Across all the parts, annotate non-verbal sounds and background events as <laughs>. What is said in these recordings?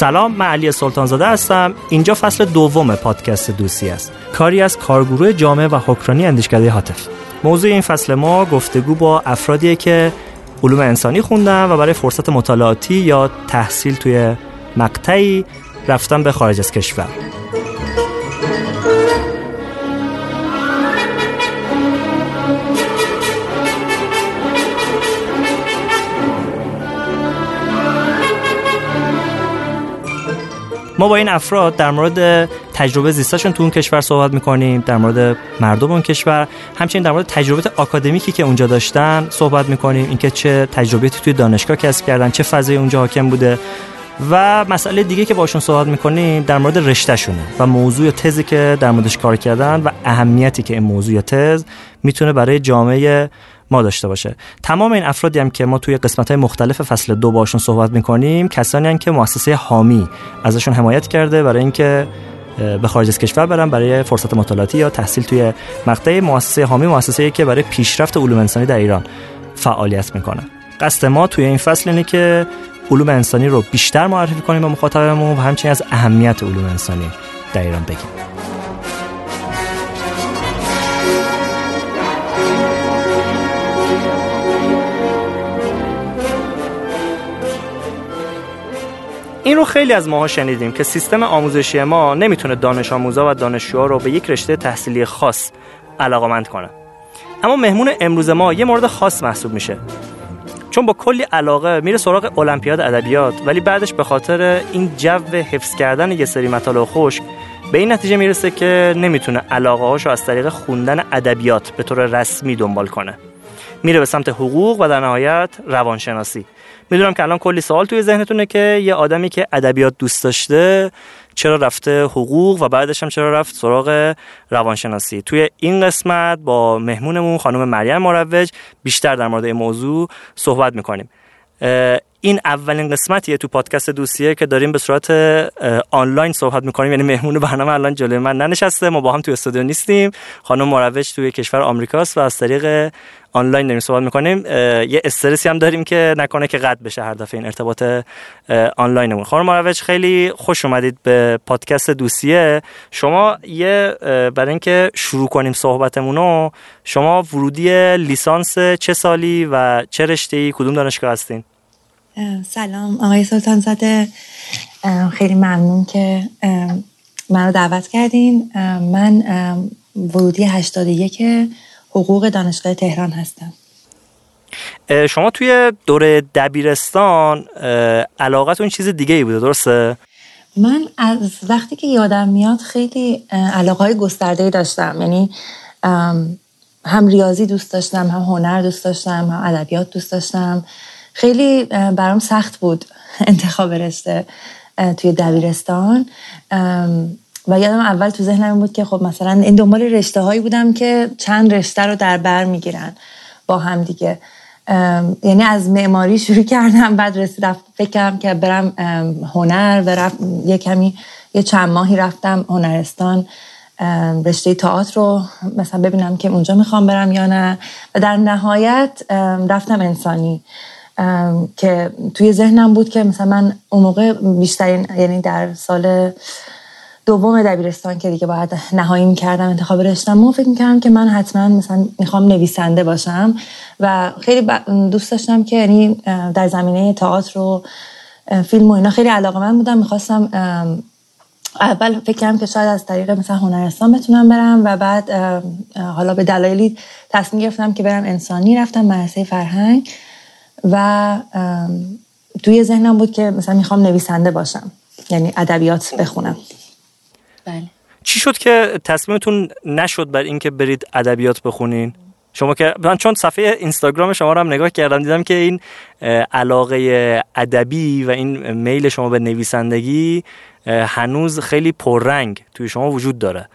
سلام من علی سلطانزاده هستم. اینجا فصل دوم پادکست دوسی است. کاری از کارگروه جامعه و حکرانی اندیشکده حاطف. موضوع این فصل ما گفتگو با افرادیه که علوم انسانی خوندن و برای فرصت مطالعاتی یا تحصیل توی مقطعی رفتن به خارج از کشور. ما با این افراد در مورد تجربه زیستشون تو اون کشور صحبت می‌کنیم در مورد مردم اون کشور. همچنین در مورد تجربه آکادمیکی که اونجا داشتن صحبت می‌کنیم اینکه چه تجربیاتی توی دانشگاه کسب کردن چه فضای اونجا حاکم بوده. و مسئله دیگه که باشون صحبت می‌کنیم در مورد رشتهشونه و موضوع یا تزی که در موردش کار کردن و اهمیتی که این موضوع یا تز می‌تونه برای جامعه ما داشته باشه. تمام این افرادی هم که ما توی قسمت های مختلف فصل دو باشون صحبت می‌کنیم کسانی هم که مؤسسه حامی ازشون حمایت کرده برای اینکه به خارج از کشور برن برای فرصت مطالعاتی یا تحصیل توی مقطع مؤسسه حامی مؤسسه که برای پیشرفت علوم انسانی در ایران فعالیت می‌کنه. قصد ما توی این فصل اینه که علوم انسانی رو بیشتر معرفی کنیم به مخاطبمون و همچنین از اهمیت علوم انسانی در ایران بگیم. این رو خیلی از ماها شنیدیم که سیستم آموزشی ما نمی‌تونه دانش آموزا و دانشجوها رو به یک رشته تحصیلی خاص علاقمند کنه. اما مهمون امروز ما یه مورد خاص محسوب میشه. چون با کلی علاقه میره سراغ المپیاد ادبیات ولی بعدش به خاطر این جو حفظ کردن یه سری مطالب خشک به این نتیجه می‌رسه که نمی‌تونه علاقه هاشو از طریق خوندن ادبیات به طور رسمی دنبال کنه. میره به سمت حقوق و در نهایت روانشناسی. می‌دونم که الان کلی سوال توی ذهنتونه که یه آدمی که ادبیات دوست داشته چرا رفته حقوق و بعدش هم چرا رفت سراغ روانشناسی. توی این قسمت با مهمونمون خانم مریم مروج بیشتر در مورد این موضوع صحبت می‌کنیم. این اولین قسمتیه تو پادکست دوستیه که داریم به صورت آنلاین صحبت می‌کنیم. یعنی مهمون برنامه الان جلوی من ننشسته. ما با هم تو استودیو نیستیم. خانم مروج توی کشور آمریکاست و از طریق آنلاین داریم صحبت می‌کنیم یه استرسی هم داریم که نکنه که قطع بشه هر دفعه این ارتباط آنلاینمون. خانم مروج خیلی خوش اومدید به پادکست دوستیه شما یه برای اینکه شروع کنیم صحبتمون رو شما ورودی لیسانس چه سالی و چه رشته‌ای؟ کدوم دانشگاه هستین؟ سلام. آقای سلطان زاده خیلی ممنون که من رو دعوت کردین. من ورودی 81 حقوق دانشگاه تهران هستم. شما توی دوره دبیرستان علاقتون چیز دیگه ای بوده درسته؟ من از وقتی که یادم میاد خیلی علاقه های گسترده داشتم. یعنی هم ریاضی دوست داشتم هم هنر دوست داشتم هم ادبیات دوست داشتم. خیلی برام سخت بود <laughs> انتخاب رشته توی دبیرستان. و یادم اول تو ذهنم بود که خب مثلا این دنبال رشته هایی بودم که چند رشته رو در بر می‌گیرن با هم دیگه. یعنی از معماری شروع کردم بعد رسید فکر کردم که برم هنر و رفت یه کمی یه چند ماهی رفتم هنرستان. رشته تئاتر رو مثلا ببینم که اونجا می‌خوام برم یا نه. و در نهایت رفتم انسانی. که توی ذهنم بود که مثلا من اون موقع بیشترین یعنی در سال دوم دبیرستان که دیگه باید نهایی می‌کردم انتخاب رشتم. فکر می‌کردم که من حتما مثلا می‌خوام نویسنده باشم و خیلی دوست داشتم که یعنی در زمینه تئاتر و فیلم و اینا خیلی علاقه من بودم. می‌خواستم اول فکر کردم که شاید از طریق مثلا هنرستان بتونم برم و بعد حالا به دلایلی تصمیم گرفتم که برم انسانی رفتم مدرسه فرهنگ و توی ذهنم بود که مثلا می‌خوام نویسنده باشم یعنی ادبیات بخونم. بله. چی شد که تصمیمتون نشد بر اینکه برید ادبیات بخونین؟ شما که من چون صفحه اینستاگرام شما رو هم نگاه کردم دیدم که این علاقه ادبی و این میل شما به نویسندگی هنوز خیلی پررنگ توی شما وجود داره.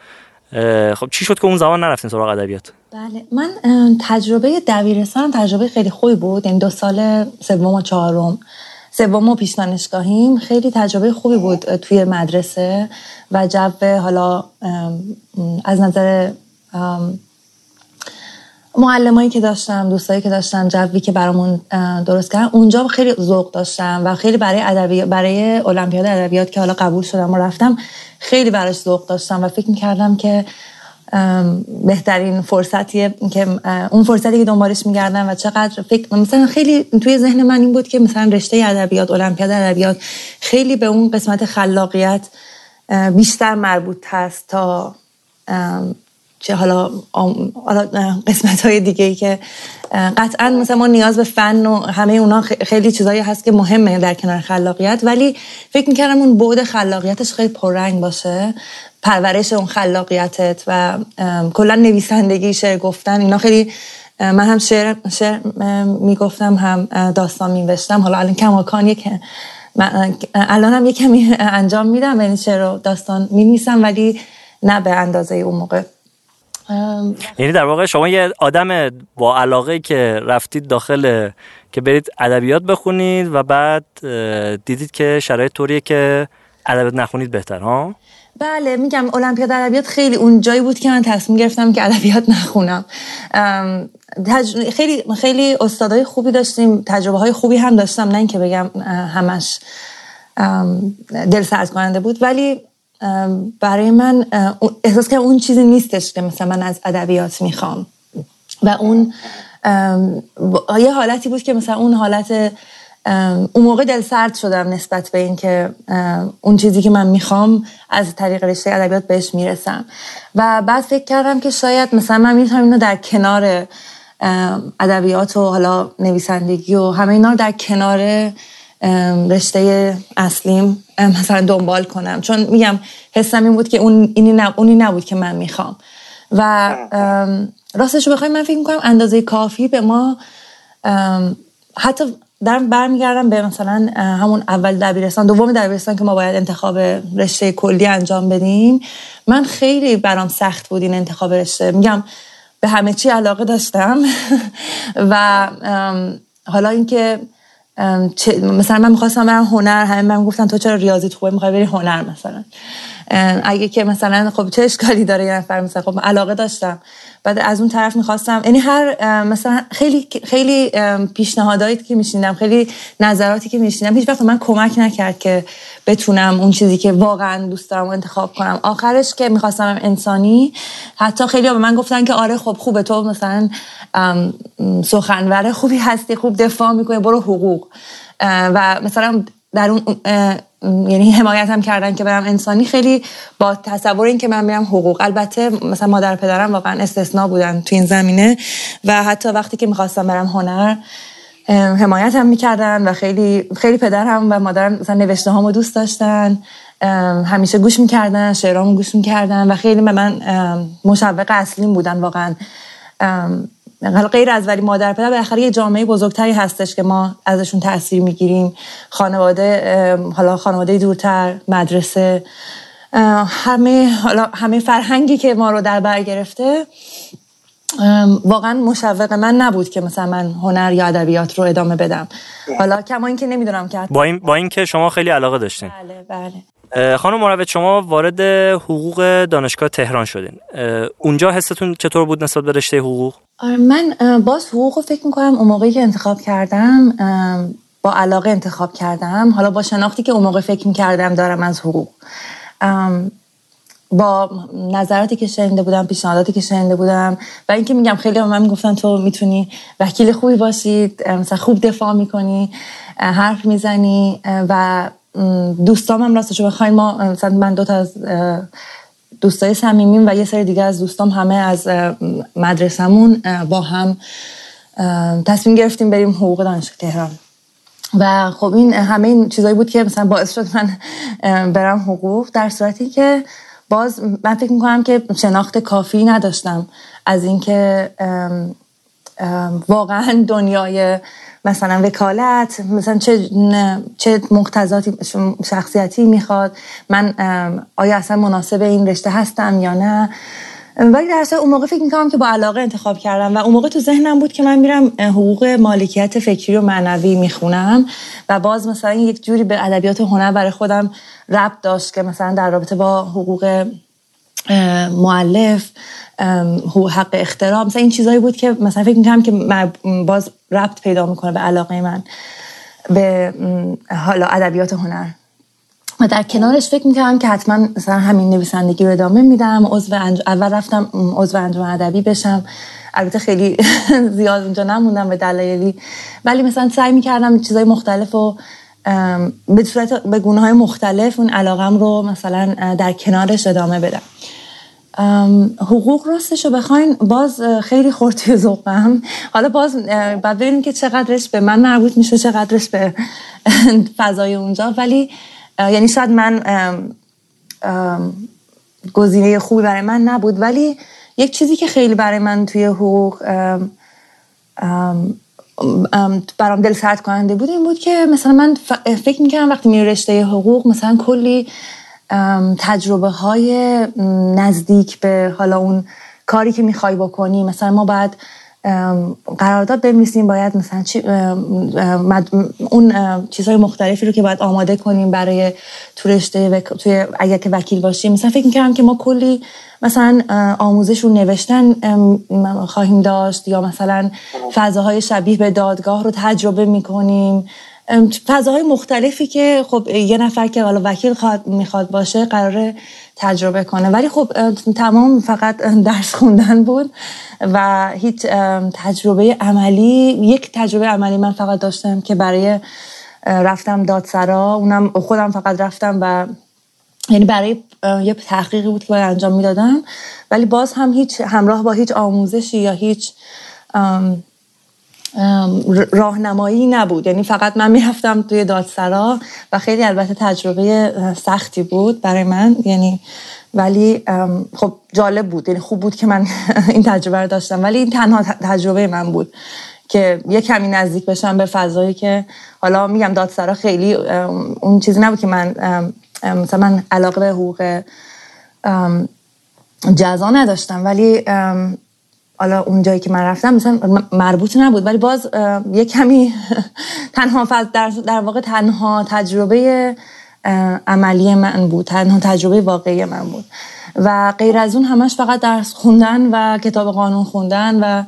خب چی شد که اون زمان نرفتین سراغ ادبیات؟ بله. من تجربه دبیرستان تجربه خیلی خوبی بود. این دو سال سوم و چهارم. سوم و پیش دانشگاهیم خیلی تجربه خوبی بود توی مدرسه و جو حالا از نظر معلمایی که داشتم دوستایی که داشتم جوی که برامون درست کردن اونجا خیلی ذوق داشتم و خیلی برای ادبی برای المپیاد ادبیات که حالا قبول شدم و رفتم خیلی براش ذوق داشتم و فکر می‌کردم که بهترین فرصتیه که اون فرصتی که دنبالش میگردم و چقدر فکر مثلا خیلی توی ذهن من این بود که مثلا رشته ادبیات المپیاد ادبیات خیلی به اون قسمت خلاقیت بیشتر مربوط هست تا چه حالا قسمت های دیگه ای که قطعا مثلا ما نیاز به فن و همه اونا خیلی چیزایی هست که مهمه در کنار خلاقیت ولی فکر می‌کردم اون بعد خلاقیتش خیلی پررنگ باشه. پرورش اون خلاقیتت و کلا نویسندگی شعر گفتن اینا خیلی من هم شعر, شعر می‌گفتم هم داستان میوشتم حالا الان کماکان که الان هم یه کمی <laughs> انجام میدم یعنی شعر و داستان می‌نویسم ولی نه به اندازه اون موقع. یعنی در واقع شما یه آدم با علاقه که رفتید داخل که برید ادبیات بخونید و بعد دیدید که شرایط طوریه که ادبیات نخونید بهتر ها؟ بله میگم المپیاد ادبیات خیلی اون جایی بود که من تصمیم گرفتم که ادبیات نخونم. خیلی خیلی استادای خوبی داشتیم تجربه های خوبی هم داشتم نه اینکه بگم همش دل سرد کننده بود. ولی برای من احساس که اون چیزی نیستش که مثلا من از ادبیات می‌خوام. و اون یه حالتی بود که مثلا اون حالت اون موقع دل سرد شدم نسبت به اینکه اون چیزی که من می‌خوام از طریق رشته ادبیات بهش می‌رسم. و بعد فکر کردم که شاید مثلا من می‌تونم اینو در کنار ادبیات و حالا نویسندگی و همه اینا در کنار رشته اصلیم مثلا دنبال کنم. چون میگم حسم این بود که اون اینی اونی نبود که من می‌خوام. و راستش رو بخوایم من فکر می‌کنم اندازه کافی به ما حتی در برمیگردم به مثلا همون اول دبیرستان دوم دبیرستان که ما باید انتخاب رشته کلی انجام بدیم. من خیلی برام سخت بود این انتخاب رشته. میگم به همه چی علاقه داشتم. <laughs> و حالا اینکه مثلا من می‌خواستم برم هنر همه من گفتن تو چرا ریاضیت خوبه؟ می‌خوای بری هنر مثلا. اگه که مثلا خب چه اشکالی داره یه نفر؟ مثلا خب علاقه داشتم. بعد از اون طرف می‌خواستم یعنی هر مثلا خیلی خیلی پیشنهاداتی که میشنیدم خیلی نظراتی که میشنیدم هیچ وقت من کمک نکرد که بتونم اون چیزی که واقعا دوست دارم انتخاب کنم. آخرش که می‌خواستم انسانی حتی خیلی به من گفتن که آره خب خوبه تو مثلا سخنور خوبی هستی خوب دفاع می‌کنی برو حقوق. و مثلا در اون یعنی حمایت هم کردن که برم انسانی خیلی با تصور این که من میرم حقوق. البته مثلا مادر پدرم واقعا استثنا بودن تو این زمینه و حتی وقتی که می‌خواستم برم هنر حمایت هم می‌کردن و خیلی خیلی پدرم و مادرم مثلا نوشته هامو دوست داشتن. همیشه گوش می‌کردن شعرامو گوش می‌کردن و خیلی به من مشوق اصلیم بودن واقعا. حالا غیر از ولی مادر پدر بالاخره یه جامعه بزرگتری هستش که ما ازشون تاثیر می‌گیریم. خانواده حالا خانواده دورتر مدرسه همه حالا همه فرهنگی که ما رو در بر گرفته واقعا مشوق من نبود که مثلا من هنر یا ادبیات رو ادامه بدم. حالا کما اینکه نمی‌دونم که با این با اینکه شما خیلی علاقه داشتین. بله بله. خانم مروت شما وارد حقوق دانشگاه تهران شدین. اونجا حستون چطور بود نسبت به رشته حقوق؟ آره، من باز حقوق فکر می‌کنم اون موقعی که انتخاب کردم با علاقه انتخاب کردم. حالا با شناختی که اون موقع فکر می‌کردم دارم از حقوق. با نظراتی که شنیده بودم پیشنهاداتی که شنیده بودم و اینکه میگم خیلی به من می‌گفتن تو می‌تونی وکیل خوبی باشید مثلا خوب دفاع می‌کنی حرف می‌زنی و دوستام هم راستش بخواین ما مثلا من دو تا از دوستای صمیمیم و یه سری دیگه از دوستام همه از مدرسمون با هم تصمیم گرفتیم بریم حقوق دانشگاه تهران. و خب این همه این چیزایی بود که مثلا باعث شد من برم حقوق در صورتی که باز من فکر می‌کنم که شناخت کافی نداشتم از اینکه واقعا دنیای مثلا وکالت مثلا چه چه مقتضاتی شخصیتی می‌خواد. من آیا اصلا مناسب این رشته هستم یا نه؟ ولی در اون موقع فکر می‌کنم که با علاقه انتخاب کردم و اون موقع تو ذهنم بود که من میرم حقوق مالکیت فکری و معنوی می‌خونم و باز مثلا یک جوری به ادبیات هنر برای خودم ربط داشت که مثلا در رابطه با حقوق معلف حق اختراع مثلا این چیزایی بود که مثلا فکر می‌کنم که باز ربط پیدا می‌کنه به علاقه من به حالا ادبیات هنر. و در کنارش فکر می‌کردم که حتما مثلا همین نویسندگی رو ادامه میدم عضو اول رفتم عضو انجمن ادبی بشم. البته خیلی <laughs> زیاد اونجا نموندم به دلایلی. ولی مثلا سعی می‌کردم چیزای مختلف و به صورت به گونه های مختلف اون علاقم رو مثلا در کنارش ادامه بدم. حقوق راستش رو بخواین باز خیلی خورتی ذوقم. حالا باز بعد ببینیم که چقدرش به من مربوط میشه چقدرش به <laughs> فضای اونجا. ولی یعنی شاید من گزینه خوبی برای من نبود. ولی یک چیزی که خیلی برای من توی حقوق برام دل سرد کننده بود این بود که مثلا من فکر می‌کردم وقتی میره رشته حقوق مثلا کلی تجربه های نزدیک به حالا اون کاری که می‌خوای بکنی مثلا ما باید قرارداد بنویسیم باید مثلا چی اون چیزهای مختلفی رو که باید آماده کنیم برای تو رشته توی اگر که وکیل باشیم. مثلا فکر می‌کردم که ما کلی مثلا آموزش رو نوشتن خواهیم داشت یا مثلا فضاهای شبیه به دادگاه رو تجربه می‌کنیم. فضاهای مختلفی که خب یه نفر که حالا وکیل خواد می‌خواد باشه قراره تجربه کنه. ولی خب تمام فقط درس خوندن بود و هیچ تجربه عملی یک تجربه عملی من فقط داشتم که برای رفتم دادسرا. اونم خودم فقط رفتم و یعنی برای یه تحقیقی بود که باید انجام می‌دادم. ولی باز هم هیچ همراه با هیچ آموزشی یا هیچ راهنمایی نبود. یعنی فقط من می‌رفتم توی دادسرا و خیلی البته تجربه سختی بود برای من. یعنی ولی خب جالب بود. یعنی خوب بود که من <laughs> این تجربه رو داشتم. ولی این تنها تجربه من بود که یه کمی نزدیک بشم به فضایی که حالا میگم دادسرا خیلی اون چیزی نبود که من مثلا من علاقه به حقوق جزا نداشتم. ولی حالا اون جایی که من رفتم مثلا مربوط نبود ولی باز یه کمی <laughs> تنها در, در واقع تنها تجربه عملی من بود تنها تجربه واقعی من بود. و غیر از اون همش فقط درس خوندن و کتاب قانون خوندن و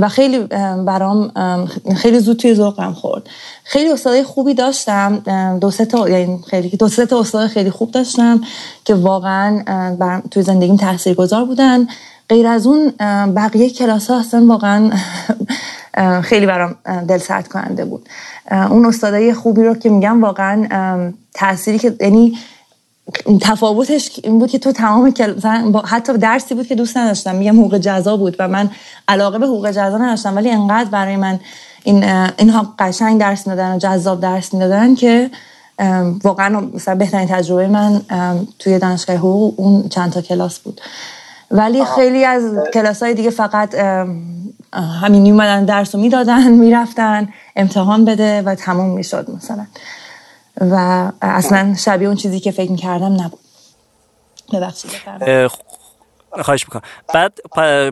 و خیلی برام خیلی زود توی ذوقم خورد. خیلی استادای خوبی داشتم دو سه تا یعنی خیلی دو سه تا استاد خیلی خوب داشتم که واقعا توی زندگیم تاثیرگذار بودن. غیر از اون بقیه کلاس ها اصلا واقعا خیلی برام دل سرد کننده بود اون استادای خوبی رو که میگم واقعا تأثیری که یعنی تفاوتش این بود که تو تمام حتی درسی بود که دوست نداشتم. میگم حقوق جزا بود و من علاقه به حقوق جزا نداشتم. ولی انقدر برای من این اینها قشنگ درس می‌دادن و جذاب درس می‌دادن که واقعا مثلا بهترین تجربه من توی دانشگاه حقوق اون چند تا کلاس بود. ولی خیلی از کلاس های دیگه فقط همین میومدن درس رو می‌دادن می‌رفتن امتحان بده و تموم می‌شد مثلا. و اصلا شبیه اون چیزی که فکر می‌کردم نبود. ببخشید. خواهش می‌کنم. بعد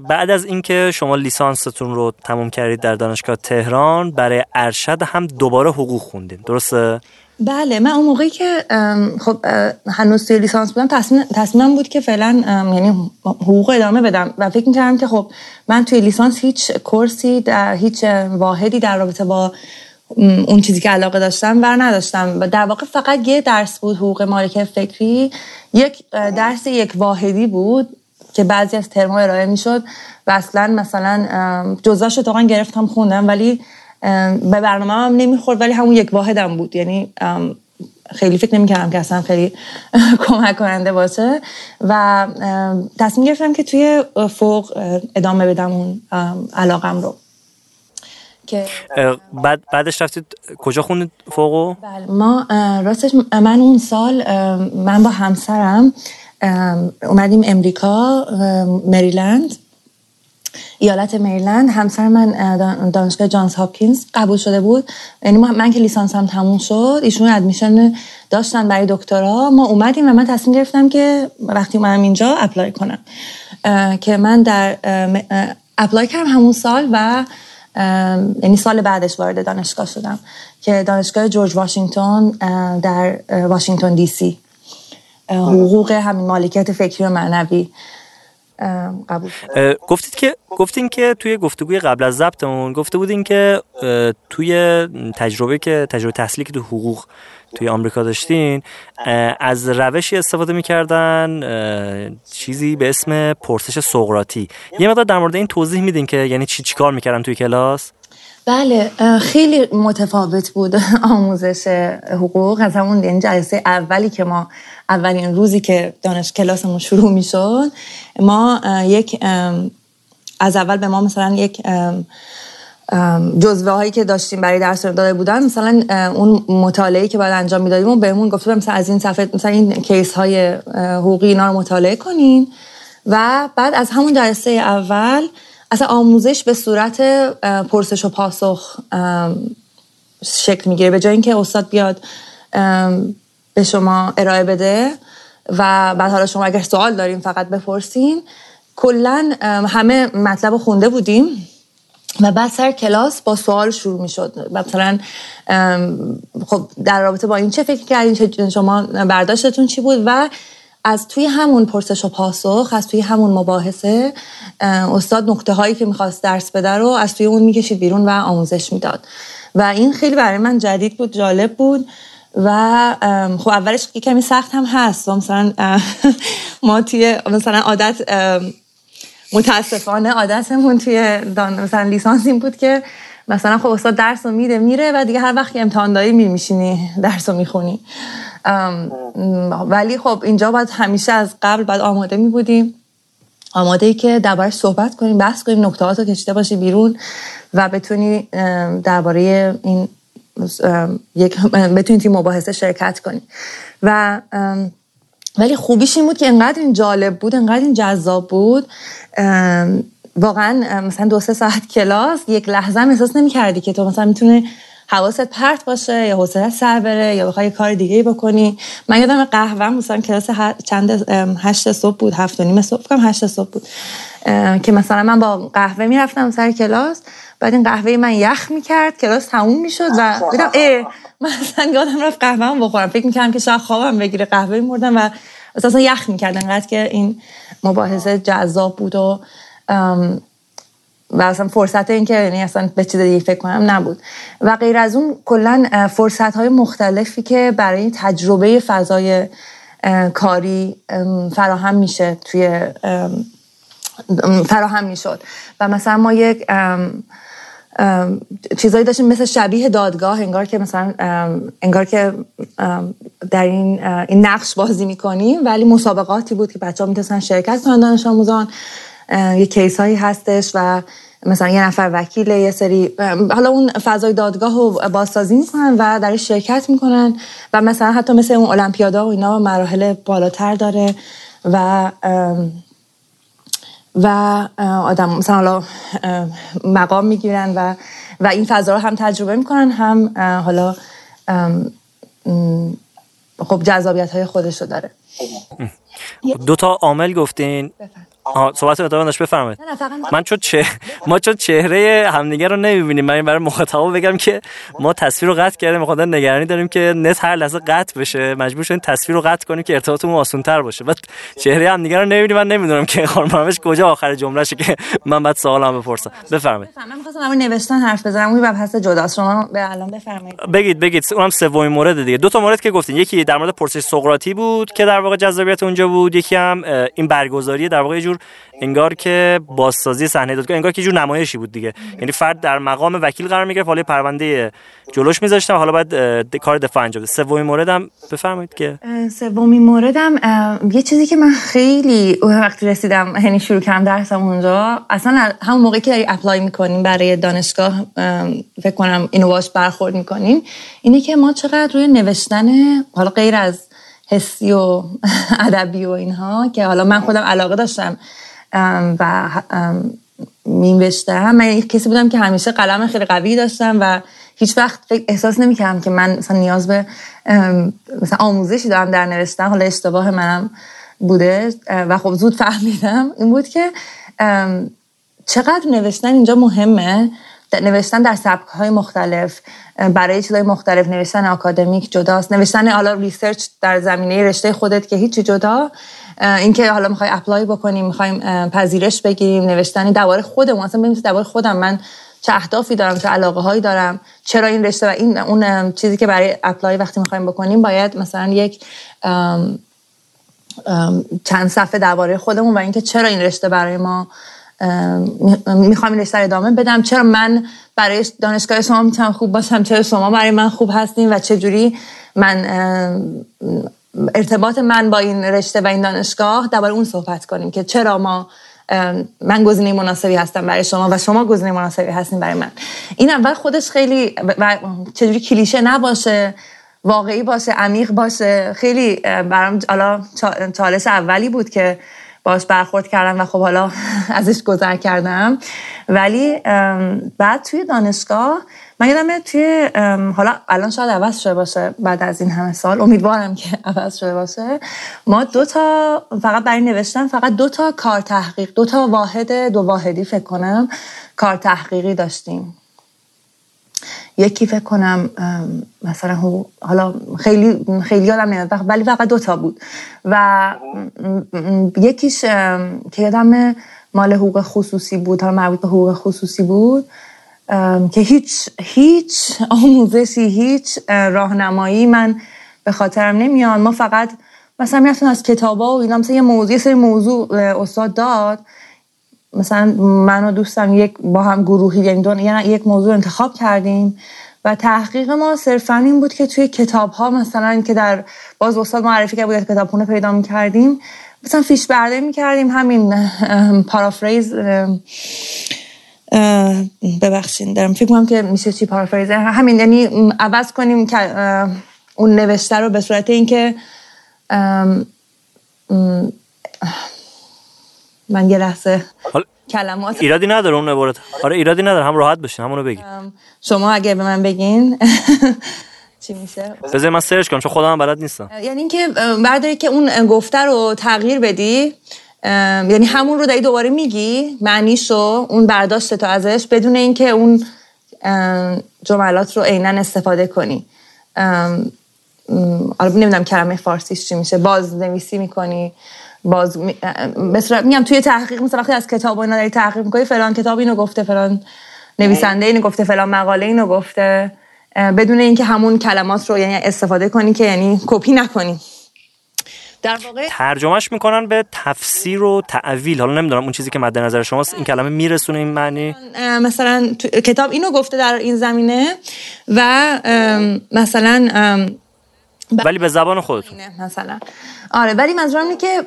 بعد از اینکه شما لیسانستون رو تموم کردید در دانشگاه تهران برای ارشد هم دوباره حقوق خوندین. درسته؟ بله من اون موقعی که خب هنوز توی لیسانس بودم تصمیم تصمیمم بود که فعلا یعنی حقوق ادامه بدم. و فکر می‌کردم که خب من توی لیسانس هیچ کورسی در هیچ واحدی در رابطه با اون چیزی که علاقه داشتم بر نداشتم. و در واقع فقط یه درس بود حقوق مالک فکری. یک درس یک واحدی بود. که بعضی از ترمها ارائه می‌شد و اصلا مثلا جزاش اتفاقا گرفتم خوندم ولی به برنامه هم نمی‌خورد ولی همون یک واحدم بود. یعنی خیلی فکر نمی‌کردم که اصلا خیلی <laughs> کمک کننده باشه. و تصمیم گرفتم که توی فوق ادامه بدم اون علاقم رو. که بعد بعدش رفتید کجا خوندید فوقو؟ بله ما راستش من اون سال من با همسرم اومدیم امریکا مریلند ایالت مریلند. همسر من دانشگاه جانز هاپکینز قبول شده بود. یعنی من که لیسانس هم تموم شد ایشون admission داشتن برای دکترا. ما اومدیم و من تصمیم گرفتم که وقتی اومدم اینجا apply کنم. که من در apply کردم همون سال و یعنی سال بعدش وارد دانشگاه شدم. که دانشگاه جورج واشنگتن در واشنگتن دی سی. حقوق همین مالکیت فکری و معنوی. قبول گفتید که گفتین که توی گفتگوی قبل از ضبطمون گفته بودین که توی تجربه که تجربه تحصیلی که تو حقوق توی آمریکا داشتین از روشی استفاده می‌کردن چیزی به اسم پرسش سقراطی. یه مقدار در مورد این توضیح میدین که یعنی چی چیکار می‌کردن توی کلاس؟ بله خیلی متفاوت بود <laughs> آموزش حقوق. از همون یعنی جلسه اولی که ما اولین روزی که دانش کلاسمون شروع می‌شد ما یک از اول به ما مثلا یک جزوه هایی که داشتیم برای درس داده بودن مثلا اون مطالعه که باید انجام می‌دادیم و بهمون گفته مثلا از این صفحه مثلا این کیس های حقوقی اینا رو مطالعه کنین. و بعد از همون جلسه اول اصلا آموزش به صورت پرسش و پاسخ شکل می‌گیره. به جای اینکه استاد بیاد به شما ارائه بده و بعد حالا شما اگر سوال داریم فقط بپرسین. کلا همه مطلب خونده بودیم و بعد سر کلاس با سوال شروع می شد مثلا خب در رابطه با این چه فکر کردین شما برداشتتون چی بود و از توی همون پرسش و پاسخ از توی همون مباحثه استاد نقطه هایی که می‌خواست درس بده رو از توی اون می‌کشید بیرون و آموزش می‌داد. و این خیلی برای من جدید بود جالب بود و خب اولش کمی سخت هم هست. و مثلا <laughs> ما توی مثلا عادت متاسفانه عادتمون توی دان مثلا لیسانس این بود که مثلا خب استاد درس رو میده میره و دیگه هر وقت که امتحان داری میشینی درس رو می‌خونی. ولی خب اینجا باید همیشه از قبل باید آماده می بودیم. آماده ای که دربارش صحبت کنیم بحث کنیم نکتهات رو کشیده باشی بیرون و بتونی درباره این یک بتونی توی مباحثه شرکت کنی. و ولی خوبیش این بود که انقدر این جالب بود انقدر این جذاب بود. واقعا مثلا دو سه ساعت کلاس یک لحظه هم احساس نمی کردی که تو مثلا می‌تونه حواست پرت باشه یا حوصله سر بره یا بخوای کار دیگه بکنی. من یادم قهوه مثلا کلاس چند هشت صبح بود هفت و نیم صبح کم هشت صبح بود. که مثلا من با قهوه می‌رفتم سر کلاس بعد این قهوه من یخ می‌کرد کلاس تموم می‌شد و بودم اه مثلا یادم رفت قهوه هم بخورم. فکر می‌کردم که شاید خوابم بگیره قهوه مردم و اساسا یخ می‌کرد. انقدر که این مباحثه جذاب بود و و اصلا فرصت این که یعنی اصلا به چیز دیگه فکر کنم نبود. و غیر از اون کلا فرصت های مختلفی که برای تجربه فضای کاری فراهم میشه توی فراهم می‌شد. و مثلا ما یک چیزایی داشتیم مثل شبیه دادگاه انگار که مثلا انگار که در این نقش بازی می‌کنیم ولی مسابقاتی بود که بچه ها می‌تونستن شرکت کنن دانش آموزان. یه کیس هایی هستش و مثلا یه نفر وکیل یه سری حالا اون فضای دادگاه رو بازسازی می‌کنن و در شرکت می‌کنن و مثلا حتی مثل اون المپیادا و اینا مراحل بالاتر داره و و آدم مثلا حالا مقام می‌گیرن و و این فضا رو هم تجربه می‌کنن هم حالا خب جذابیت های خودش رو داره. دو تا عامل گفتین. صحبت ادامه داشت بفرمایید. من چون چه... ما چون چهره همدیگه رو نمی‌بینیم من برای مخاطبا بگم که ما تصویر رو قطع کردیم خدا نگرانی داریم که نت هر لحظه قطع بشه. مجبور شدیم تصویر رو قطع کنیم که ارتباطمون آسان‌تر باشه. بعد چهره همدیگه رو نمی‌بینیم من نمی‌دونم که خانم کجا آخر جملهشه که من بعد سوالم بپرسم. بفرمایید. من می‌خواستم همون نوشتن حرف بزنم. اون بحث جداست. شما به الان بفرمایید. بگید بگید. اونم سومین مورد دیگه. دو تا مورد که گفتین. یکی در مورد پرسش سقراطی بود که در واقع جذابیت اونجا بود. یکی هم این برگزاری در واقع جور انگار که بازسازی صحنه دادگاه انگار که جور نمایشی بود دیگه. یعنی فرد در مقام وکیل قرار می‌گرفت حالا پرونده جلوش میذاشتم حالا بعد کار دفاع انجام بده سومین موردم بفرمایید که. سومین موردم یه چیزی که من خیلی وقتی رسیدم یعنی شروع کردم درسم اونجا اصلا همون موقعی که اپلای می‌کنیم برای دانشگاه فکر کنم اینو باش برخورد می‌کنیم اینه که ما چقدر روی نوشتن حالا غیر از حسی و <laughs> ادبی و اینها که حالا من خودم علاقه داشتم و مینوشتم من کسی بودم که همیشه قلم خیلی قوی داشتم و هیچ وقت احساس نمی‌کردم که من مثلا نیاز به مثلا آموزشی دارم در نوشتن. حالا اشتباه منم بوده و خب زود فهمیدم. این بود که چقدر نوشتن اینجا مهمه. نوشتن در سبک های مختلف برای چیزهای مختلف نوشتن آکادمیک جداست نوشتن حالا ریسرچ در زمینه رشته خودت که هیچی جدا اینکه حالا می‌خوای اپلای بکنیم می‌خوایم پذیرش بگیریم نوشتن درباره خودمون اصلا ببینید درباره خودم من چه اهدافی دارم چه علاقه هایی دارم چرا این رشته و این اون چیزی که برای اپلای وقتی می‌خوایم بکنیم باید مثلا یک چند صفحه درباره خودمون و اینکه چرا این رشته برای ما می‌خوام این رشته ادامه بدم. چرا من برای دانشگاه شما می‌تونم خوب باشم؟ چرا شما برای من خوب هستین؟ و چجوری من ارتباط من با این رشته و این دانشگاه درباره اون صحبت کنیم که چرا ما من گزینه مناسبی هستم برای شما و شما گزینه مناسبی هستین برای من. این اول خودش خیلی و چجوری کلیشه نباشه واقعی باشه عمیق باشه. خیلی برام حالا چالش اولی بود که باش برخورد کردم و خب حالا <laughs> ازش گذر کردم. ولی بعد توی دانشگاه من یادمه توی حالا الان شاید عوض شده باشه بعد از این همه سال. امیدوارم که <laughs> عوض شده باشه. ما دو تا فقط برای نوشتن فقط دو تا کار تحقیق دو تا واحد دو واحدی فکر کنم کار تحقیقی داشتیم. یکی فکر کنم مثلا حالا خیلی خیلی یادم نمیاد ولی فقط دوتا بود. و یکیش که یادم مال حقوق خصوصی بود حالا مربوط به حقوق خصوصی بود که هیچ هیچ آموزشی هیچ راهنمایی من به خاطرم نمیاد. ما فقط مثلا می‌رفتیم از کتابا و اینا مثلا یه موضوع سری موضوع استاد داد. مثلا من و دوستم یک با هم گروهی یعنی دون یعنی یک موضوع انتخاب کردیم و تحقیق ما صرفا این بود که توی کتاب ها مثلا که در باز استاد معرفی که بود کتابخونه پیدا می کردیم مثلا فیش برده می کردیم همین پارافریز ببخشید دارم فکر کنم که میشه چی پارافریز؟ همین یعنی عوض کنیم که اون نوشته رو به صورت اینکه من یه لحظه کلمات ایرادی نداره اون عبارت. آره ایرادی نداره هم راحت بشین همونو بگی. شما اگه به من بگین <laughs> چی میشه؟ بذار من سرچ کنم چون خودم بلد نیستم. یعنی اینکه بعد که اون گفته رو تغییر بدی یعنی همون رو داری دوباره میگی معنیشو اون برداشت تو ازش بدون اینکه اون جملات رو عینا استفاده کنی. آره نمی‌دونم کلمه فارسیش چی میشه باز نویسی می‌کنی. باز مثلا میگم توی تحقیق مثلا وقتی از کتاب اینا داری تحقیق می‌کنی فلان کتاب اینو گفته فلان نویسنده اینو گفته فلان مقاله اینو گفته بدون اینکه همون کلمات رو یعنی استفاده کنی که یعنی کپی نکنی. در واقع ترجمهش می‌کنن به تفسیر و تعویل. حالا نمی‌دونم اون چیزی که مد نظر شماست این کلمه میرسونه این معنی؟ مثلا کتاب اینو گفته در این زمینه و مثلا ولی به زبان خودتون. مثلا. آره ولی منظورم اینه که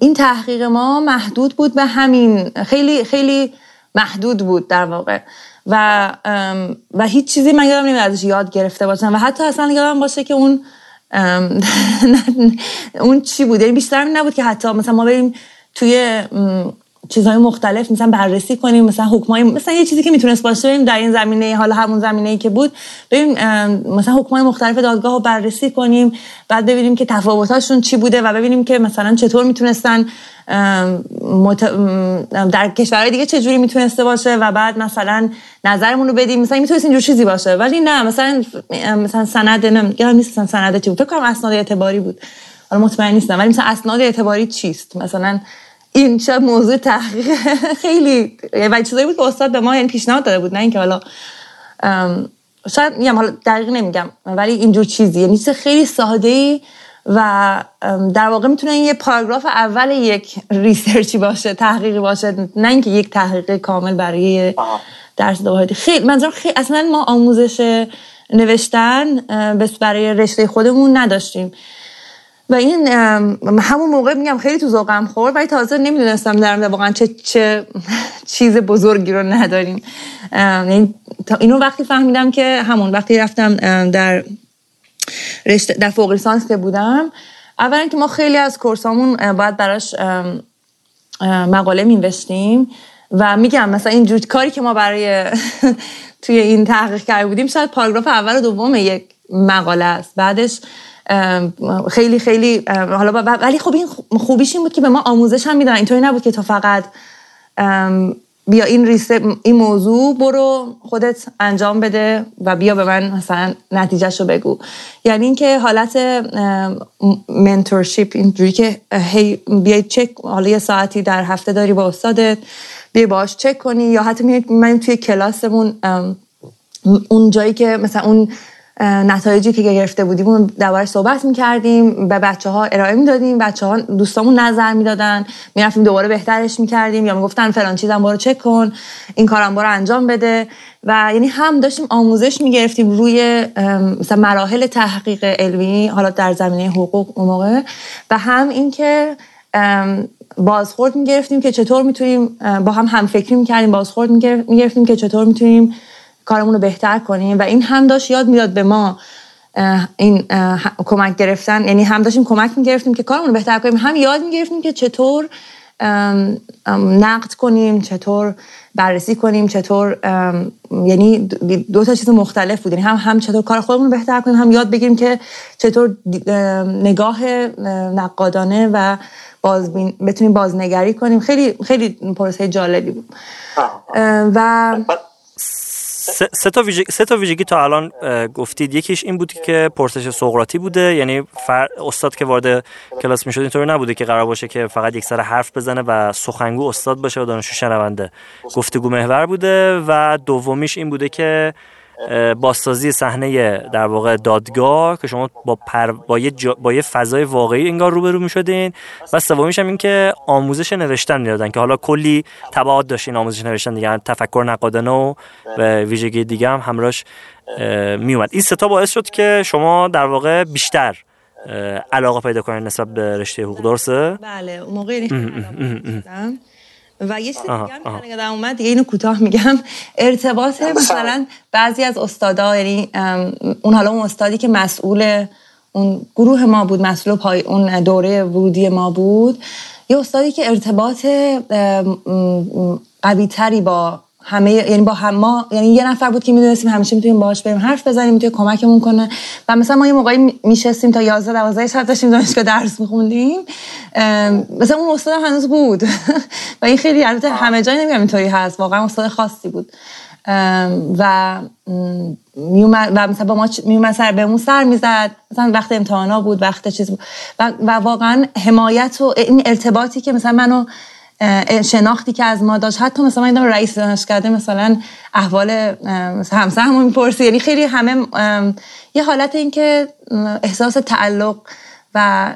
این تحقیق ما محدود بود به همین خیلی خیلی محدود بود در واقع. و و هیچ چیزی من یادم نمیاد ازش یاد گرفته باشم. و حتی اصلا یادم باشه که اون <laughs> اون چی بود؟ یعنی بیشتر نبود که حتی مثلا ما بریم توی چیزهای مختلف مثلا بررسی کنیم مثلا حکمای مثلا یه چیزی که می‌تونست باشه بریم در این زمینه حالا همون زمینه ای که بود بریم مثلا حکمای مختلف دادگاه رو بررسی کنیم بعد ببینیم که تفاوتاشون چی بوده و ببینیم که مثلا چطور می‌تونستن در کشورهای دیگه چه جوری می‌تونسته باشه و بعد مثلا نظرمون رو بدیم. مثلا می‌تونست اینجور چیزی باشه ولی نه مثلا مثلا سند نمی‌دونم نیست سند چی بود. فکر کنم اسناد اعتباری بود. حالا مطمئن نیستم ولی مثلا اسناد اعتباری چیست؟ مثلا این شب موضوع تحقیق <laughs> خیلی و چیزایی بود که استاد به ما یعنی پیشنهاد داده بود نه اینکه حالا شاید میگم حالا دقیق نمیگم ولی اینجور چیزی یعنی خیلی ساده ای و در واقع می‌تونه یه پاراگراف اول یک ریسرچی باشه تحقیقی باشه نه اینکه یک تحقیق کامل برای درس واحدی خیلی منظورم خیلی اصلا ما آموزش نوشتن برای رشته خودمون نداشتیم. و این همون موقع میگم خیلی تو ذوقم خورد ولی تازه نمی‌دونستم در واقعا چه, چه <laughs> چیز بزرگی رو نداریم. یعنی اینو وقتی فهمیدم که همون وقتی رفتم در رشته در فوق لیسانس که بودم اولا که ما خیلی از کورسامون باید براش مقاله میوشتیم و میگم مثلا این کاری که ما برای <laughs> توی این تحقیق کرده بودیم شاید پاراگراف اول و دوم یک مقاله است. بعدش خیلی خیلی حالا ولی خب این خوبیش این بود که به ما آموزش هم میدن اینطوری نبود که تا فقط بیا این ریسه این موضوع برو خودت انجام بده و بیا به من مثلا نتیجهش رو بگو. یعنی اینکه حالت منتورشیپ اینجوری که هی بیای چک حالا یه ساعتی در هفته داری با استادت بیای باش چک کنی یا حتی من توی کلاسمون اون جایی که مثلا اون نتایجی که گرفته بودیم اون دوباره صحبت می‌کردیم به بچه ها ارائه می‌دادیم. بچه ها دوستامون نظر می‌دادن. می‌رفتیم دوباره بهترش می‌کردیم. یا می‌گفتن فلان چیزم برو چک کن. این کارم برو انجام بده. و یعنی هم داشتیم آموزش می‌گرفتیم روی مثلا مراحل تحقیق علمی حالا در زمینه حقوق اون موقع. و هم اینکه بازخورد می‌گرفتیم که چطور می‌تونیم با هم هم فکری می‌کردیم بازخورد می‌گرفتیم که چطور می‌تونیم کارمون رو بهتر کنیم و این هم داشت یاد می‌داد به ما این کمک گرفتن. یعنی هم داشتیم کمک می‌گرفتیم که کارمون رو بهتر کنیم. هم یاد می‌گرفتیم که چطور نقد کنیم چطور بررسی کنیم چطور یعنی دو تا چیز مختلف بود. یعنی هم هم چطور کار خودمون رو بهتر کنیم هم یاد بگیریم که چطور نگاه نقادانه و باز بتونیم بازنگری کنیم. خیلی خیلی پروسه جالبی بود. و سه تا ویژگی سه تا ویژگی تا الان گفتید. یکیش این بود که پرسش سقراطی بوده یعنی فر... استاد که وارد کلاس می‌شد اینطوری نبوده که قرار باشه که فقط یک سر حرف بزنه و سخنگو استاد باشه و دانشجو شنونده. گفتگو محور بوده و دومیش این بوده که بازسازی صحنه در واقع دادگاه که شما با پر... با یه, با یه فضای واقعی انگار روبرو می‌شدین. و سومیش هم این که آموزش نوشتن می‌دادن که حالا کلی تبعات داشتین آموزش نوشتن دیگه تفکر نقادانه و ویژگی دیگه هم همراهش میومد این ستا باعث شد که شما در واقع بیشتر علاقه پیدا کنید نسبت به رشته حقوق درسته؟ بله اون موقع و یه چیز دیگه هم که اومد دیگه اینو کوتاه میگم. ارتباط مثلا بعضی از استادا یعنی اون حالا اون استادی که مسئول اون گروه ما بود مسئول پای اون دوره ورودی ما بود یه استادی که ارتباط قوی تری با همه یعنی با هم ما یعنی یه نفر بود که می‌دونستیم همیشه می‌تونیم باهاش بریم حرف بزنیم می‌تونه کمکمون کنه. و مثلا ما یه موقعی میشستیم تا 11 12 شب داشتیم دانشگاه درس میخوندیم. مثلا اون استاد هنوز بود. <laughs> و این خیلی البته همه جای نمیگم اینطوری هست. واقعا استاد خاصی بود. و میومد و مثلا با ما میومد سر بهمون سر می‌زد. مثلا وقت امتحانا بود وقت چیز بود. و, و واقعا حمایت و این ارتباطی که مثلا منو شناختی که از ما داشت. حتی مثلا من رئیس دانشکده مثلا احوال مثلا همسرمون می‌پرسی یعنی خیلی همه یه حالت این که احساس تعلق و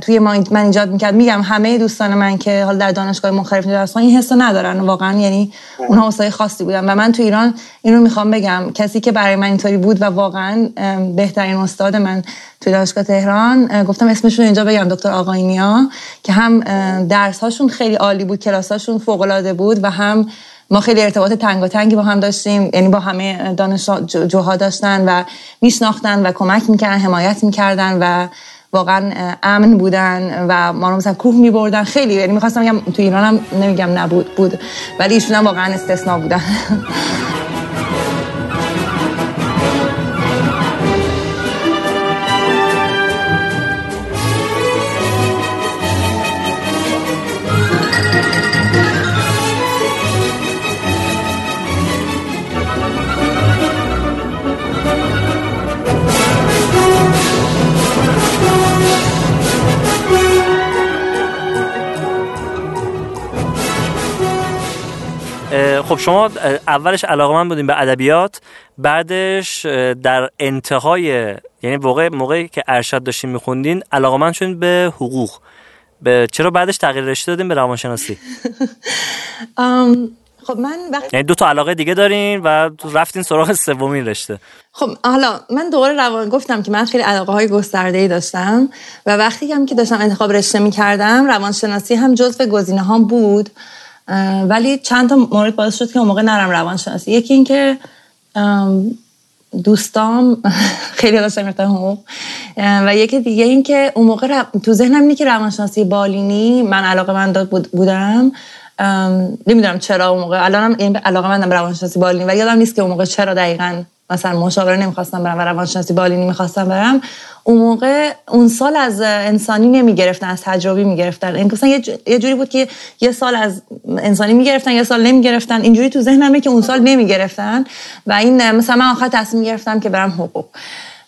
توی ما من ایجاد می‌کرد. میگم همه دوستان من که حال در دانشگاه مختلف درس این حس ندارن. واقعا یعنی اونها استاد خاصی بودن. و من تو ایران این رو می‌خوام بگم. کسی که برای من اینطوری بود و واقعا بهترین استاد من توی دانشگاه تهران گفتم اسمشون اینجا بگم دکتر آقاینیا که هم درس هاشون خیلی عالی بود کلاساشون فوق العاده بود و هم ما خیلی ارتباط تنگی با هم داشتیم یعنی با همه دانش جوها داشتن و میشناختن و کمک می‌کردن حمایت می‌کردن و واقعا امن بودن و ما رو مثلا کوه میبردن. خیلی یعنی می‌خواستم بگم تو ایران هم نمیگم نبود بود. ولی ایشون هم واقعا استثنا بودن. <laughs> خب شما اولش علاقه من بودیم به ادبیات بعدش در انتهای یعنی موقع موقعی که ارشد داشتین میخوندین علاقه من شدین به حقوق. به چرا بعدش تغییر رشته دادیم به روانشناسی؟ <laughs> خب من وقت... یعنی دو تا علاقه دیگه دارین و رفتین سراغ سومین رشته. خب حالا من دوباره روان گفتم که من خیلی علاقه های گسترده ای داشتم و وقتی هم که داشتم انتخاب رشته می کردم روانشناسی هم جزو گزینه هم بود. ولی چند تا مورد باعث شد که اون موقع نرم روانشناسی. یکی اینکه دوستام <laughs> خیلی داشتم می‌رفتم حقوق و یکی دیگه این که اون موقع تو ذهنم اینه که روانشناسی بالینی من علاقه من داد بودم. نمی‌دونم چرا اون موقع الانم این علاقه مندم روانشناسی بالینی و یادم نیست که اون موقع چرا دقیقا مثلا مشاوره نمی‌خواستم برم و روانشناسی بالینی نمی‌خواستم برم اون موقع اون سال از انسانی نمی‌گرفتن از تجربی می‌گرفتن. این مثلا یه جوری بود که یه سال از انسانی می‌گرفتن یه سال نمی‌گرفتن. اینجوری تو ذهنمه که اون سال نمی‌گرفتن و این مثلا من آخر تصمیم گرفتم که برم حقوق.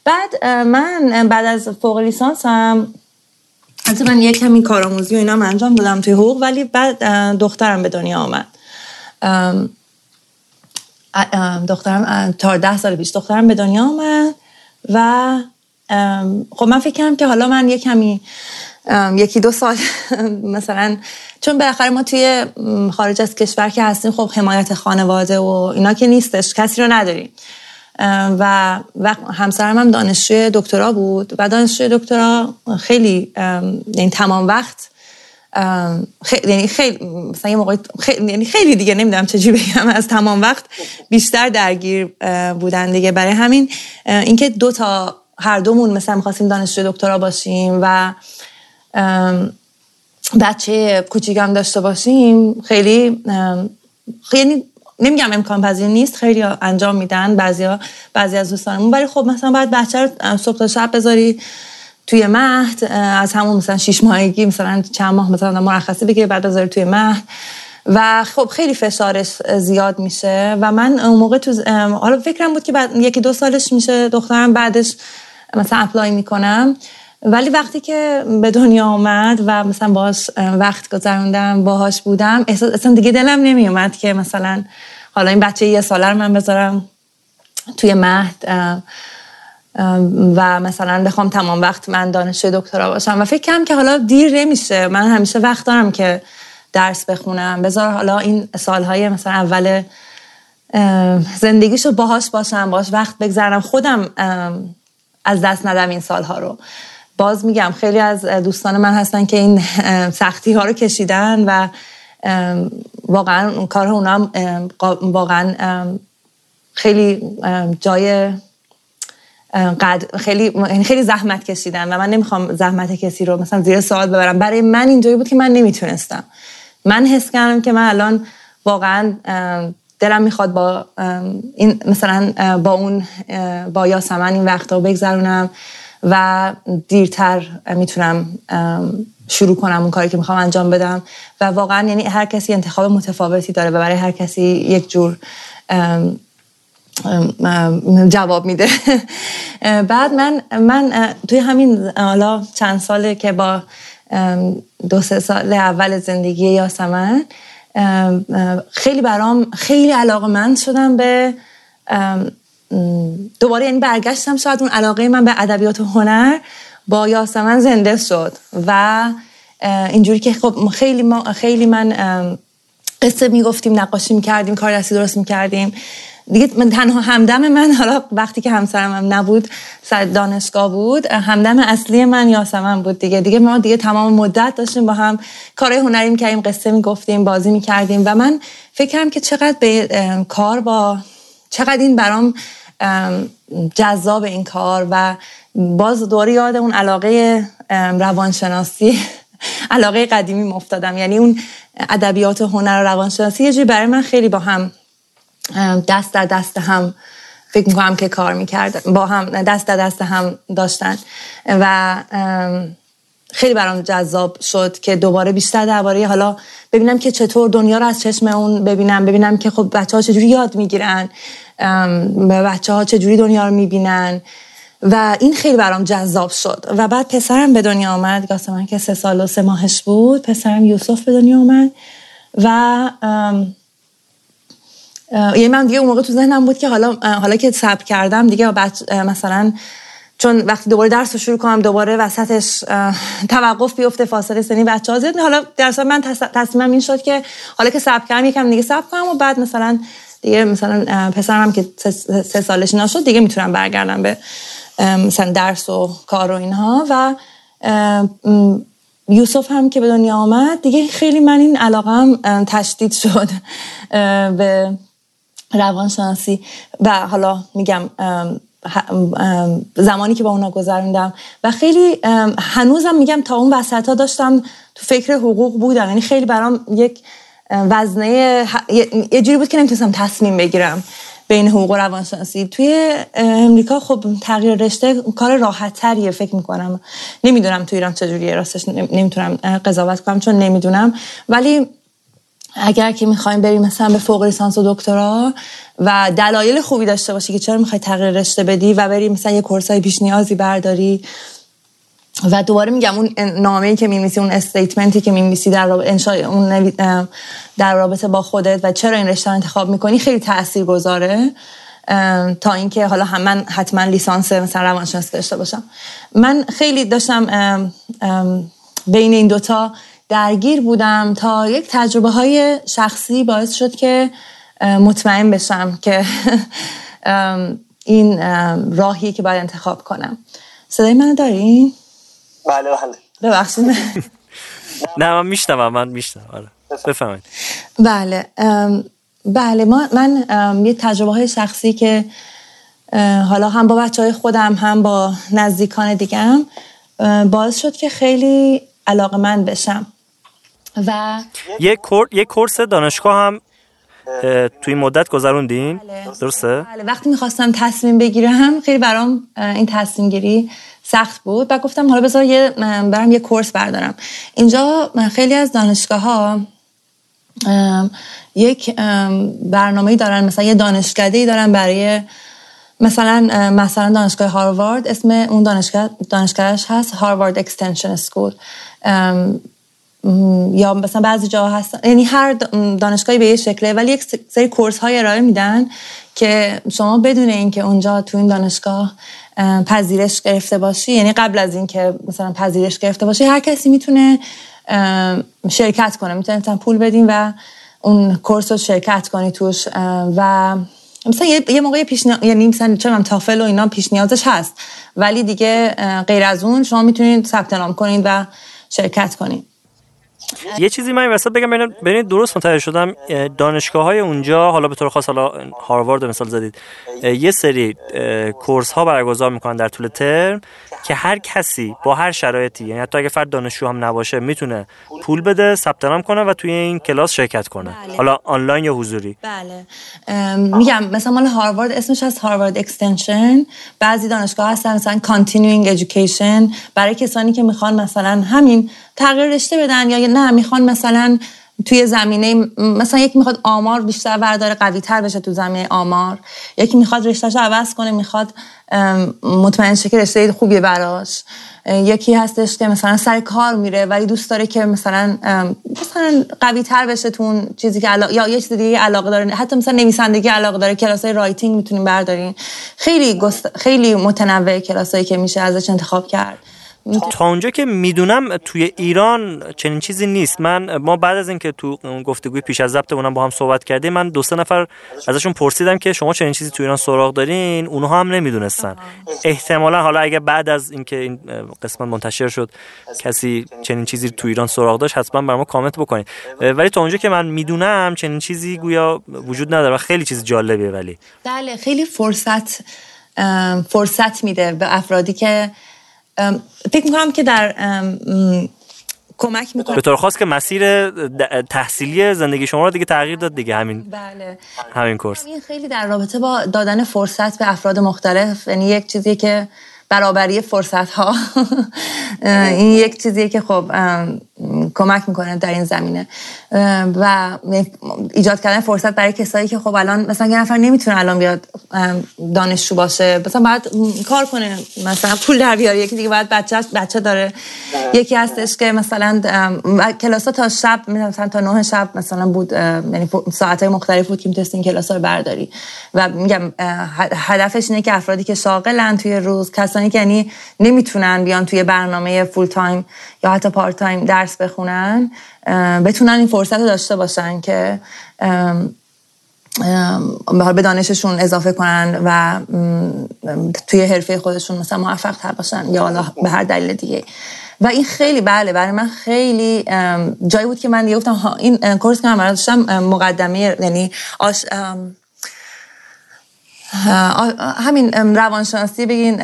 بعد من بعد از فوق لیسانسم حتی من یک کمی کارآموزی و اینا انجام دادم توی حقوق ولی بعد دخترم به دنیا آمد. دخترم 14 سال پیش دخترم به دنیا آمد و خب من فکر کردم که حالا من یه کمی یکی دو سال <laughs> مثلا چون بالاخره ما توی خارج از کشور که هستیم خب حمایت خانواده و اینا که نیستش کسی رو نداریم. و همسرم هم دانشجوی دکترا بود و دانشجوی دکترا خیلی یعنی تمام وقت یعنی خیلی مثلا خیلی, یعنی خیلی دیگه نمی‌دونم چجوری بگم از تمام وقت بیشتر درگیر بودن دیگه. برای همین اینکه دو تا هر دومون مثلا می‌خواستیم دانشجوی دکترا باشیم و بچه کوچیکم داشته باشیم خیلی خیلی نمیگم امکان پذیر نیست خیلی انجام میدن بعضیا بعضی از دوستانمون. ولی خب مثلا باید بچه رو صبح تا شب بذاری توی مهد از همون مثلا شیش ماهگی مثلا چند ماه مثلا مرخصی بگیره بعد بذاری توی مهد. و خب خیلی فشارش زیاد میشه. و من اون موقع تو حالا فکرم بود که بعد یکی دو سالش میشه دخترم بعدش مثلا اپلای می‌کنم. ولی وقتی که به دنیا آمد و مثلا باش وقت گذروندم باهاش بودم اصلا دیگه دلم نمیومد که مثلا حالا این بچه یه ساله من بذارم توی مهد. و مثلا بخوام تمام وقت من دانشجوی دکترا باشم. و فکر کنم که حالا دیر نمیشه. من همیشه وقت دارم که درس بخونم. بذار حالا این سالهای مثلا اول زندگیشو باهاش باشم باش وقت بگذرم. خودم از دست ندم این سالها رو. باز میگم خیلی از دوستان من هستن که این سختی ها رو کشیدن و واقعا کار اونا واقعا خیلی جای قد خیلی یعنی خیلی زحمت کشیدن و من نمی‌خوام زحمت کسی رو مثلا زیر سوال ببرم. برای من اینجوری بود که من نمی‌تونستم. من حس کردم که من الان واقعا دلم می‌خواد با این مثلا با اون با یاسمن این وقت رو بگذرونم و دیرتر می‌تونم شروع کنم اون کاری که می‌خوام انجام بدم. و واقعا یعنی هر کسی انتخاب متفاوتی داره و برای هر کسی یک جور جواب میده. <laughs> بعد من من توی همین حالا چند ساله که با دو سه سال اول زندگی یاسمن خیلی برام خیلی علاقه من شدم به دوباره یعنی برگشتم شاید اون علاقه من به ادبیات و هنر با یاسمن زنده شد و اینجوری که خب خیلی ما خیلی من قصه می‌گفتیم نقاشی می‌کردیم کار دستی درست می‌کردیم. دیگه من تنها همدم من حالا وقتی که همسرم هم نبود سر دانشگاه بود همدم اصلی من یاسمن بود دیگه. دیگه ما دیگه تمام مدت داشتیم با هم کار هنری می‌کردیم قصه می‌گفتیم بازی می‌کردیم و من فکرم که چقدر به کار با چقدر این برام جذاب این کار و باز دوری یاد اون علاقه روانشناسی <laughs> علاقه قدیمی مفتادم یعنی اون ادبیات هنر و روانشناسی یه جوری برای من خیلی با هم دست در دست هم فکر می‌کنم که کار می‌کرد. با هم دست در دست هم داشتن. و خیلی برام جذاب شد که دوباره بیشتر درباره حالا ببینم که چطور دنیا رو از چشم اون ببینم. ببینم که خب بچه ها چجوری یاد می‌گیرن. بچه ها چجوری دنیا رو می‌بینن. و این خیلی برام جذاب شد. و بعد پسرم به دنیا آمد. من که سه سال و سه ماهش بود پسرم یوسف به دنیا آمد. و یه من دیگه اون موقع تو ذهنم بود که حالا حالا که صبر کردم دیگه مثلا چون وقتی دوباره درس رو شروع کنم دوباره وسطش توقف بیفته فاصله سنی بچه ها زیاد حالا در من تصمیمم این شد که حالا که صبر کردم یکم دیگه صبر کنم و بعد مثلا دیگه مثلا پسرم که سه سالش نشد دیگه می‌تونم برگردم به مثلا درس و کار و اینها و یوسف هم که به دنیا آمد دیگه خیلی من این علاقم تشدید شد به روانشناسی و حالا میگم زمانی که با اونا گذروندم و خیلی هنوزم میگم تا اون وسط ها داشتم تو فکر حقوق بودم. یعنی خیلی برام یک وزنه یه جوری بود که نمی‌تونستم تصمیم بگیرم بین حقوق و روانشناسی. توی امریکا خب تغییر رشته کار راحت تریه فکر می‌کنم. نمی‌دونم تو ایران چجوریه راستش نمی‌تونم قضاوت کنم چون نمی‌دونم. ولی اگر که می‌خوایم بریم مثلا به فوق لیسانس و دکترا و دلایل خوبی داشته باشی که چرا می‌خوای تغییر رشته بدی و بری مثلا یه course ای پیش نیازی برداری و دوباره میگم اون نامه‌ای که می‌نویسی اون statement ی که می‌نویسی در رابطه اون در رابطه با خودت و چرا این رشته انتخاب می‌کنی خیلی تاثیر گذاره تا اینکه حالا هم من حتما لیسانس مثلا روانشناسی داشته باشم. من خیلی داشتم بین این دوتا درگیر بودم تا یک تجربه های شخصی باعث شد که مطمئن بشم که <laughs> این راهی که باید انتخاب کنم. صدای منو دارین؟ بله بله. ببخشید. <laughs> نه من میشنوم من میشنوم. آره. بفهمید بله بله. ما من یه تجربه های شخصی که حالا هم با بچه های خودم هم با نزدیکان دیگم باعث شد که خیلی علاقه من بشم. و یه کورس یه کورس دانشگاه هم توی مدت گذروندین؟ بله. درسته؟ بله. وقتی می‌خواستم تصمیم بگیرم خیلی برام این تصمیم گیری سخت بود. و گفتم حالا بذار یه برم یه کورس بردارم. اینجا خیلی از دانشگاه ها یک برنامه دارن. مثلا یه دانشکده دارن برای مثلا مثلا دانشگاه هاروارد. اسم اون دانشگاه دانشگاهش هست Harvard Extension School یا مثلا بعضی جاها هستن. یعنی هر دانشگاهی به یه شکله ولی یک سری course های ارائه میدن که شما بدون اینکه اونجا تو این دانشگاه پذیرش گرفته باشی یعنی قبل از اینکه مثلا پذیرش گرفته باشی هر کسی می‌تونه شرکت کنه. می‌تونه پول بدین و اون کورس رو شرکت کنی توش. و مثلا یه موقع پیش یعنی مثلا چه تافل و اینا پیش نیازش هست. ولی دیگه غیر از اون شما می‌تونید ثبت نام کنید و شرکت کنید. یه چیزی من وسط بگم ببینید درست متوجه شدم دانشگاه های اونجا. حالا به طور خاص حالا هاروارد مثال زدید. یه سری کورس ها برگزار می‌کنن در طول ترم که هر کسی با هر شرایطی یعنی حتی اگه فرد دانشجو هم نباشه می‌تونه پول بده ثبت نام کنه و توی این کلاس شرکت کنه. بله. حالا آنلاین یا حضوری. بله. میگم مثلا مال هاروارد اسمش از Harvard Extension. بعضی دانشگاه هستن مثلا continuing education برای کسانی که می‌خوان مثلا همین تغییر رشته بدن یا نه می‌خوان مثلا توی زمینه مثلا یکی می‌خواد آمار بیشتر برداره قوی تر بشه تو زمینه آمار. یکی می‌خواد رشتهش عوض کنه می‌خواد مطمئن شه که رشته خوبیه براش. یکی هستش که مثلا سر کار میره ولی دوست داره که مثلا مثلا قوی تر بشه تو اون چیزی که یا یه چیز دیگه علاقه داره. حتی مثلا نویسندگی علاقه داره کلاسای writing می‌تونیم بردارین خیلی خیلی متنوع کلاسایی که میشه ازش انتخاب کرد. تا اونجا که می‌دونم توی ایران چنین چیزی نیست. من ما بعد از اینکه تو گفتگوی پیش از ضبط با هم صحبت کردیم من دو سه نفر ازشون پرسیدم که شما چنین چیزی تو ایران سراغ دارین؟ اونها هم نمی‌دونستن. احتمالا حالا اگه بعد از اینکه این قسمت منتشر شد کسی چنین چیزی تو ایران سراغ داشت حتما برام کامنت بکنید ولی تا اونجا که من می‌دونم چنین چیزی گویا وجود نداره و خیلی چیز جالبیه ولی. بله خیلی فرصت فرصت میده به افرادی که فکر می‌کنم که در کمک می‌کنه. به طور خاص که مسیر تحصیلی زندگی شما رو دیگه تغییر داد دیگه همین. بله. همین کورس. این خیلی در رابطه با دادن فرصت به افراد مختلف یعنی یک چیزی که برابری فرصت ها <laughs> این یک چیزیه که خب کمک می‌کنه در این زمینه. و ایجاد کردن فرصت برای کسایی که خب الان مثلا یه نفر نمی‌تونه الان بیاد دانشجو باشه مثلا باید کار کنه مثلا پول در بیاره. یکی دیگه باید بچه بچه داره. یکی هستش که مثلا کلاس تا شب مثلا تا نه شب مثلا بود یعنی ساعت های مختلف بود که می‌تونستی این کلاس رو برداری. و میگم هدفش اینه که افرادی که شاغلن توی روز کسانی که یعنی نمی‌تونن بیان توی برنامه full time یا حتی part time درس بخونن بتونن این فرصت رو داشته باشن که به دانششون اضافه کنن و توی حرفه خودشون مثلا موفق تر باشن یا به هر دلیل دیگه. و این خیلی بله برای من خیلی جایی بود که من گفتم این کورس که من داشتم مقدمه یعنی آش همین روانشناسی بگین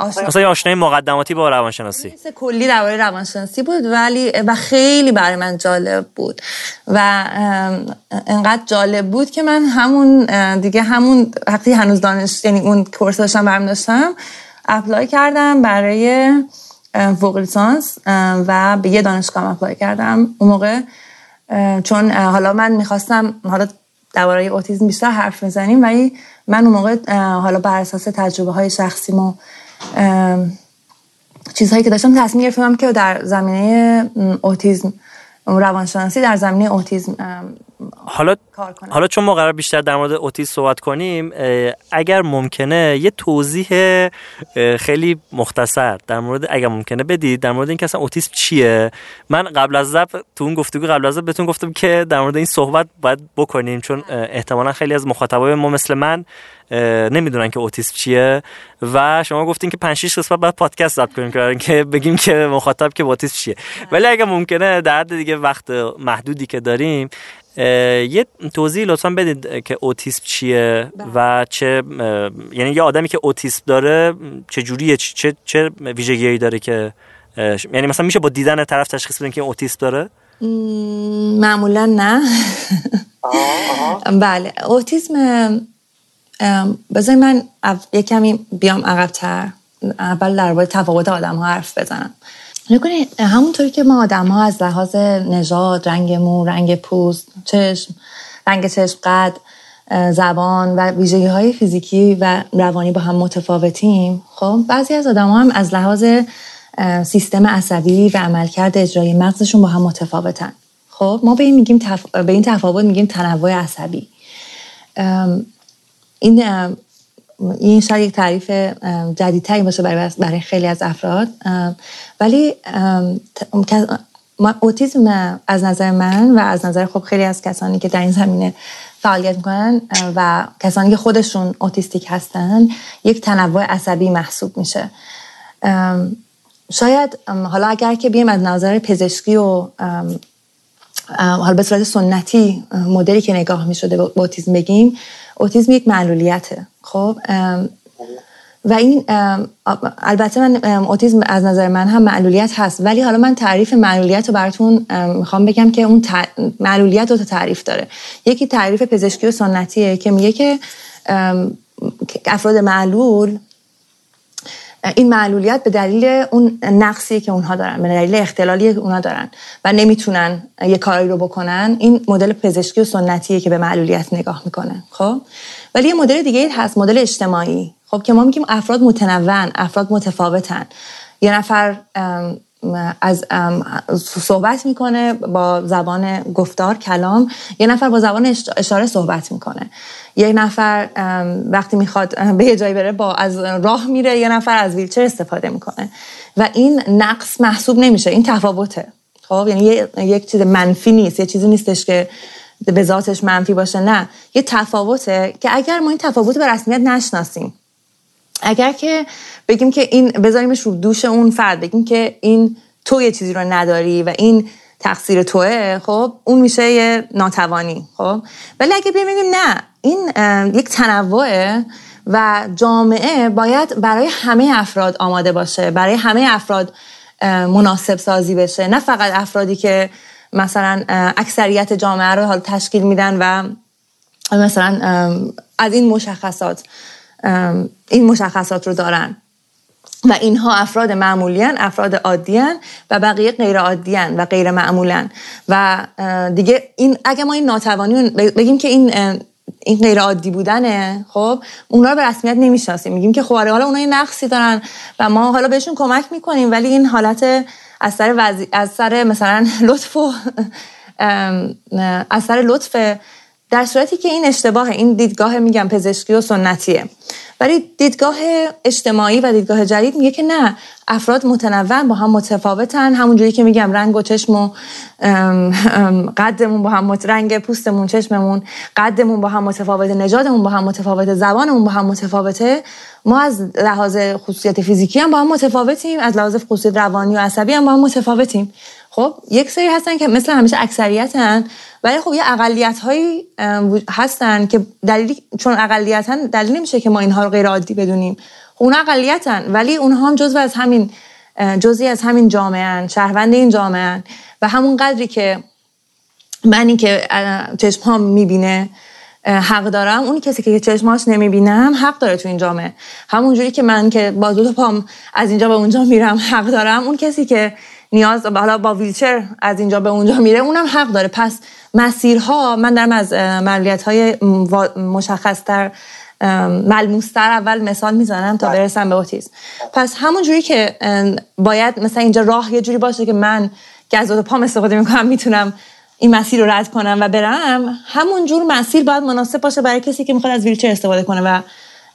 مثلا آشنای مقدماتی با روانشناسی. کلی درباره روانشناسی بود ولی و خیلی برای من جالب بود. و انقدر جالب بود که من همون دیگه همون وقتی هنوز دانش یعنی اون course داشتم برم داشتم apply کردم برای فوق لیسانس و به یه دانشگاه apply کردم. اون موقع چون حالا من می‌خواستم حالا درباره اوتیسم بیشتر حرف می‌زنیم ولی من اون موقع حالا بر اساس تجربه های شخصیمو چیزهایی که داشتم تصمیم گرفتم که در زمینه اوتیسم روانشناسی در زمینه اوتیسم حالا حالا چون ما قرار بیشتر در مورد اوتیسم صحبت کنیم اگر ممکنه یه توضیح خیلی مختصر در مورد اگر ممکنه بدید در مورد اینکه اصلا اوتیسم چیه. من قبل از ضبط تو اون گفتگو قبل از ضبط بهتون گفتم که در مورد این صحبت باید بکنیم چون احتمالا خیلی از مخاطبای ما مثل من نمی‌دونن که اوتیسم چیه و شما گفتین که 5 6 قسمت بعد پادکست ضبط کنیم که بگیم که مخاطب که اوتیسم چیه. ولی اگه ممکنه در دیگه وقت محدودی که داریم یه توضیح لطفا بدید که اوتیسم چیه بله. و چه یعنی یه آدمی که اوتیسم داره چه جوریه چه چه ویژگیایی داره که یعنی مثلا میشه با دیدن طرف تشخیص بدین که اوتیسم داره؟ معمولا نه. بله اوتیسم بذاری من یه کمی بیام عقبتر اول در باید تفاوت آدم ها حرف بزنم. نکنه همونطوری که ما آدم ها از لحاظ نژاد رنگ مو رنگ پوست چشم رنگ چشم قد زبان و ویژگی های فیزیکی و روانی با هم متفاوتیم خب بعضی از آدم هم از لحاظ سیستم عصبی و عملکرد اجرایی مغزشون با هم متفاوتن. خب ما به این میگیم به این تفاوت میگیم تنوع عصبی. این این شاید یک تعریف جدیدتری باشه برای, برای خیلی از افراد. ولی اوتیزم از نظر من و از نظر خب خیلی از کسانی که در این زمینه فعالیت می‌کنن و کسانی که خودشون اوتیستیک هستن یک تنوع عصبی محسوب میشه. شاید حالا اگر که بیم از نظر پزشکی و حالا به صورت سنتی مدلی که نگاه می‌شده به اوتیزم بگیم اوتیزم یک معلولیته. خب و این البته من اوتیزم از نظر من هم معلولیت هست ولی حالا من تعریف معلولیت رو براتون می‌خوام بگم که اون معلولیت دو تا تعریف داره. یکی تعریف پزشکی و سنتیه که میگه که افراد معلول این معلولیت به دلیل اون نقصی که اونها دارن به دلیل اختلالی که اونها دارن و نمی‌تونن یه کاری رو بکنن این مدل پزشکی و سنتیه که به معلولیت نگاه می‌کنه. خب؟ ولی یه مدل دیگه هست مدل اجتماعی. خب که ما میگیم افراد متنوعن افراد متفاوتن. یه نفر از صحبت می‌کنه با زبان گفتار کلام. یه نفر با زبان اشاره صحبت می‌کنه. یه نفر وقتی می‌خواد به یه جایی بره با از راه میره یه نفر از ویلچر استفاده می‌کنه. و این نقص محسوب نمیشه این تفاوته. خب؟ یعنی یک چیز منفی نیست یه چیزی نیستش که به ذاتش منفی باشه نه. یه تفاوته که اگر ما این تفاوت به رسمیت نشناسیم اگر که بگیم که این بذاریمش رو دوش اون فرد بگیم که این تو یه چیزی رو نداری و این تقصیر توه خب اون میشه یه ناتوانی خب. ولی اگه بگیم نه این یک تنوعه و جامعه باید برای همه افراد آماده باشه برای همه افراد مناسب سازی بشه. نه فقط افرادی که مثلا اکثریت جامعه رو حال تشکیل میدن و مثلا از این مشخصات این مشخصات رو دارن. و اینها افراد معمولیان افراد عادیان و بقیه غیر عادیان و غیر معمولن و دیگه این اگه ما این ناتوانی بگیم که این این غیر عادی بودنه خب اونا رو به رسمیت نمی‌شناسیم. میگیم که خب آره، حالا اونا یه نقصی دارن و ما حالا بهشون کمک می‌کنیم ولی این حالت از سر, وزی... از سر مثلا لطف و از سر لطف در صورتی که این اشتباه این دیدگاه میگم پزشکی و سنتیه. ولی دیدگاه اجتماعی و دیدگاه جدید میگه که نه افراد متنوع با هم متفاوتن. همونجوری که میگم رنگ و چشم و قدمون با هم مت... رنگ پوستمون چشممون قدمون با هم متفاوته نژادمون با هم متفاوته زبانمون با هم متفاوته. ما از لحاظ خصوصیت فیزیکی هم با هم متفاوتیم از لحاظ خصوصیت روانی و عصبی هم با هم متفاوتیم. خب یک سری هستن که مثل همیشه اکثریتن ولی خب یه اقلیت هایی هستن که دلیلی چون اقلیتن دلیل نمیشه که ما اینها رو غیر عادی بدونیم. خب اون اقلیتن ولی اونها هم جزو از همین جزی از همین جامعه شهروند این جامعه و همون قدری که منی که چشم می‌بینه حق دارم اون کسی که چشماش نمی‌بینم حق داره تو این جامعه. همونجوری که من که با دو پام از اینجا به اونجا میرم حق دارم اون کسی که نیاز حالا با ویلچر از اینجا به اونجا میره اونم حق داره پس مسیرها من دارم از معلولیت های مشخصتر ملموستر اول مثال می‌زنم تا بله. برسم به اوتیسم پس همون جوری که باید مثلا اینجا راه یه جوری باشه که من که از پام استفاده می‌کنم می‌تونم این مسیر رو رد کنم و برم همون جور مسیر باید مناسب باشه برای کسی که می‌خواد از ویلچر استفاده کنه و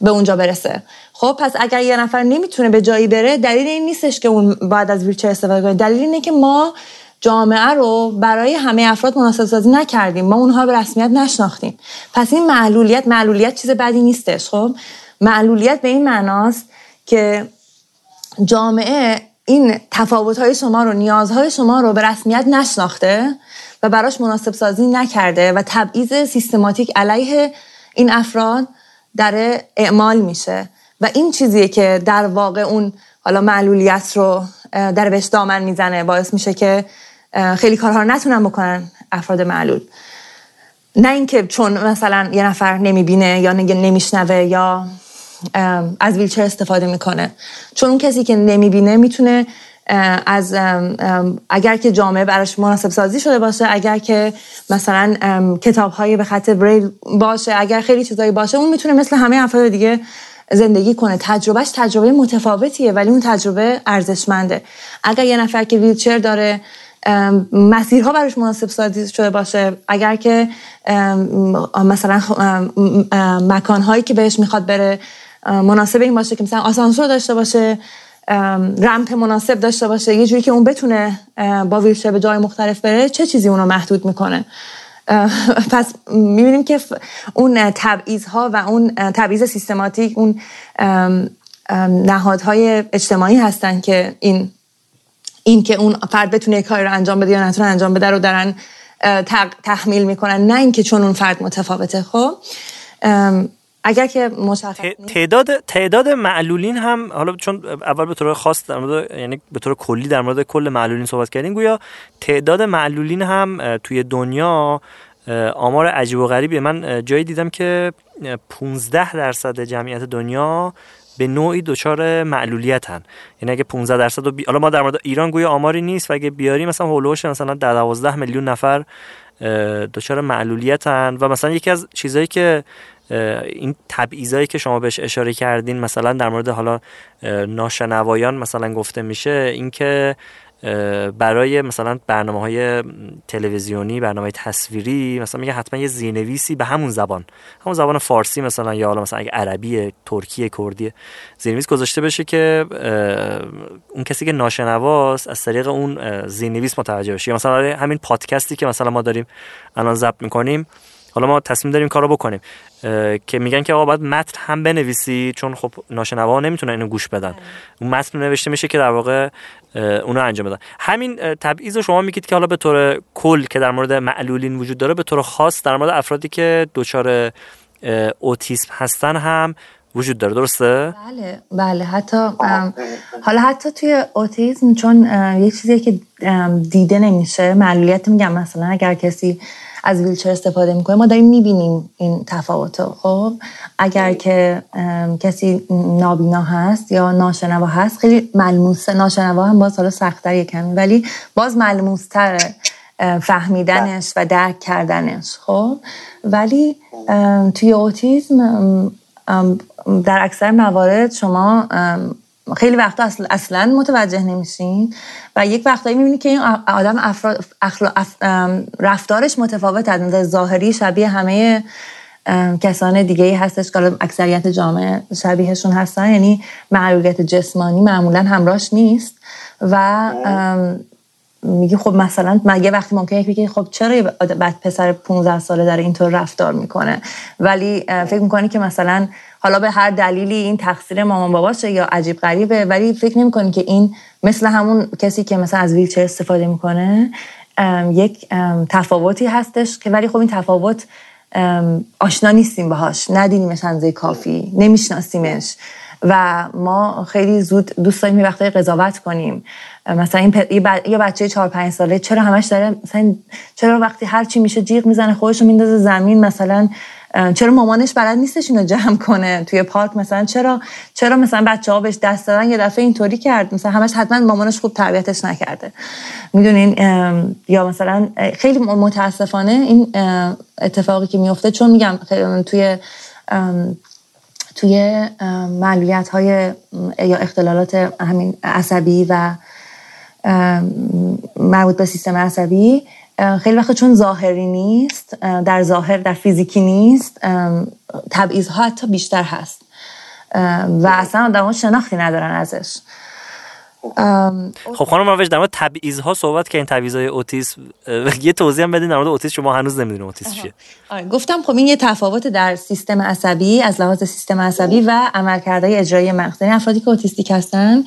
به اونجا برسه. خب پس اگر یه نفر نمی‌تونه به جایی بره دلیل این نیستش که اون باید از ویلچر استفاده کنه. دلیل اینه که ما جامعه رو برای همه افراد مناسب سازی نکردیم. ما اونها به رسمیت نشناختیم. پس این معلولیت معلولیت چیز بدی نیستش. خب معلولیت به این معناست که جامعه این تفاوت‌های شما رو نیازهای شما رو به رسمیت نشناخته و براش مناسب سازی نکرده و تبعیض سیستماتیک علیه این افراد در اعمال میشه. و این چیزیه که در واقع اون حالا معلولیت رو در بهش دامن می‌زنه باعث میشه که خیلی کارها رو نتونن بکنن افراد معلول. نه اینکه چون مثلا یه نفر نمی‌بینه یا نمیشنوه یا از ویلچر استفاده می‌کنه. چون کسی که نمی‌بینه می‌تونه از اگر که جامعه براش مناسب سازی شده باشه اگر که مثلا کتاب های به خط بریل باشه اگر خیلی چیزایی باشه اون می‌تونه مثل همه افراد دیگه زندگی کنه. تجربهش تجربه متفاوتیه ولی اون تجربه ارزشمنده. اگر یه نفر که ویلچر داره مسیرها براش مناسب سازی شده باشه اگر که مثلا مکانهایی که بهش می‌خواد بره مناسب این باشه که مثلا آسانسور داشته باشه رمپ مناسب داشته باشه یه جوری که اون بتونه با ویلچر به جای مختلف بره چه چیزی اونو محدود می‌کنه؟ <laughs> پس می‌بینیم که اون تبعیض ها و اون تبعیض سیستماتیک اون نهادهای اجتماعی هستن که این این که اون فرد بتونه کاری رو انجام بده یا نتونه انجام بده رو دارن تحمیل می‌کنن نه اینکه چون اون فرد متفاوته خب؟ اگر که مشخص تعداد تعداد معلولین هم حالا چون اول به طور خاص در مورد یعنی به طور کلی در مورد کل معلولین صحبت کردیم گویا تعداد معلولین هم توی دنیا آمار عجیب و غریبیه. من جایی دیدم که 15 درصد جمعیت دنیا به نوعی دچار معلولیت هن یعنی اگه 15 درصد بی... حالا ما در مورد ایران گویا آماری نیست و اگه بیاری مثلا هولوش مثلا 12 میلیون نفر دچار معلولیت هن و مثلا یکی از چیزهایی که این تبعیضایی که شما بهش اشاره کردین مثلا در مورد حالا ناشنوایان مثلا گفته میشه اینکه برای مثلا برنامه های تلویزیونی برنامه تصویری مثلا میگه حتما یه زیرنویسی به همون زبان. همون زبان فارسی مثلا یا حالا مثلا اگه عربی ترکی کردی زیرنویس گذاشته بشه که اون کسی که ناشنواست از طریق اون زیرنویس متوجه بشه. مثلا همین پادکستی که مثلا ما داریم الان ضبط می‌کنیم حالا ما تصمیم داریم کارو بکنیم. که میگن که آقا باید متن هم بنویسی چون خب ناشنوا نمی‌تونن اینو گوش بدن. اون متن نوشته میشه که در واقع اونو انجام بدن. همین تبعیض شما میگید که حالا به طور کل که در مورد معلولین وجود داره به طور خاص در مورد افرادی که دچار اوتیسم هستن هم وجود داره. درسته؟ بله بله. حتی حالا حتی توی اوتیسم چون یه چیزی که دیده نمیشه. معلولیت میگم مثلا اگر کسی از ویلچر استفاده می‌کنه ما داریم می‌بینیم این تفاوت خب اگر که کسی نابینا هست یا ناشنوا هست خیلی ملموس ناشنوا هم باز حالا سختتر یکمی ولی باز ملموستره فهمیدنش و درک کردنش. خب ولی توی اوتیزم در اکثر موارد شما خیلی وقتا اصلا, اصلا متوجه نمیشین و یک وقتایی می‌بینی که این آدم افراد رفتارش متفاوت از ظاهری شبیه همه کسان دیگه ای هستش که اکثریت جامعه شبیهشون هستن یعنی معلولیت جسمانی معمولا همراهش نیست و میگه خب مثلا یه وقتی ممکنه بگه خب چرا بعد پسر 15 ساله داره اینطور رفتار می‌کنه؟ ولی فکر می‌کنی که مثلا حالا به هر دلیلی این تقصیر مامان باباشه یا عجیب غریبه ولی فکر نمی‌کنی که این مثل همون کسی که مثلا از ویلچر استفاده می‌کنه یک تفاوتی هستش که ولی خب این تفاوت آشنا نیستیم باهاش ندیدیمش اندازه کافی نمیشناسیمش. و ما خیلی زود دوست داریم یه وقتایی قضاوت کنیم. مثلا این یه بچه چهار پنج ساله چرا همش داره مثلا چرا وقتی هر چی میشه جیغ می‌زنه خودش رو میندازه زمین مثلا چرا مامانش بلد نیستش اینو جمع کنه؟ توی پارک مثلا چرا چرا مثلا بچه ها بهش دست دادن؟ یه دفعه اینطوری کرد. مثلا همش حتما مامانش خوب تربیتش نکرده. می‌دونین یا مثلا خیلی متاسفانه این اتفاقی که میفته چون میگم توی توی معلولیت های یا اختلالات همین عصبی و مربوط به سیستم عصبی خیلی وقت چون ظاهری نیست در ظاهر در فیزیکی نیست تبعیض ها حتی بیشتر هست. و اصلا آدم شناختی ندارن ازش. خب خانم روش در مورد تبعیض ها صحبت که این تبعیض های اوتیسم یه توضیح هم بدین در مورد اوتیسم شما هنوز نمی‌دونید اوتیسم چیه. آره گفتم خب این یه تفاوت در سیستم عصبی از لحاظ سیستم عصبی و عملکردهای اجرایی مغز. یعنی افرادی که اوتیستیک هستن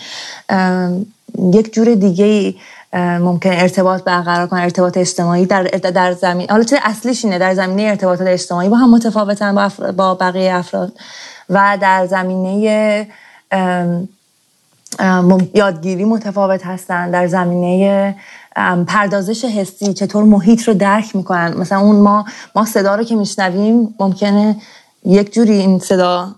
یک جور دیگه ممکن ارتباط برقرار کنن ارتباط اجتماعی در در زمین. حالا چه اصلیش اینه؟ در زمینه ارتباطات اجتماعی با هم متفاوتن با, با بقیه افراد. و در زمینه یادگیری متفاوت هستن. در زمینه پردازش حسی چطور محیط رو درک می‌کنن. مثلا اون ما ما صدا رو که میشنویم ممکنه یک جوری این صدا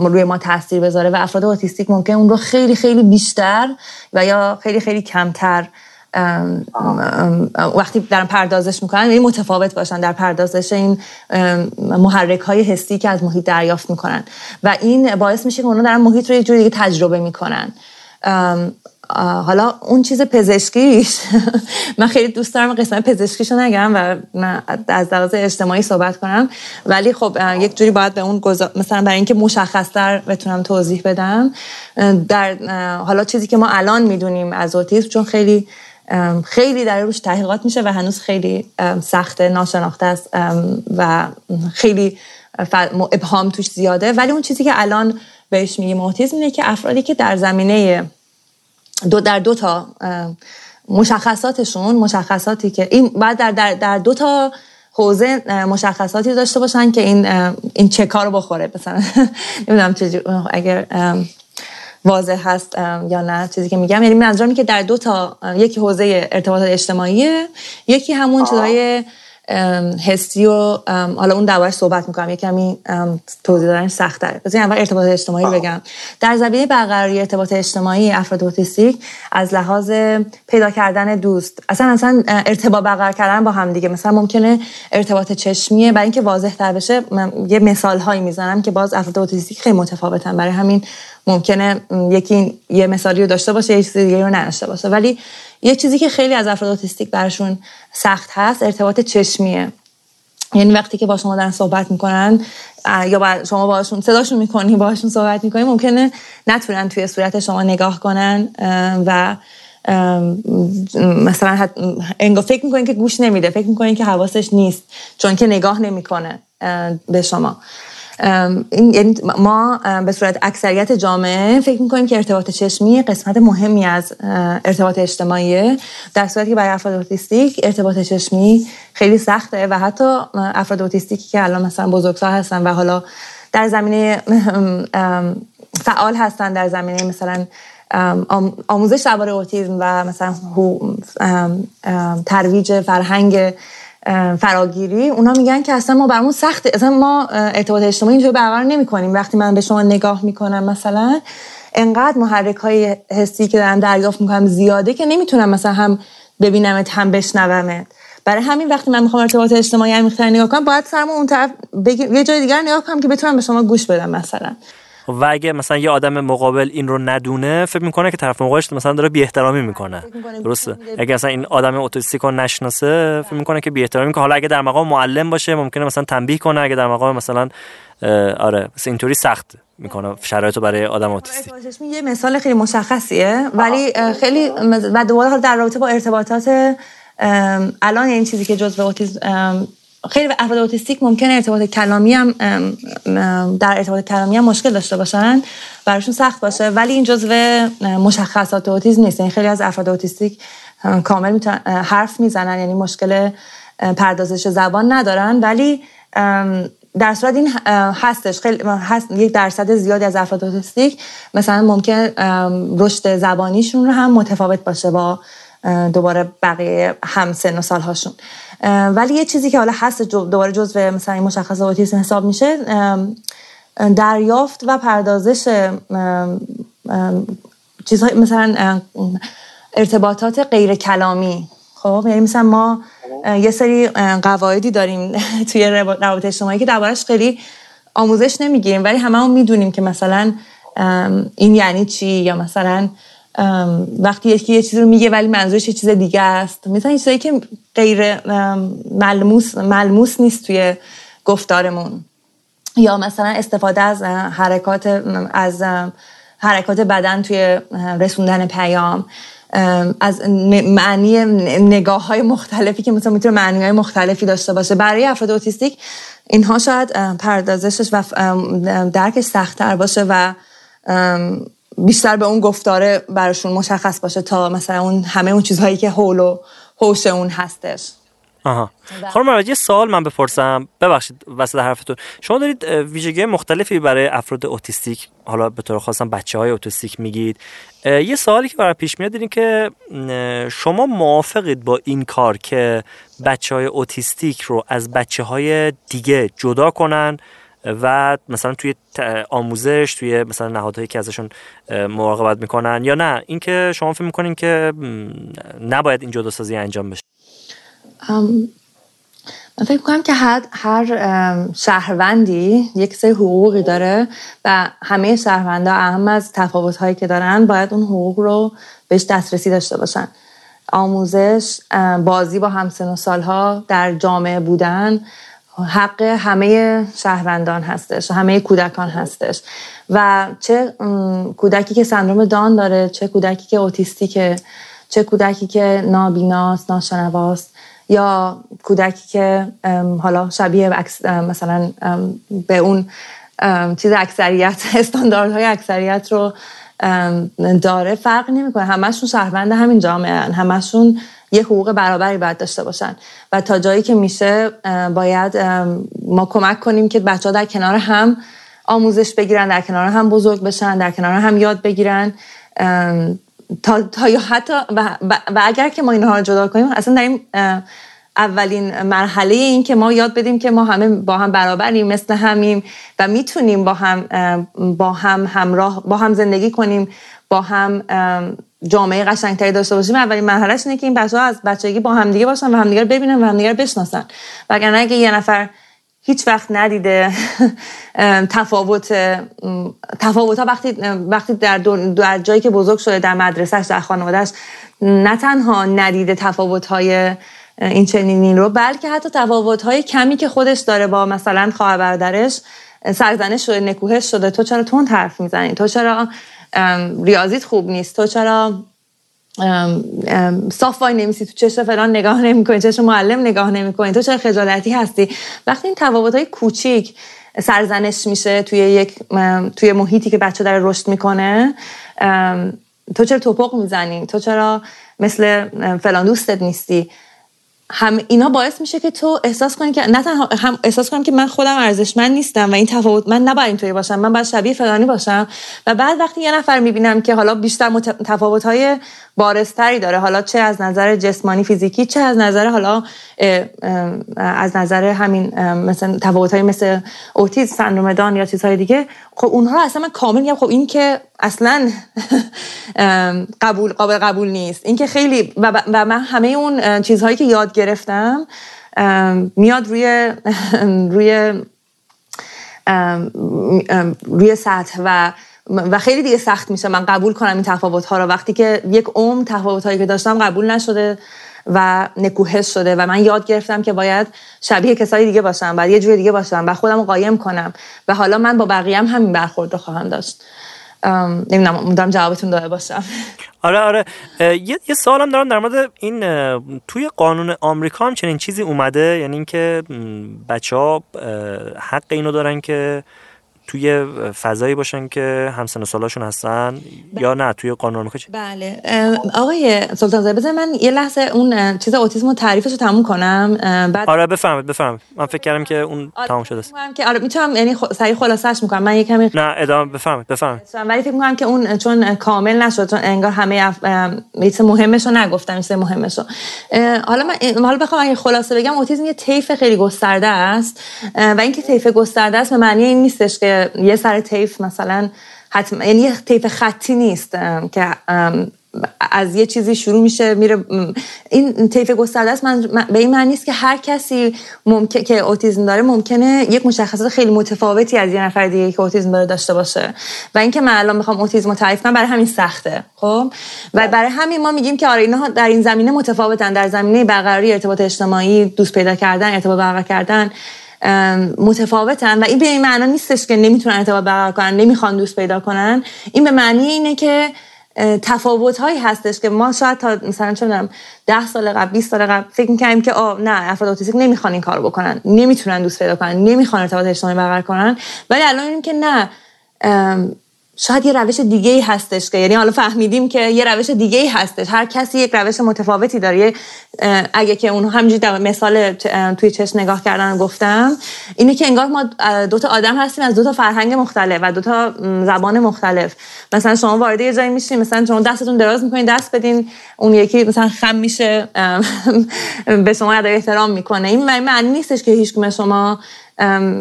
روی ما تاثیر بذاره و افراد اوتیستیک ممکن اون رو خیلی خیلی بیشتر و یا خیلی خیلی کمتر وقتی در پردازش می‌کنن یعنی متفاوت باشن در پردازش این محرک های حسی که از محیط دریافت می‌کنن. و این باعث میشه که اونا در محیط رو یه جوری دیگه تجربه می‌کنن. حالا اون چیز پزشکیش من خیلی دوست دارم قسمت پزشکیشو نگم و از لحاظ اجتماعی صحبت کنم. ولی خب یک جوری باید به اون مثلا برای اینکه مشخصتر بتونم توضیح بدم. در حالا چیزی که ما الان می‌دونیم از اوتیسم چون خیلی خیلی در روش تحقیقات میشه و هنوز خیلی سخت ناشناخته است و خیلی ابهام توش زیاده. ولی اون چیزی که الان بهش میگیم اوتیسم اینه که افرادی که در زمینه دو در دو تا مشخصاتشون مشخصاتی که این بعد در, در, در دو تا حوزه مشخصاتی داشته باشن که این این چه کار بخوره. مثلا <laughs> نمی‌دونم اگر واضح هست یا نه چیزی که میگم. یعنی منظورم که در دو تا یکی حوزه ارتباطات اجتماعی یکی همون چیزای حسی و حالا اون دوباره صحبت می‌کنم. یه کمی توضیح دادن سخت داره بذارید اول ارتباط اجتماعی بگم. در زمینه برقراری ارتباط اجتماعی افراد اوتیستیک از لحاظ پیدا کردن دوست اصلا اصلا ارتباط برقرار کردن با هم دیگه. مثلا ممکنه ارتباط چشمیه. برای اینکه واضح تر بشه یه مثال هایی می‌زنم که باز افراد اوتیستیک خیلی متفاوتن. برای همین ممکنه یکی یه مثالی رو داشته باشه یه چیز دیگه رو نداشته باشه. ولی یه چیزی که خیلی از افراد اوتیستیک برشون سخت هست ارتباط چشمیه. یعنی وقتی که با شما دارن صحبت می‌کنن یا با شما باشون صداشون می‌کنی باشون صحبت می‌کنی ممکنه نتونن توی صورت شما نگاه کنن و مثلا انگار فکر می‌کنین که گوش نمیده فکر می‌کنین که حواسش نیست چون که نگاه نمی‌کنه به شما. این یعنی ما به صورت اکثریت جامعه فکر می‌کنیم که ارتباط چشمی قسمت مهمی از ارتباط اجتماعی در صورتی که برای افراد اوتیستیک ارتباط چشمی خیلی سخته و حتی افراد اوتیستیکی که الان مثلا بزرگسال هستن و حالا در زمینه فعال هستن در زمینه مثلا آموزش درباره اوتیسم و مثلا ترویج فرهنگ فراگیری اونا میگن که اصلا ما برامون سخته. اصلا ما ارتباط اجتماعی اینجوری برقرار نمی‌کنیم. وقتی من به شما نگاه می‌کنم مثلا انقدر محرک های حسی که دارم دریافت می‌کنم زیاده که نمی‌تونم مثلا هم ببینمت هم بشنومت. برای همین وقتی من می‌خوام ارتباط اجتماعی عمیق‌تر نگاه کنم باید سرمو اون طرف یه جای دیگر نگاه کنم که بتونم به شما گوش بدم مثلا. و اگه مثلا یه آدم مقابل این رو ندونه فکر می‌کنه که طرف مقابلش مثلا داره بی احترامی می‌کنه درسته؟ اگه مثلا این آدم اوتیستیک رو نشناسه فکر می‌کنه که بی احترامی می‌کنه. حالا اگه در مقام معلم باشه ممکنه مثلا تنبیه کنه. اگه در مقام مثلا آره مثلا اینطوری سخت می‌کنه شرایط برای آدم اوتیستیک یه مثال خیلی مشخصیه. ولی خیلی و دوباره در رابطه با ارتباطات الان این چیزی که جزء اوتیسم خیلی افراد اوتیستیک ممکنه ارتباط کلامی هم در ارتباط کلامی هم مشکل داشته باشن. براشون سخت باشه. ولی این جزو مشخصات اوتیسم نیست. یعنی خیلی از افراد اوتیستیک کامل حرف می‌زنن. یعنی مشکل پردازش زبان ندارن. ولی در صورت این هستش. خیلی هست یک درصد زیادی از افراد اوتیستیک مثلا ممکن رشد زبانیشون رو هم متفاوت باشه با دوباره بقیه هم سن و سالهاشون. ولی یه چیزی که حالا هست دوباره جزو مثلا این مشخص اوتیسم حساب میشه دریافت و پردازش چیزهای مثلا ارتباطات غیر کلامی. خب یعنی مثلا ما یه سری قواعدی داریم <laughs> توی روابط اجتماعی که دربارش خیلی آموزش نمی‌گیریم ولی هممون می‌دونیم که مثلا این یعنی چی یا مثلا وقتی یکی یه چیزی رو میگه ولی منظورش یه چیز دیگه است. مثلا چیزایی که غیر ملموس ملموس نیست توی گفتارمون. یا مثلا استفاده از حرکات از حرکات بدن توی رسوندن پیام. از معنی نگاه های مختلفی که مثلا می‌تونه معنی های مختلفی داشته باشه. برای افراد اوتیستیک اینها شاید پردازشش و درکش سختتر باشه و بیشتر به اون گفتاره براشون مشخص باشه تا مثلا اون همه اون چیزهایی که حول و حوش اون هستش. آها. خانم یه سوال من بپرسم. ببخشید وسط حرفتون. شما دارید ویژگی مختلفی برای افراد اوتیستیک حالا به طور خاصم بچه های اوتیستیک میگید. یه سوالی که برای پیش میاد اینه که شما موافقید با این کار که بچه های اوتیستیک رو از بچه های دیگه جدا کنن و مثلا توی آموزش توی مثلا نهادهایی که ازشون مراقبت می‌کنن یا نه. اینکه شما فکر می‌کنین که نباید این جداسازی انجام بشه. من فکر کنم که هر, هر شهروندی یک سری حقوقی داره و همه شهروندا اهم از تفاوت هایی که دارن باید اون حقوق رو بهش دسترسی داشته باشن. آموزش بازی با همسن و سالها در جامعه بودن حق همه شهروندان هستش همه کودکان هستش. و چه کودکی که سندروم دان داره چه کودکی که اوتیستیکه چه کودکی که نابیناست ناشنواست یا کودکی که حالا شبیه مثلا به اون چیز اکثریت <laughs> استانداردهای اکثریت رو داره. فرق نمی‌کنه. همشون شهروند همین جامعه همشون یه حقوق برابری باید داشته باشن. و تا جایی که میشه باید ما کمک کنیم که بچه ها در کنار هم آموزش بگیرن در کنار هم بزرگ بشن در کنار هم یاد بگیرن. تا, تا یا حتی و, و اگر که ما اینها رو جدا کنیم اصلا در این اولین مرحله این که ما یاد بدیم که ما همه با هم برابریم مثل همیم و می‌تونیم با هم با هم همراه با هم زندگی کنیم با هم جامعه قشنگتری داشته باشیم اولین مرحلهش اینه که این بچه ها از بچگی با همدیگه باشن و همدیگه رو ببینن و همدیگه رو بشناسن. وگرنه اگه یه نفر هیچ وقت ندیده <laughs> تفاوت تفاوت ها وقتی وقتی در, در جایی که بزرگ شده در مدرسهش در خانوادهش نه تنها ندیده تفاوت های این چنینی رو بلکه حتی تفاوت های کمی که خودش داره با مثلا خواهر برادرش سرزنش شده نکوهش شده. تو چرا تون حرف می‌زنی؟ تو چرا ریاضیت خوب نیست. تو چرا صاف وای نمیسی تو چشم فلان نگاه نمی‌کنی چشم معلم نگاه نمی‌کنی. تو چرا خجالتی هستی؟ وقتی این تفاوت های کوچیک سرزنش میشه توی یک توی محیطی که بچه داره رشد می‌کنه تو چرا توپق می‌زنی؟ تو چرا مثل فلان دوستت نیستی؟ هم اینا باعث میشه که تو احساس کنی که نه تنها هم احساس کنم که من خودم ارزشمند نیستم و این تفاوت من نباید اینطوری باشم من باید شبیه فلانی باشم. و بعد وقتی یه نفر می‌بینم که حالا بیشتر تفاوت های بارزتری داره حالا چه از نظر جسمانی فیزیکی چه از نظر حالا از نظر همین مثلا تفاوت های مثل اوتیز سندروم دان یا چیزهای دیگه خب اونها رو اصلا من کامل میگم خب این که اصلا قبول قابل قبول نیست. این که خیلی و من همه اون چیزهایی که یاد گرفتم میاد روی <laughs> روی روی سطح و و خیلی دیگه سخت میشه. من قبول کنم این تفاوت ها رو. وقتی که یک عمر تفاوت هایی که داشتم قبول نشده و نکوهش شده و من یاد گرفتم که باید شبیه کسای دیگه باشم باید یه جور دیگه باشم و خودم رو قایم کنم و حالا من با بقیه هم همین برخورد رو خواهم داشت. نمی‌دونم مدام جوابتون داده باشم. آره آره. یه, یه سوالم دارم در مورد این توی قانون آمریکا هم چنین چیزی اومده؟ یعنی اینکه بچه ها حق اینو دارن که توی فضایی باشن که همسن سالاشون هستن بله. یا نه؟ توی قانون آمریکا بله. آقای سلطان زاده بذار من یه لحظه اون چیز اوتیسم رو تعریفش رو تموم کنم. بعد آره بفهمید بفهمید من فکر کردم که اون آره تموم شده است. که آره می‌تونم یعنی خ... سریع خلاصش می‌کنم. من یه کمی نه ادامه بفهمید بفهمید ولی فکر می‌کنم که اون چون کامل نشد چون انگار همه اف... چیز مهمش رو نگفتم چیز مهمش رو. حالا من حالا بخوام اگه خلاصه بگم اوتیسم یه طیف خیلی گسترده است. و اینکه طیف گسترده است به معنی این نیستش که یه سر تیف مثلا حتما یعنی یه تیف خطی نیست که از یه چیزی شروع میشه میره این طیف گسترده است من به این معنی است که هر کسی ممکن که اوتیسم داره ممکنه یک مشخصات خیلی متفاوتی از یه نفر دیگه که اوتیسم داره داشته باشه. و اینکه من الان می‌خوام اوتیسم رو تعریف کنم برای همین سخته خب؟ و برای همین ما میگیم که آره اینها در این زمینه متفاوتن در زمینه برقراری ارتباط اجتماعی دوست پیدا کردن ارتباط برقرار کردن. متفاوتن و این به این معنا نیستش که نمی‌تونن ارتباط برقرار کنن نمی‌خوان دوست پیدا کنن. این به معنی اینه که تفاوت هایی هستش که ما شاید تا مثلا چون ده سال قبل 20 سال قبل فکر می‌کنیم که آه نه افراد اوتیستیک نمی‌خوان این کارو بکنن نمی‌تونن دوست پیدا کنن نمی‌خوان ارتباط اجتماعی برقرار کنن. ولی الان این که نه. شاید یه روش دیگه ای هستش که یعنی حالا فهمیدیم که یه روش دیگه ای هستش. هر کسی یک روش متفاوتی داره. اگه که اون همینجوری در مثال توی چشم نگاه کردن گفتم اینه که انگار ما دو تا آدم هستیم از دو تا فرهنگ مختلف و دو تا زبان مختلف. مثلا شما وارد یه جایی میشین مثلا شما دستتون دراز می‌کنین دست بدین اون یکی مثلا خم میشه <laughs> به شما ادای احترام می‌کنه. این معنی نیستش که هیچ شما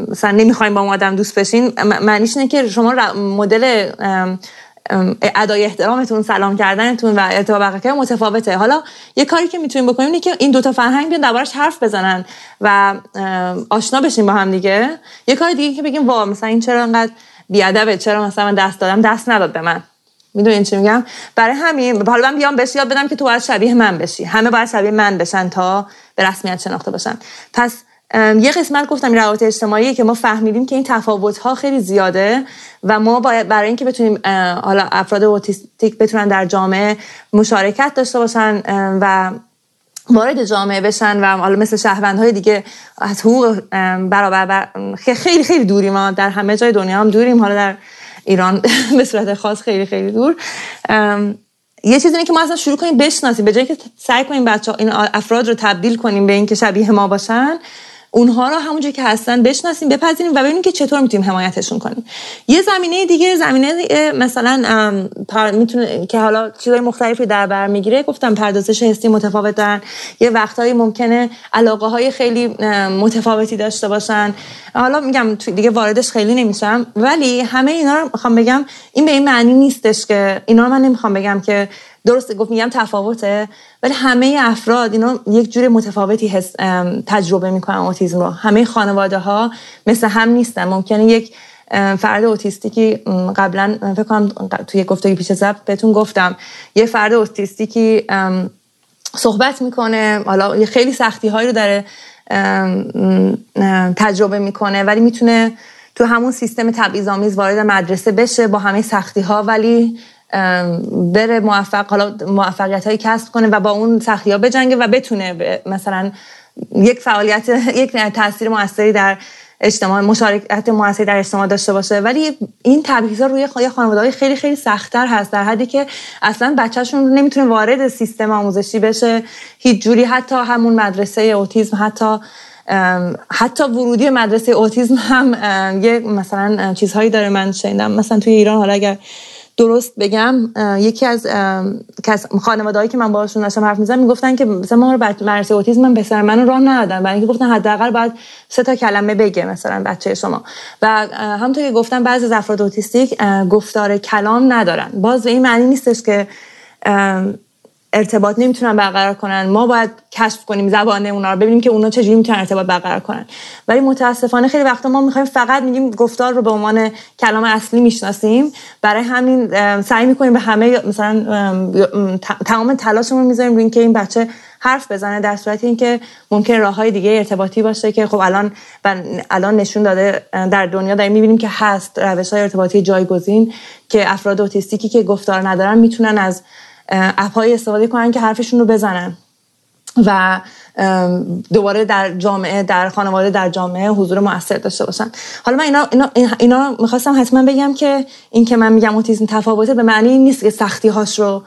مثلا نمی‌خوایم با اون آدم دوست بشین معنیش اینه که شما مدل ادای احترامتون سلام کردنتون و ارتباط برقرار متفاوته. حالا یه کاری که می‌تونیم بکنیم اینه که این دوتا فرهنگ بیان دربارش حرف بزنن و آشنا بشین با هم دیگه. یه کار دیگه که بگیم وا مثلا این چرا انقدر بیادبه چرا مثلا من دست دادم دست نداد به من. می‌دونین چی میگم؟ برای همین حالا من بیام بهش یاد بدم که تو باید شبیه من بشی. همه باید شبیه من بشن تا به رسمیت شناخته باشن. پس یه قسمت گفتم روابط اجتماعی که ما فهمیدیم که این تفاوت ها خیلی زیاده و ما باید برای اینکه بتونیم حالا افراد اوتیستیک بتونن در جامعه مشارکت داشته باشن و وارد جامعه بشن و حالا مثل شهروندهای دیگه از حقوق برابر خیلی خیلی دوریم. ما در همه جای دنیا هم دوریم. حالا در ایران <laughs> به صورت خاص خیلی خیلی دور. یه چیزی که ما اصلا شروع کنیم بشناسیم. به جایی که سعی کنیم بچه این افراد رو تبدیل کنیم به اینکه شبیه ما باشن اونها رو همونجوری که هستن بشناسیم بپذیریم و ببینیم که چطور می‌تونیم حمایتشون کنیم. یه زمینه دیگه زمینه مثلا می‌تونه که حالا چیزای مختلفی در بر می‌گیره گفتم پردازش حسی متفاوت دارن یه وقتهایی ممکنه علاقه های خیلی متفاوتی داشته باشن. حالا میگم دیگه واردش خیلی نمیشم. ولی همه اینا رو می‌خوام بگم این به این معنی نیستش که اینا رو من نمی‌خوام بگم که درسته گفت میگم تفاوته ولی همه افراد اینا یک جور متفاوتی تجربه می‌کنن اوتیزم رو. همه خانواده ها مثل هم نیستن. ممکنه یک فرد اوتیستیکی قبلا فکر کنم توی گفتگی پیش زب بهتون گفتم یه فرد اوتیستیکی صحبت می‌کنه حالا یه خیلی سختی هایی رو داره تجربه می‌کنه ولی می‌تونه تو همون سیستم تبعیض‌آمیز وارد مدرسه بشه با همه سختی ها ولی بره موفق حالا موفقیت هایی کسب کنه و با اون سختی ها بجنگه و بتونه مثلا یک فعالیت یک تاثیر موثری در اجتماع مشارکت موثری در اجتماع داشته باشه. ولی این تبعیضا روی خانواده های خیلی خیلی سختتر هست در حدی که اصلا بچهشون نمی‌تونه وارد سیستم آموزشی بشه. هیچ جوری حتی همون مدرسه اوتیسم حتی حتی ورودی مدرسه اوتیسم هم یه مثلا چیزهایی داره. من شنیدم مثلا توی ایران حالا اگر درست بگم یکی از خانوادهایی که من باهاشون داشتم حرف می‌زنم می‌گفتن که مثلا ما رو مدرسه اوتیسم من پسر منو راه ندادن. برای اینکه گفتن حداقل باید سه تا کلمه بگه مثلا بچه شما. و همونطور که گفتم بعضی از افراد اوتیستیک گفتار کلام ندارن. باز به این معنی نیستش که ارتباط نمی‌تونن برقرار کنن. ما باید کشف کنیم زبان اونا رو ببینیم که اونا چجوری می‌تونن ارتباط برقرار کنن. ولی متاسفانه خیلی وقتا ما می‌خوایم فقط میگیم گفتار رو به عنوان کلام اصلی می‌شناسیم. برای همین سعی می‌کنیم به همه مثلا تمام تلاشمون می‌ذاریم روی اینکه این بچه حرف بزنه در صورت اینکه ممکن راه های دیگه ارتباطی باشه که خب الان الان نشون داده در دنیا داریم می‌بینیم که هست روش های ارتباطی جایگزین که افراد اوتیستیکی که گفتار ندارن می‌تونن از اپهایی استفاده کنن که حرفشون رو بزنن. و دوباره در جامعه در خانواده در جامعه حضور موثر داشته باشن. حالا من اینا, اینا, اینا می‌خواستم حتما بگم که این که من میگم اوتیزم تفاوته به معنی نیست که سختی هاش رو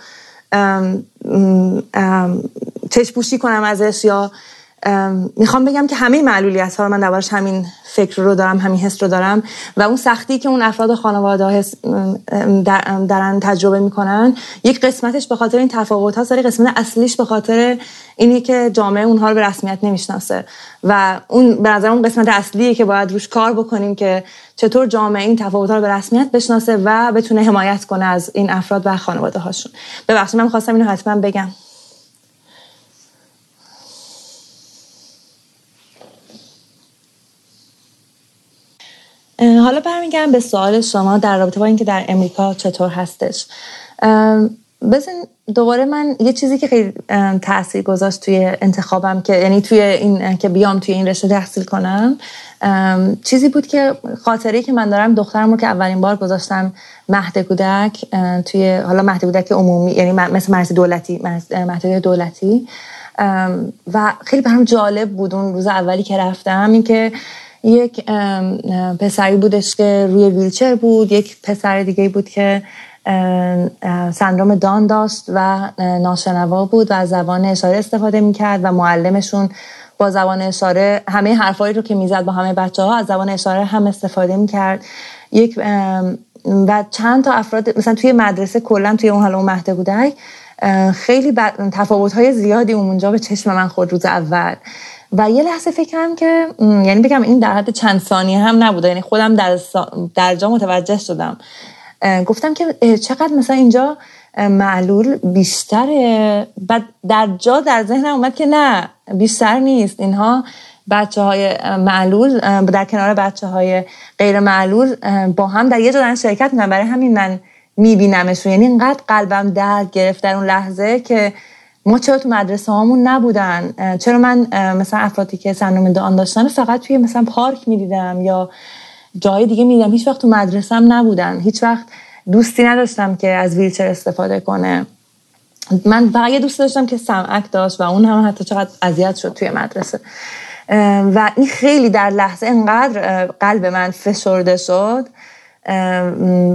چشپوشی کنم ازش یا می‌خوام بگم که همه معلولیت ها رو من دربارش همین فکر رو دارم همین حس رو دارم و اون سختی که اون افراد خانواده دارن تجربه می‌کنن یک قسمتش به خاطر این تفاوت ها ولی قسمت اصلیش به خاطر اینی که جامعه اونها رو به رسمیت نمی‌شناسه و اون به نظر اون قسمت اصلیه که باید روش کار بکنیم که چطور جامعه این تفاوت ها رو به رسمیت بشناسه و بتونه حمایت کنه از این افراد و خانواده هاشون. ببخشید من خواستم اینو حتما بگم حالا برمیگردم به سوال شما در رابطه با اینکه در امریکا چطور هستش. بزن دوباره من یه چیزی که خیلی تاثیر گذاشت توی انتخابم که یعنی توی این که بیام توی این رشته تحصیل کنم. چیزی بود که خاطری که من دارم دخترم رو که اولین بار گذاشتم مهد کودک توی حالا مهد کودک عمومی یعنی مثل مرز دولتی مهد دولتی. و خیلی برام جالب بود اون روز اولی که رفتم اینکه یک پسری بودش که روی ویلچر بود یک پسر دیگه بود که سندروم دان داشت و ناشنوا بود و از زبان اشاره استفاده می‌کرد و معلمشون با زبان اشاره همه حرفایی رو که می‌زد با همه بچه ها از زبان اشاره هم استفاده می‌کرد. یک و چند تا افراد مثلا توی مدرسه کلا توی اون حالا اون مهد کودک خیلی تفاوت های زیادی اونجا به چشم من خود روز اول. و یه لحظه فکرم که یعنی بگم این در حد چند ثانیه هم نبوده یعنی خودم در, در جا متوجه شدم. گفتم که چقدر مثلا اینجا معلول بیشتره. بعد در جا در ذهنم اومد که نه بیشتر نیست. اینها بچه های معلول در کنار بچه های غیر معلول با هم در یه جا شرکت می‌کنن. برای همین من میبینمشون. یعنی اینقدر قلبم درد گرفت در اون لحظه که ما چرا تو مدرسه هامون نبودن؟ چرا من مثلا افرادی که سندروم دان داشتن فقط توی مثلا پارک می‌دیدم یا جای دیگه می‌دیدم؟ هیچ وقت تو مدرسه هم نبودن. هیچ وقت دوستی نداشتم که از ویلچر استفاده کنه. من فقط دوست داشتم که سمعک داشت و اون هم حتی چقدر اذیت شد توی مدرسه. و این خیلی در لحظه انقدر قلب من فشرده شد.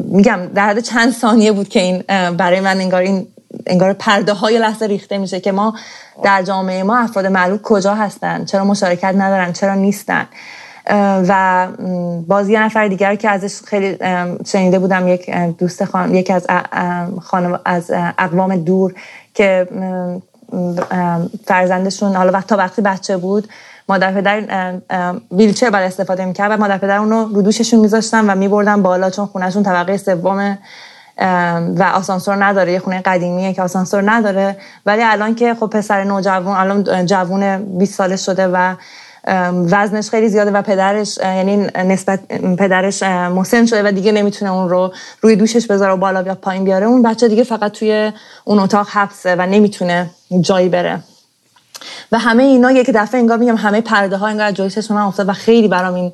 میگم در حد چند ثانیه بود که این برای من انگار این انگار پرده های لحظه ریخته میشه که ما در جامعه ما افراد معلول کجا هستن؟ چرا مشارکت ندارن؟ چرا نیستن؟ و باز یه نفر دیگر که ازش خیلی شنیده بودم یک دوست خانم یکی از خانم از اقوام دور که فرزندشون حالا وقت تا وقتی بچه بود مادر پدر ویلچر بعد استفاده می‌کرد و مادر پدر اونو رو دوششون میذاشتن و میبردن بالا چون خونهشون طبقه سوم و آسانسور نداره. یه خونه قدیمیه که آسانسور نداره. ولی الان که خب پسر نوجوان الان جوون 20 ساله شده و وزنش خیلی زیاده و پدرش یعنی نسبت پدرش مسن شده و دیگه نمی‌تونه اون رو روی دوشش بذاره و بالا یا پایین بیاره. اون بچه دیگه فقط توی اون اتاق حبسه و نمی‌تونه جایی بره. و همه اینا یک دفعه انگار میگم همه پرده ها انگار جلوی چشم من افتاد و خیلی برام این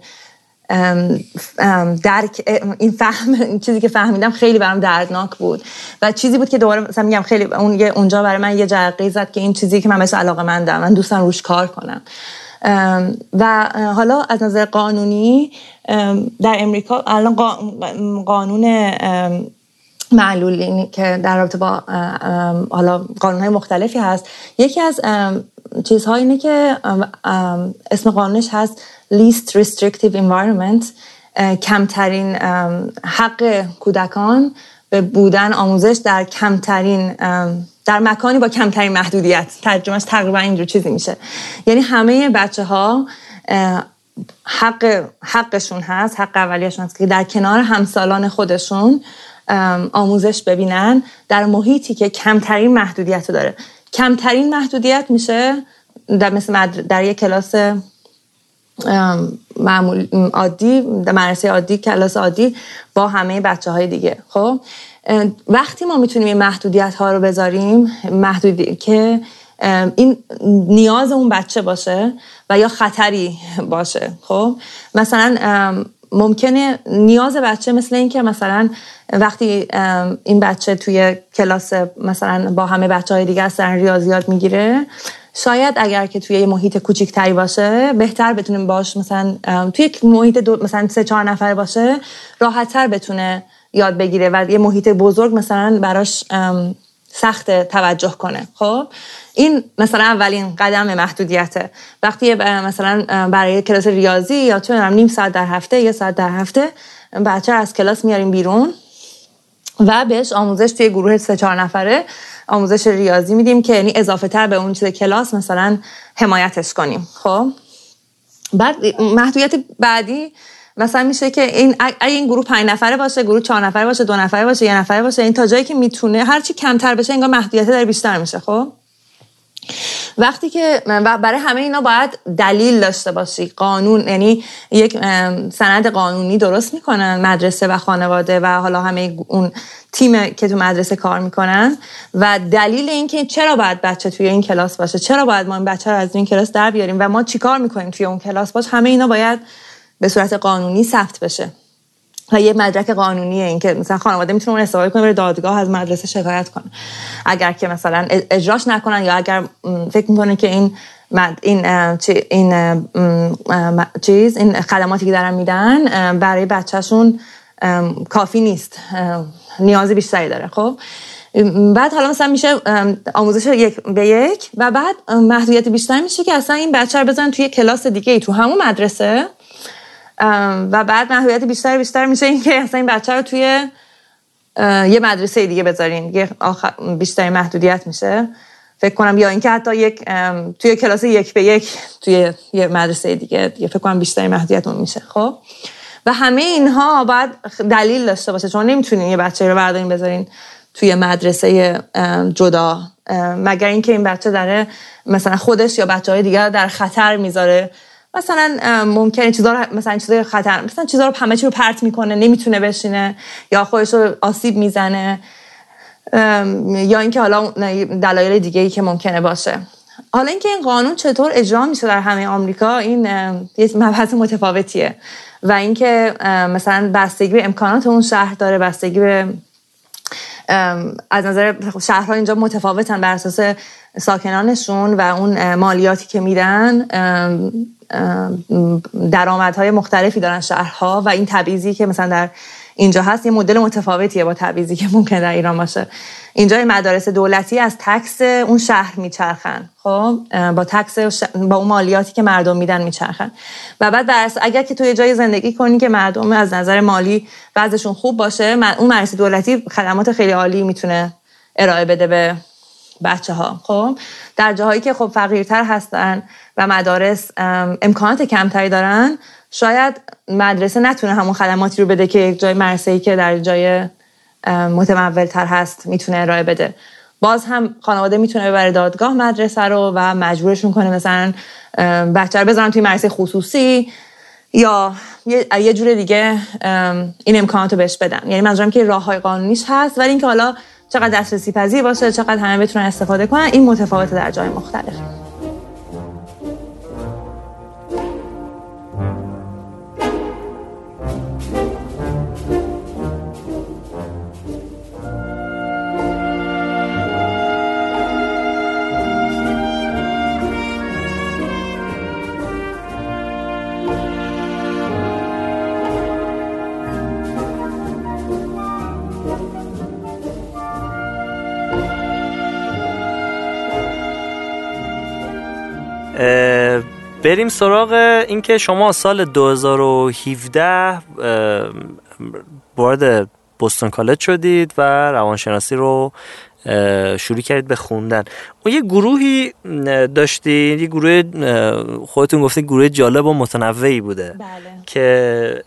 درک این فهم این چیزی که فهمیدم خیلی برام دردناک بود. و چیزی بود که دوباره مثلا میگم خیلی اون اونجا برای من یه جرقه زد که این چیزی که من بهش علاقه مندم من دوستم روش کار کنم. و حالا از نظر قانونی در امریکا الان قانون معلولین که در رابطه با حالا قانون های مختلفی هست. یکی از چیزها اینه که اسم قانونش هست least restrictive environment کمترین حق کودکان به بودن آموزش در کمترین در مکانی با کمترین محدودیت. ترجمهش تقریبا اینجور چیزی میشه. یعنی همه بچه ها حق حقشون هست حق اولیشون هست که در کنار همسالان خودشون آموزش ببینن در محیطی که کمترین محدودیت داره. کمترین محدودیت میشه در مثل در یک کلاس معمول عادی مدرسه عادی کلاس عادی با همه بچه های دیگه خب؟ وقتی ما می‌تونیم این محدودیت ها رو بذاریم محدودی که این نیاز اون بچه باشه و یا خطری باشه خب؟ مثلا ممکنه نیاز بچه مثل این که مثلا وقتی این بچه توی کلاس مثلا با همه بچه های دیگه سر ریاضیات می‌گیره شاید اگر که توی یه محیط کوچیکتری باشه بهتر بتونیم باش مثلا توی یک محیط دو مثلا سه چهار نفر باشه راحتتر بتونه یاد بگیره و یه محیط بزرگ مثلا براش سخت توجه کنه. خب؟ این مثلا اولین قدم محدودیته. وقتی مثلا برای کلاس ریاضی یا چه نیم ساعت در هفته یه ساعت در هفته بچه از کلاس میاریم بیرون و بهش آموزش توی گروه سه چهار نفره آموزش ریاضی میدیم که یعنی اضافه تر به اون چیز کلاس مثلا حمایتش کنیم. خب؟ بعد محدودیت بعدی مثلا میشه که این اگه این گروه پنج نفره باشه گروه چهار نفره باشه دو نفره باشه یه نفره باشه این تا جایی که می‌تونه هرچی کمتر بشه انگار محدودیت داره بیشتر میشه خب؟ وقتی که برای همه اینا باید دلیل داشته باشی. قانون یعنی یک سند قانونی درست می‌کنن مدرسه و خانواده و حالا همه اون تیم که تو مدرسه کار می‌کنن و دلیل اینکه چرا باید بچه توی این کلاس باشه چرا باید ما این بچه رو از این کلاس در بیاریم و ما چیکار می‌کنیم توی اون کلاس باش همه اینا باید به صورت قانونی ثبت بشه. و یه مدرک قانونیه این که مثلا خانواده می‌تونه اون استفاده کنه بره دادگاه از مدرسه شکایت کنه. اگر که مثلا اجراش نکنن یا اگر فکر می‌کنه که این این این چیز این خدماتی که دارن میدن برای بچهشون کافی نیست. نیازی بیشتری داره خب؟ بعد حالا مثلا میشه آموزش یک به یک و بعد محدودیت بیشتر میشه که اصلا این بچه رو بزن توی کلاس دیگه ای تو همون مدرسه. و بعد محدودیت بیشتر بیشتر میشه این که اصلا این بچه رو توی یه مدرسه دیگه بذارین یه بیشتر محدودیت میشه. فکر کنم یا اینکه حتی یک توی کلاس یک به یک توی یه مدرسه دیگه دیگه فکر کنم بیشتر محدودیت میشه خب؟ و همه اینها باید دلیل داشته باشه. چون نمی‌تونین یه بچه رو بردارین بذارین توی مدرسه جدا مگر اینکه این بچه داره مثلا خودش یا بچه های دیگر در خطر می‌ذاره. مثلا ممکنه چیزا رو مثلا چیزای خطر مثلا چیزا رو همه چی رو پرت می‌کنه نمی‌تونه بشینه یا خودش رو آسیب می‌زنه یا اینکه حالا دلایل دیگه ای که ممکنه باشه. حالا اینکه این قانون چطور اجرا میشه در همه آمریکا این یه مبحث متفاوتیه. و اینکه مثلا بستگی به امکانات اون شهر داره بستگی به از نظر شهرها اینجا متفاوتن بر اساس ساکنانشون و اون مالیاتی که میدن درآمدهای مختلفی دارن شهرها و این تبعیضی که مثلا در اینجا هست یه مدل متفاوتیه با تبعیضی که ممکن در ایران باشه. اینجا مدارس دولتی از تکس اون شهر میچرخن. خب با تکس با اون مالیاتی که مردم میدن میچرخن. و بعد در اگر که توی جای زندگی کنی که مردم از نظر مالی وضعشون خوب باشه اون مدرسه دولتی خدمات خیلی عالی می‌تونه ارائه بده به بچه ها خب در جاهایی که خب فقیرتر هستن و مدارس امکانات کمتری دارن شاید مدرسه نتونه همون خدماتی رو بده که یک جای مرسه که در جای متمول تر هست می‌تونه ارائه بده. باز هم خانواده می‌تونه ببره دادگاه مدرسه رو و مجبورشون کنه مثلا بچه رو بذارن توی مدرسه خصوصی یا یه جور دیگه این امکانات رو بهش بدن. یعنی منظورم که راه های قانونیش هست ولی اینکه حالا چقدر دسترسی پذیر باشه چقدر همه بتونن استفاده کنن این متفاوت در جای مختلف. بریم سراغ اینکه شما سال 2017 وارد بوستون کالج شدید و روانشناسی رو شروع کردید به خوندن. اون یه گروهی داشتید یه گروه خودتون گفته گروه جالب و متنوعی بوده. بله. که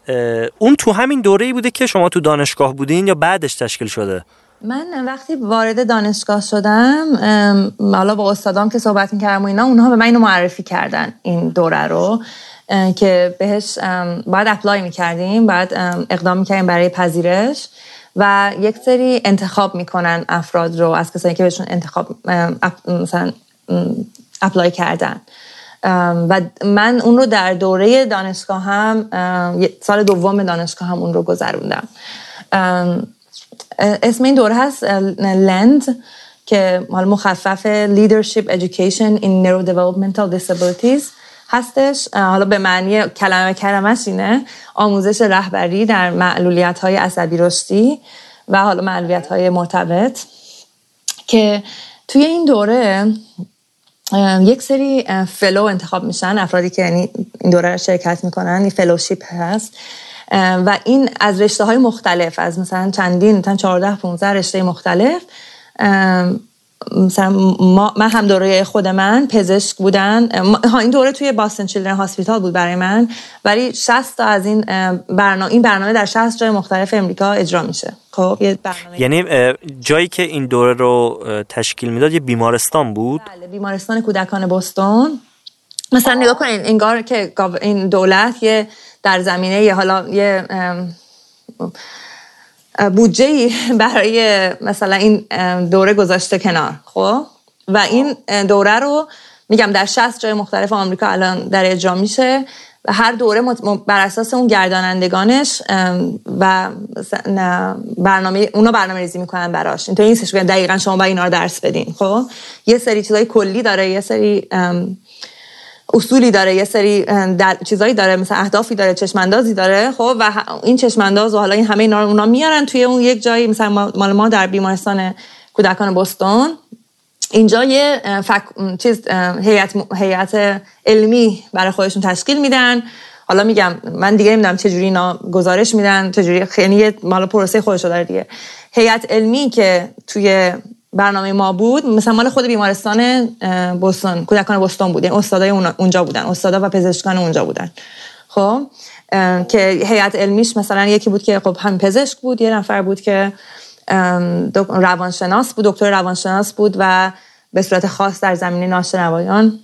اون تو همین دوره ای بوده که شما تو دانشگاه بودین یا بعدش تشکیل شده؟ من وقتی وارد دانشگاه شدم حالا با استادام که صحبت می‌کردم و اینا اونها به من اینو معرفی کردن این دوره رو که بهش باید apply می‌کردیم بعد اقدام می‌کردیم برای پذیرش و یک سری انتخاب می‌کنن افراد رو از کسانی که بهشون انتخاب مثلا apply کردن. و من اون رو در دوره دانشگاه هم سال دوم دانشگاه هم اون رو گذروندم. اسم این دوره هست LEND که مال مخفف Leadership Education in Neurodevelopmental Disabilities هستش. حالا به معنی کلمه کلمش اینه آموزش رهبری در معلولیت های عصبی رشدی و حالا معلولیت های مرتبط که توی این دوره یک سری fellow انتخاب میشن افرادی که یعنی این دوره رو شرکت می‌کنن این fellowship هست. و این از رشته های مختلف از مثلا چندین مثلا 14 15 رشته مختلف. مثلا ما من هم دوره خود من پزشک بودن. این دوره توی باستن چیلدرن هاسپیتال بود برای من. ولی 60 تا از این برنامه این برنامه در 60 جای مختلف امریکا اجرا میشه. خب یه برنامه. یعنی جایی که این دوره رو تشکیل می‌داد یه بیمارستان بود؟ بله بیمارستان کودکان بوستون مثلا نگاه کنین انگار که این دولت یه در زمینه یه حالا یه بودجه برای مثلا این دوره گذاشته کنار خب؟ و این دوره رو میگم در 60 جای مختلف آمریکا الان در اجرا میشه و هر دوره بر اساس اون گردانندگانش و برنامه اونا برنامه ریزی می‌کنن براش. اینطوری نیستش که دقیقا شما باید اینا رو درس بدین خب؟ یه سری چیزای کلی داره یه سری اصولی داره یه سری چیزایی داره مثلا اهدافی داره چشماندازی داره خب؟ و این چشمانداز و حالا این همه اینا اونا میارن توی اون یک جایی مثلا مال ما در بیمارستان کودکان بوستون اینجا یه فک... چیز هیئت هیئت علمی برای خودشون تشکیل میدن. حالا میگم من دیگه نمی‌دونم چه جوری اینا گزارش میدن چه جوری خیلی مال پروسه خودش داره دیگه. هیئت علمی که توی برنامه ما بود. مثلا مال خود بیمارستان بوستون کودکان بوستون بود. یعنی استادای اونجا بودن. استادا و پزشکان اونجا بودن. خب؟ که هیئت علمیش مثلا یکی بود که خب هم پزشک بود یه نفر بود که روانشناس بود دکتر روانشناس بود و به صورت خاص در زمینه ناشنوایان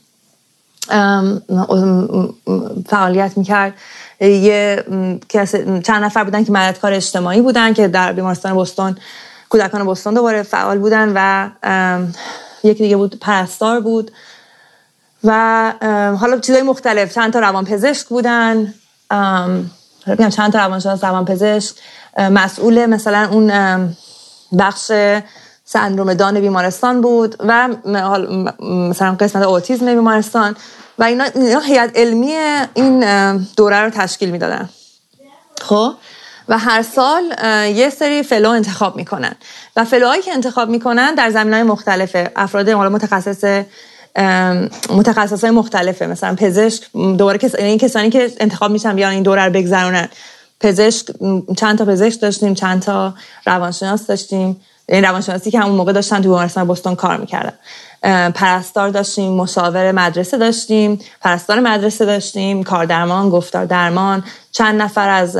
فعالیت می‌کرد. یه چند نفر بودن که مددکار اجتماعی بودن که در بیمارستان بوستون کودکان بستان دوباره فعال بودن و یکی دیگه بود پرستار بود و حالا چیزای مختلف. چند تا روان پزشک بودن چند تا روانشناس روان پزشک مسئول مثلا اون بخش سندروم دان بیمارستان بود و مثلا قسمت اوتیزم بیمارستان و اینا هیئت علمی این دوره رو تشکیل می‌دادن. خب؟ و هر سال یه سری فلو انتخاب می‌کنن. و فلوهایی که انتخاب می‌کنن در زمین های مختلفه. افراد متخصص متخصص های مختلفه. مثلا پزشک دوباره کس... این کسانی که انتخاب میشن بیان این دوره رو بگذرونن. پزشک چند تا پزشک داشتیم چند تا روانشناس داشتیم. این روانشناسی که همون موقع داشتن تو بیمارستان بوستون کار می‌کردن. پرستار داشتیم مشاور مدرسه داشتیم پرستار مدرسه داشتیم کاردرمان گفتار درمان چند نفر از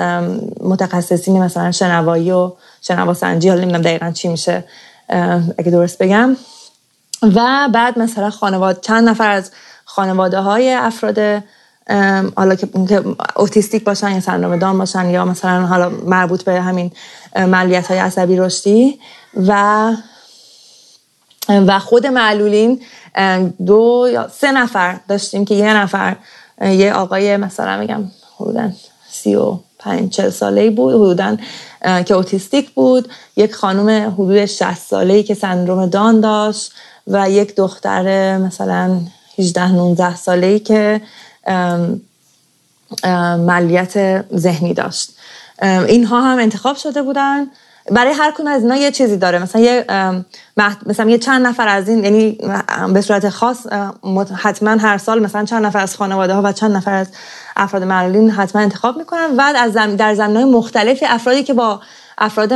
متخصصین مثلا شنوایی و شنواسنجی حالا نمی‌دونم دقیقا چی میشه اگه درست بگم. و بعد مثلا خانواده چند نفر از خانواده های افراد حالا که اوتیستیک باشن یا سندروم دام باشن یا مثلا حالا مربوط به همین ملیت های عصبی رشدی و و خود معلولین دو یا سه نفر داشتیم که یه نفر یه آقای مثلا میگم حدودا سی و پنج چل ساله بود حدودا که اوتیستیک بود. یک خانم حدود 60 ساله که سندروم دان داشت و یک دختر مثلا 18 19 ساله که ملیت ذهنی داشت. اینها هم انتخاب شده بودن. برای هر کدوم از اینا یه چیزی داره. مثلا یه مثلا یه چند نفر از این یعنی به صورت خاص حتما هر سال مثلا چند نفر از خانواده ها و چند نفر از افراد معلولین حتما انتخاب می‌کنن. و از در زمین های مختلفی افرادی که با افراد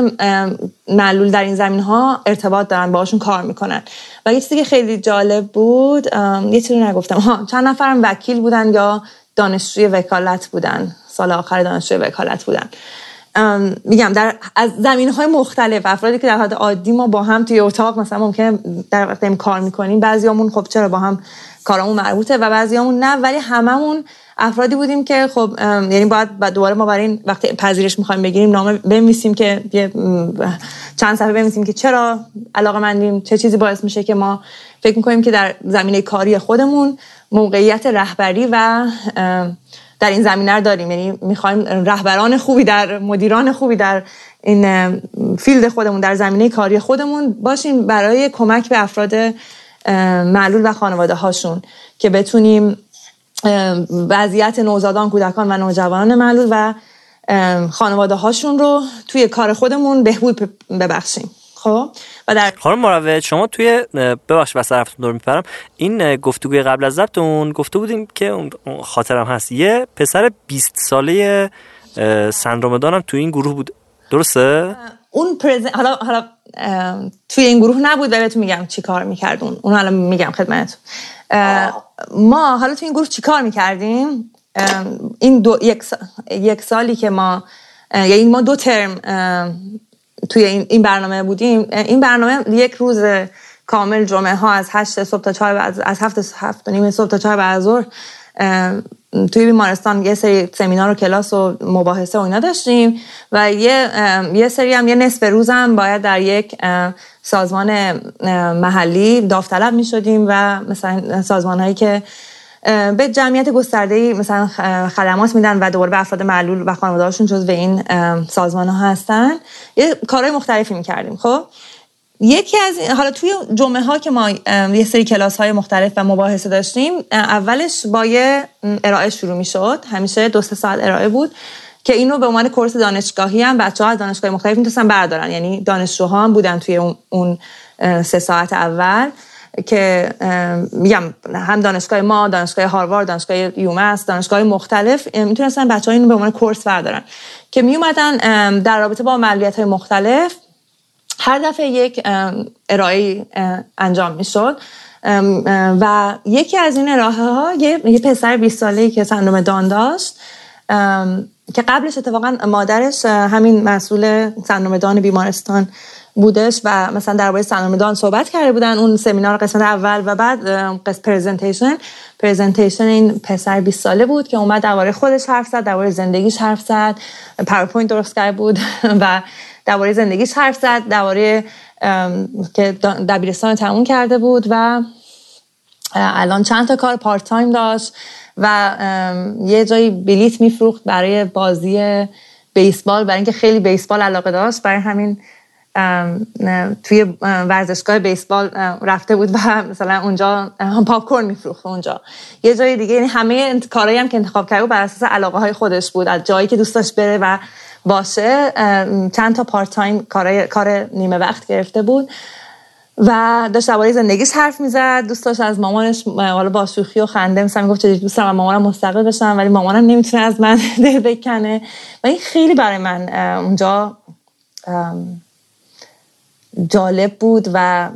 معلول در این زمین ها ارتباط دارن باهاشون کار می‌کنن. و یه چیزی که خیلی جالب بود یه چیزی نگفتم. ها چند نفرم وکیل بودن یا دانشجوی وکالت بودن. سال آخر دانشجوی وکالت بودن. میگم در از زمین های مختلف افرادی که در حالت عادی ما با هم توی اتاق مثلا ممکن در وقت کار می‌کنیم بعضیامون خب چرا با هم کارامون مربوطه و بعضیامون نه ولی هممون افرادی بودیم که خب یعنی باید دوباره ما برای این وقتی پذیرش می‌خوایم بگیریم نامه بنویسیم که چند صفحه بنویسیم که چرا علاقه مندیم چه چیزی باعث میشه که ما فکر می‌کنیم که در زمینه کاری خودمون موقعیت رهبری و در این زمینه رو داریم. یعنی می‌خوایم رهبران خوبی در مدیران خوبی در این فیلد خودمون در زمینه کاری خودمون باشیم برای کمک به افراد معلول و خانواده هاشون که بتونیم وضعیت نوزادان کودکان و نوجوانان معلول و خانواده هاشون رو توی کار خودمون بهبود ببخشیم. خب و در خانم مروت شما توی ببخش بس رفتون دور میپرم. این گفتگوی قبل از ضبطمون گفته بودیم که خاطرم هست. یه پسر 20 ساله سندروم دانم توی این گروه بود. درسته؟ اون پرزن... حالا حالا توی این گروه نبود و بهتون میگم چی کار می‌کرد اون اون حالا میگم خدمتتون. ما حالا توی این گروه چی کار می‌کردیم؟ این دو یک, یک سالی که ما یعنی ما دو ترم توی این برنامه بودیم. این برنامه یک روز کامل جمعه ها از هشت صبح تا چهار از هفت هفت نیم صبح تا چهار بعد ظهر توی بیمارستان یه سری سمینار و کلاس و مباحثه و اینا داشتیم و یه یه سری هم یه نصف روزم باید در یک سازمان محلی داوطلب می شدیم و مثلا سازمان هایی که به جمعیت گسترده مثلا خدمات میدن و دوباره به افراد معلول و خانواده‌هاشون جزو این سازمان ها هستن. یه کارهای مختلفی می‌کردیم خب؟ یکی از حالا توی جمعه ها که ما یه سری کلاس های مختلف و مباحثه داشتیم اولش با یه ارائه شروع می شد همیشه دو سه ساعت ارائه بود که اینو به عنوان کورس دانشگاهی هم بچه ها از دانشگاه مختلف می‌تونستن بردارن. یعنی دانشجوها هم بودن توی اون سه ساعت اول. که میگم هم دانشگاه ما دانشگاه هاروارد دانشگاه یومس دانشگاه مختلف می‌تونستن بچه ها اینو به عنوان کورس بردارن. که میومدن در رابطه با معلولیت های مختلف هر دفعه یک ارائه انجام می‌شد. و یکی از این ارائه ها یه پسر 20 ساله که سندروم دان داشت که قبلش اتفاقا مادرش همین مسئول سندروم دان بیمارستان بودش و مثلا درباره داون صحبت کرده بودن. اون سمینار قسمت اول و بعد قسمت presentation presentation این پسر 20 ساله بود که اومد درباره خودش حرف زد درباره زندگیش حرف زد. پاورپوینت درست کرده بود <laughs> و درباره زندگیش حرف زد درباره که دبیرستان تموم کرده بود و الان چند تا کار part time داشت و یه جایی بلیت میفروخت برای بازی بیسبال برای اینکه خیلی بیسبال علاقه داشت. برای همین توی ورزشگاه بیسبال رفته بود و مثلا اونجا هم پاپ کورن میفروخت اونجا. یه جای دیگه یعنی همه کارهایی هم که انتخاب کرده بر اساس علاقه های خودش بود. از جایی که دوست بره و باشه چند تا part time کار کار نیمه وقت گرفته بود. و داشت درباره زندگیش حرف می‌زد. دوست داشت از مامانش حالا با شوخی و خنده مثلا می‌گفت چه دوست دارم مامانم مستقل بشم ولی مامانم نمی‌تونه از من <laughs> دل بکنه. و این خیلی برای من اونجا جالب بود و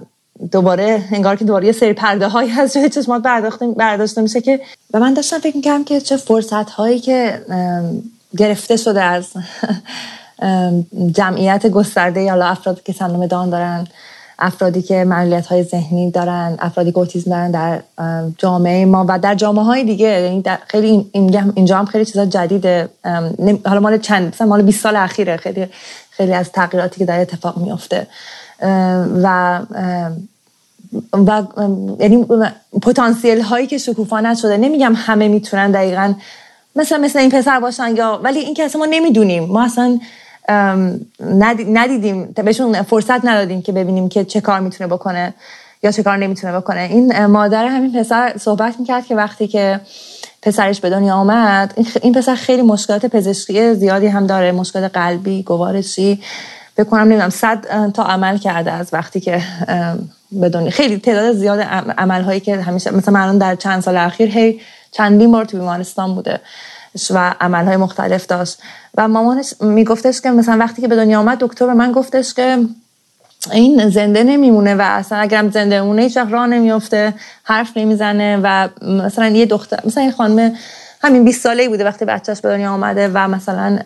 دوباره انگار که دوباره یه سری پرده هایی <laughs> از روی چشمات برداشته میشه که و من داشتم فکر می‌کردم که چه فرصت هایی که گرفته شده از <laughs> جمعیت گسترده حالا افرادی که سندروم دان دارن افرادی که معلولیت های ذهنی دارن افرادی که اوتیسم دارن در جامعه ما و در جامعه های دیگه. یعنی خیلی اینجا هم خیلی چیزا جدیده. حالا مال چند مال 20 سال اخیره. خیلی خیلی از تغییراتی که در اتفاق میفته و و یعنی پتانسیل هایی که شکوفا نشده نمیگم همه می‌تونن دقیقا مثلا مثل این پسر باشن یا ولی این که اصلا ما نمی‌دونیم. ما اصلا ندیدیم. بهشون فرصت ندادیم که ببینیم که چه کار می‌تونه بکنه یا چه کار نمی‌تونه بکنه. این مادر همین پسر صحبت می‌کرد که وقتی که پسرش به دنیا آمد این پسر خیلی مشکلات پزشکی زیادی هم داره. مشکلات قلبی گوارشی. بکنم نمی‌دونم صد تا عمل کرده از وقتی که به دنیا خیلی تعداد زیاد عمل هایی که همیشه مثلا الان در چند سال اخیر هی چندین بار تو بیمارستان بوده و عملهای مختلف داشت. و مامانش میگفتش که مثلا وقتی که به دنیا آمد دکتر به من گفتش که این زنده نمیمونه و اصلا اگرم زنده مونه هیچ راه نمیفته حرف نمی‌زنه و مثلا یه دختر مثلا یه خانم همین 20 ساله بوده وقتی بچهش به دنیا آمده و مثلا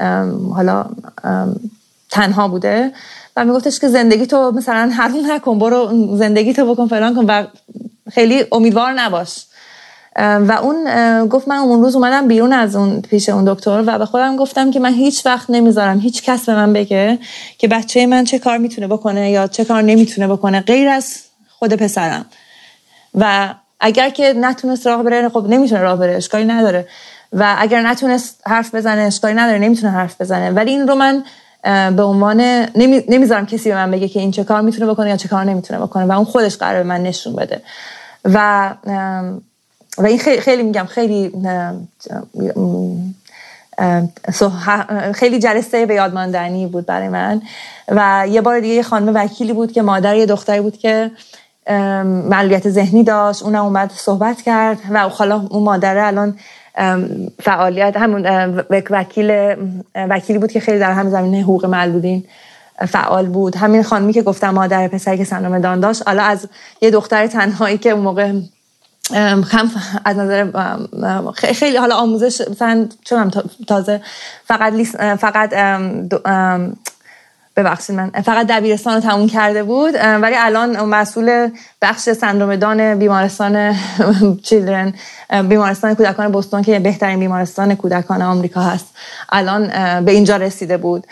حالا تنها بوده و میگفتش که زندگی تو مثلا حروم نکن برو زندگی تو بکن فلان کن و خیلی امیدوار نباش. و اون گفت من اون روز اومدم بیرون از اون پیش اون دکتر و به خودم گفتم که من هیچ وقت نمی‌ذارم هیچ کس به من بگه که بچه من چه کار می‌تونه بکنه یا چه کار نمی‌تونه بکنه غیر از خود پسرم. و اگر که نتونست راه بره خب نمی‌تونه راه بره اشکالی نداره. و اگر نتونست حرف بزنه اشکالی نداره نمی‌تونه حرف بزنه. ولی این رو من به عنوان نمی‌ذارم کسی به من بگه که این چه کار می‌تونه بکنه یا چه کار نمی‌تونه بکنه و اون خودش قرار به من نشون بده. و و این خیلی, خیلی میگم خیلی خیلی جلسه به یادماندنی بود برای من. و یه بار دیگه یه خانم وکیلی بود که مادر یه دختری بود که معلولیت ذهنی داشت. اونم اومد صحبت کرد و حالا اون مادره الان فعالیت همون وکیل وکیلی بود که خیلی در همین زمینه حقوق معلولین فعال بود. همین خانمی که گفتم مادر پسری که سندروم دان داشت حالا از یه دختر تنهایی که اون موقع هم از نظر خیلی حالا آموزش مثلا چون تازه فقط فقط ببخشید من فقط دبیرستان رو تموم کرده بود ولی الان مسئول بخش سندروم دان بیمارستان <laughs> چیلدرن بیمارستان کودکان بوستون که بهترین بیمارستان کودکان آمریکا هست الان به اینجا رسیده بود.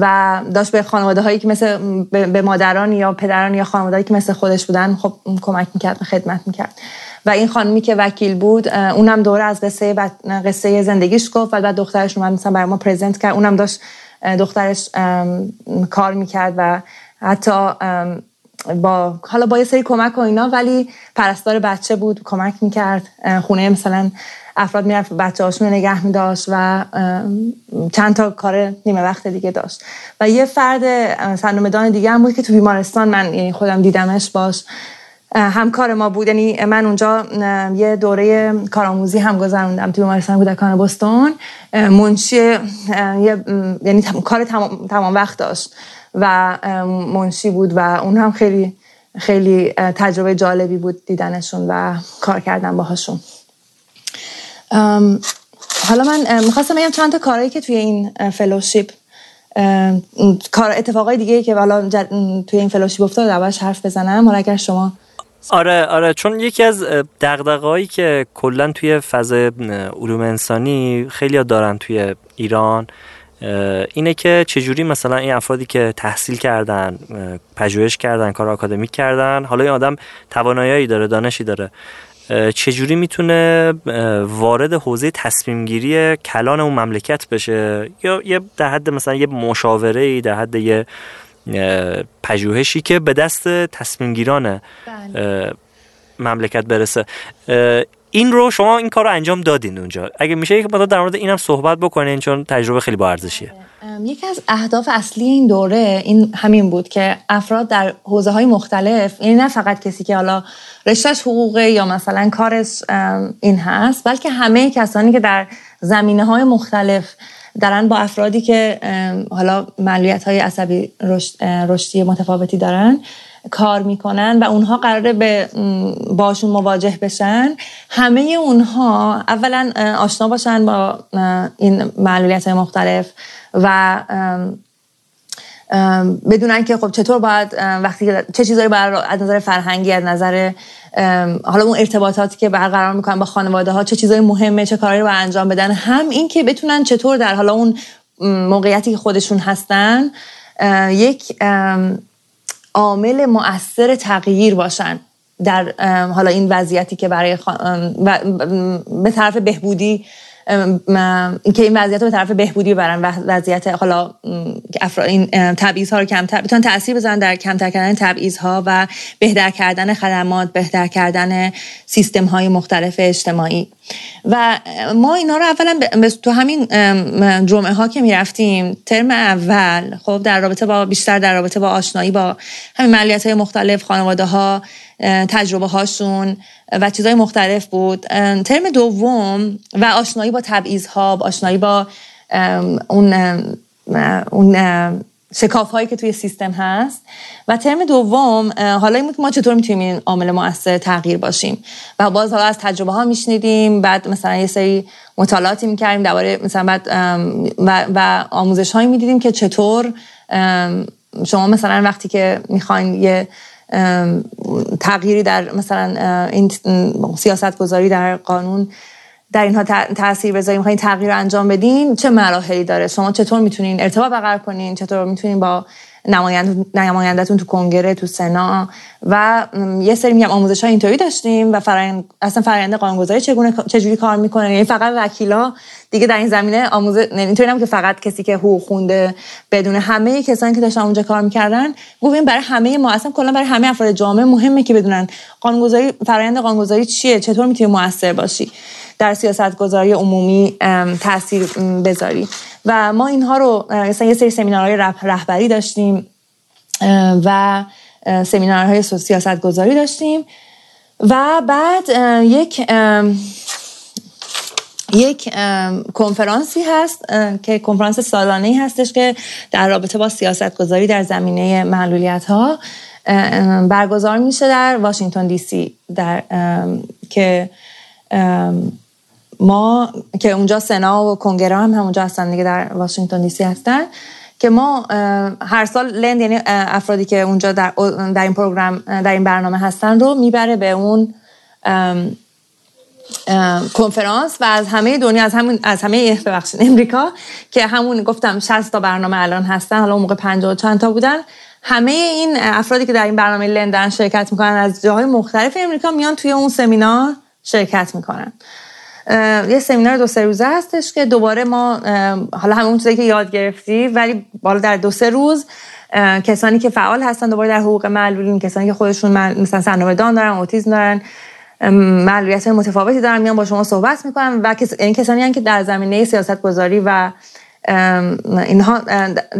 و داشت به خانواده هایی که مثل به مادران یا پدران یا خانواده که مثل خودش بودن خب کمک می‌کرد خدمت می‌کرد. و این خانمی که وکیل بود اونم دوره از قصه قصه زندگیش گفت و بعد دخترش اومد مثلا برای ما پرزنت کرد اونم داشت دخترش کار می‌کرد و حتی با حالا با یه سری کمک و اینا ولی پرستار بچه بود کمک می‌کرد. خونه مثلا افراد می‌رفت بچه هاشون نگه میداشت و چند تا کار نیمه وقت دیگه داشت. و یه فرد سندروم دیگه هم بود که تو بیمارستان من یعنی خودم دیدمش باش. همکار ما بود. یعنی من اونجا یه دوره کارآموزی هم گذروندم تو بیمارستان کودکان بستون. منشی یعنی کار تمام, تمام وقت داشت. و منشی بود و اون هم خیلی خیلی تجربه جالبی بود دیدنشون و کار کردن باهاشون. حالا من می‌خواستم بگم چند تا کارهایی که توی این فلوشیپ کار اتفاقای دیگه که حالا توی این فلوشیپ افتاد اولش حرف بزنم. حالا اگر شما آره آره چون یکی از دغدغه‌هایی که کلا توی فضای علوم انسانی خیلی دارن توی ایران اینه که چجوری مثلا این افرادی که تحصیل کردن پژوهش کردن کار آکادمیک کردن حالا این آدم توانایی داره دانشی داره چجوری می‌تونه وارد حوزه تصمیم گیری کلان اون مملکت بشه؟ یا یه در حد مثلا یه مشاوره در حد یه پژوهشی که به دست تصمیمگیران بله. مملکت برسه. این رو شما این کار رو انجام دادین اونجا. اگه میشه یک در مورد اینم صحبت بکنین چون تجربه خیلی با ارزشیه. یکی از اهداف اصلی این دوره این همین بود که افراد در حوزه های مختلف یعنی نه فقط کسی که حالا رشتهش حقوقه یا مثلا کارش این هست بلکه همه کسانی که در زمینه های مختلف دارن با افرادی که حالا معلولیت های عصبی رشدی متفاوتی دارن کار می‌کنن و اونها قراره به باشون مواجه بشن. همه اونها اولا آشنا باشن با این معلولیت های مختلف و بدونن که خب چطور باید وقتی چه چیزایی باید از نظر فرهنگی از نظر حالا اون ارتباطاتی که برقرار می‌کنن با خانواده ها چه چیزایی مهمه چه کاری رو انجام بدن هم این که بتونن چطور در حالا اون موقعیتی که خودشون هستن یک عامل مؤثر تغییر باشن در حالا این وضعیتی که برای به طرف بهبودی که این وضعیت رو به طرف بهبودی ببرن وضعیت حالا این تبعیض ها رو کمتر بتونن تاثیر بزنن در کمتر کردن تبعیض ها و بهتر کردن خدمات بهتر کردن سیستم های مختلف اجتماعی. و ما اینا رو اولا تو همین جمعه ها که می‌رفتیم ترم اول خب در رابطه با بیشتر در رابطه با آشنایی با همین ملیت های مختلف خانواده ها تجربه هاشون و چیزهای مختلف بود. ترم دوم و آشنایی با تبعیض ها آشنایی با اون اون شکاف هایی که توی سیستم هست. و ترم دوم حالا این ما چطور می‌تونیم این عامل مؤثر تغییر باشیم. و باز حالا از تجربه ها میشنیدیم بعد مثلا یه سری مطالعاتی می‌کردیم درباره مثلا بعد و, و آموزش هایی می‌دیدیم که چطور شما مثلا وقتی که می‌خواین یه تغییری در مثلا این سیاست گذاری در قانون در اینها تاثیر بذاریم می‌خواین تغییر رو انجام بدین چه مراحلی داره؟ شما چطور می‌تونین ارتباط برقرار کنین؟ چطور می‌تونین با نمایندتون تو کنگره تو سنا. و یه سری میگم آموزش اینطوری داشتیم و فرآیند اصلا فرآیند قانونگذاری چگونه چجوری کار می‌کنه؟ یعنی فقط وکیلا دیگه در این زمینه آموزه یعنی اینطوری که فقط کسی که حقوق خونده بدون همه کسانی که داشتن اونجا کار می‌کردن گفتیم برای همه ما اصلا کلا برای همه افراد جامعه مهمه که بدونن قانونگذاری فرآیند قانونگذاری چیه؟ چطور می‌تونی موثر باشی؟ در سیاست گذاری عمومی تاثیر بذاری. و ما اینها رو مثلا یه سری سمینارهای رهبری داشتیم و سمینارهای سیاست گذاری داشتیم. و بعد یک یک کنفرانسی هست که کنفرانس سالانه ای هستش که در رابطه با سیاست گذاری در زمینه معلولیت ها برگزار میشه در واشنگتن دی سی در که ما که اونجا سنا و کنگره هم همونجا هستن دیگه در واشنگتن دی سی هستن که ما هر سال لند یعنی افرادی که اونجا در, در این پروگرام در این برنامه هستن رو می‌بره به اون کنفرانس و از همه دنیا از همون از همه ببخشید امریکا که همون گفتم 60 تا برنامه الان هستن حالا موقع 50 چند تا بودن. همه این افرادی که در این برنامه لندن شرکت می‌کنن از جاهای مختلف امریکا میان توی اون سمینار شرکت می‌کنن. یه سمینار دو سه روزه هستش که دوباره ما حالا همون چیزایی که یاد گرفتی ولی بالا در دو سه روز کسانی که فعال هستن دوباره در حقوق معلولین کسانی که خودشون مثلا سندروم دان دارن اوتیسم دارن معلولیت متفاوتی دارن میان با شما صحبت می‌کنن و این یعنی کسانی هستن که در زمینه سیاست گذاری و اینها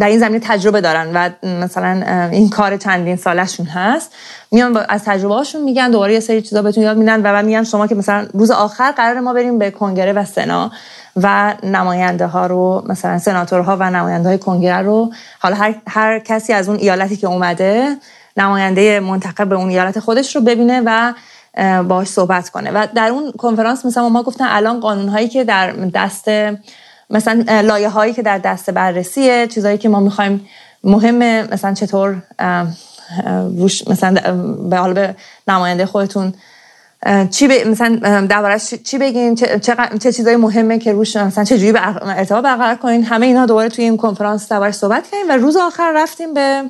در این زمینه تجربه دارن و مثلا این کار چندین سالشون هست. میان از تجربه هاشون میگن دوباره یه سری چیزا بهتون یاد میدن و بعد میگن شما که مثلا روز آخر قرار ما بریم به کنگره و سنا و نماینده ها رو مثلا سناتورها و نماینده های کنگره رو. حالا هر, هر کسی از اون ایالتی که اومده نماینده منتخب به اون ایالت خودش رو ببینه و باش صحبت کنه. و در اون کنفرانس مثلا ما گفتن الان قانون هایی که در دست مثلا لایه هایی که در دست بررسیه چیزهایی که ما می‌خوایم مهمه مثلا چطور روش مثلا به حال به نماینده خودتون چی ب... مثلا دربارش چی بگین چه, چه چیزای مهمه که روش مثلا چه جوری ارتباط برقرار کنین. همه اینا دوباره توی این کنفرانس دربارش صحبت کردیم و روز آخر رفتیم به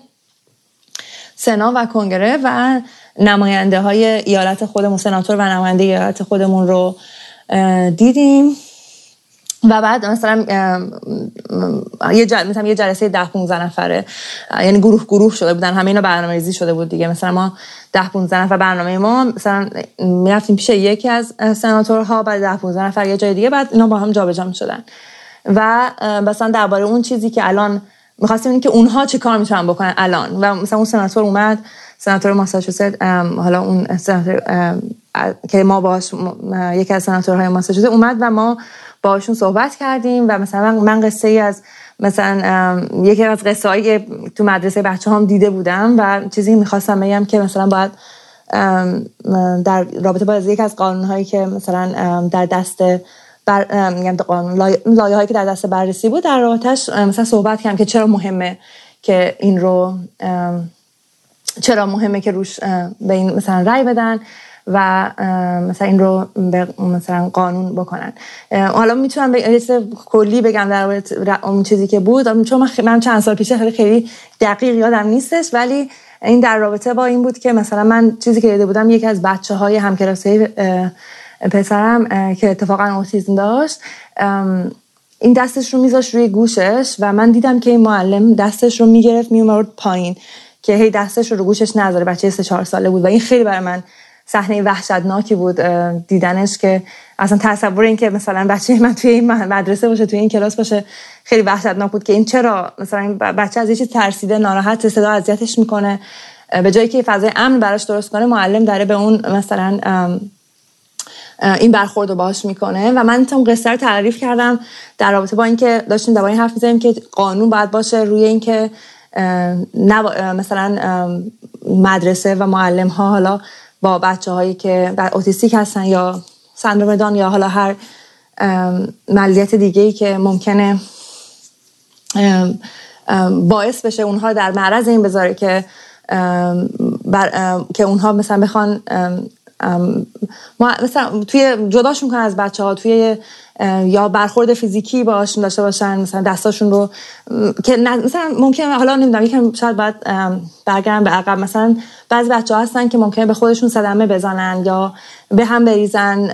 سنا و کنگره و نماینده های ایالت خودمون سناتور و نماینده ایالت خودمون رو دیدیم. و بعد مثلا یه جل... مثلا یه جلسه ده 15 نفره یعنی گروه گروه شده بودن همه اینا برنامه‌ریزی شده بود دیگه. مثلا ما ده 15 نفر برنامه ما مثلا می‌رفتیم پیش یکی از سناتورها بعد ده 15 نفر یه جای دیگه بعد اینا با هم جابجا می‌شدن. و مثلا درباره اون چیزی که الان می‌خواستیم که اونها چه کار می‌تونن بکنن الان. و مثلا اون سناتور اومد سناتور ماساچوست حالا اون سناتور که ما باش یکی از سناتورهای ماساچوست اومد و ما باشون صحبت کردیم و مثلا من قصه ای از مثلا یکی از قصه هایی تو مدرسه بچه هم دیده بودم و چیزی می‌خواستم بگم که مثلا باید در رابطه با یکی از قانون هایی که مثلا در دست بر میگم لایه هایی که در دست بررسی بود در رابطهش مثلا صحبت کردم که چرا مهمه که این رو چرا مهمه که روش به این مثلا رای بدن. و مثلا این رو مثلا قانون بکنن. حالا می‌تونم به کلی بگم در اون چیزی که بود. چون من چند سال پیش خیلی خیلی دقیق یادم نیستش ولی این در رابطه با این بود که مثلا من چیزی که دیده بودم یکی از بچه های همکلاسی پسرم که اتفاقا اوتیزم داشت این دستش رو میذاشت روی گوشش و من دیدم که این معلم دستش رو می‌گرفت میومد پایین که هی دستش رو رو گوشش نذاره. بچه سه چهار ساله بود و این خیلی برای من صحنه وحشتناکی بود دیدنش که اصلا تصور این که مثلا بچه من توی این مدرسه باشه توی این کلاس باشه خیلی وحشتناک بود که این چرا؟ مثلا بچه از یه ترسیده ناراحت صدا اذیتش می‌کنه. به جایی که فضای امن براش درست کنه معلم داره به اون مثلا این برخورد رو باش می‌کنه. و من تام قصه رو تعریف کردم در رابطه با اینکه داشتیم در این حرف می‌زنیم که قانون باید باشه روی اینکه مثلا مدرسه و معلم ها حالا با بچه هایی که در اوتیستیک هستن یا سندروم دان یا حالا هر ملیت دیگه ای که ممکنه باعث بشه اونها در معرض این بذاره که که اونها مثلا بخوان مثلا توی جداشون کنن از بچه ها توی یا برخورد فیزیکی باشون داشته باشن مثلا دستاشون رو که مثلا ممکنه حالا نمی‌دونم یکم شاید باید برگردم به عقب. مثلا بعضی بچه ها هستن که ممکنه به خودشون صدمه بزنن یا به هم بریزن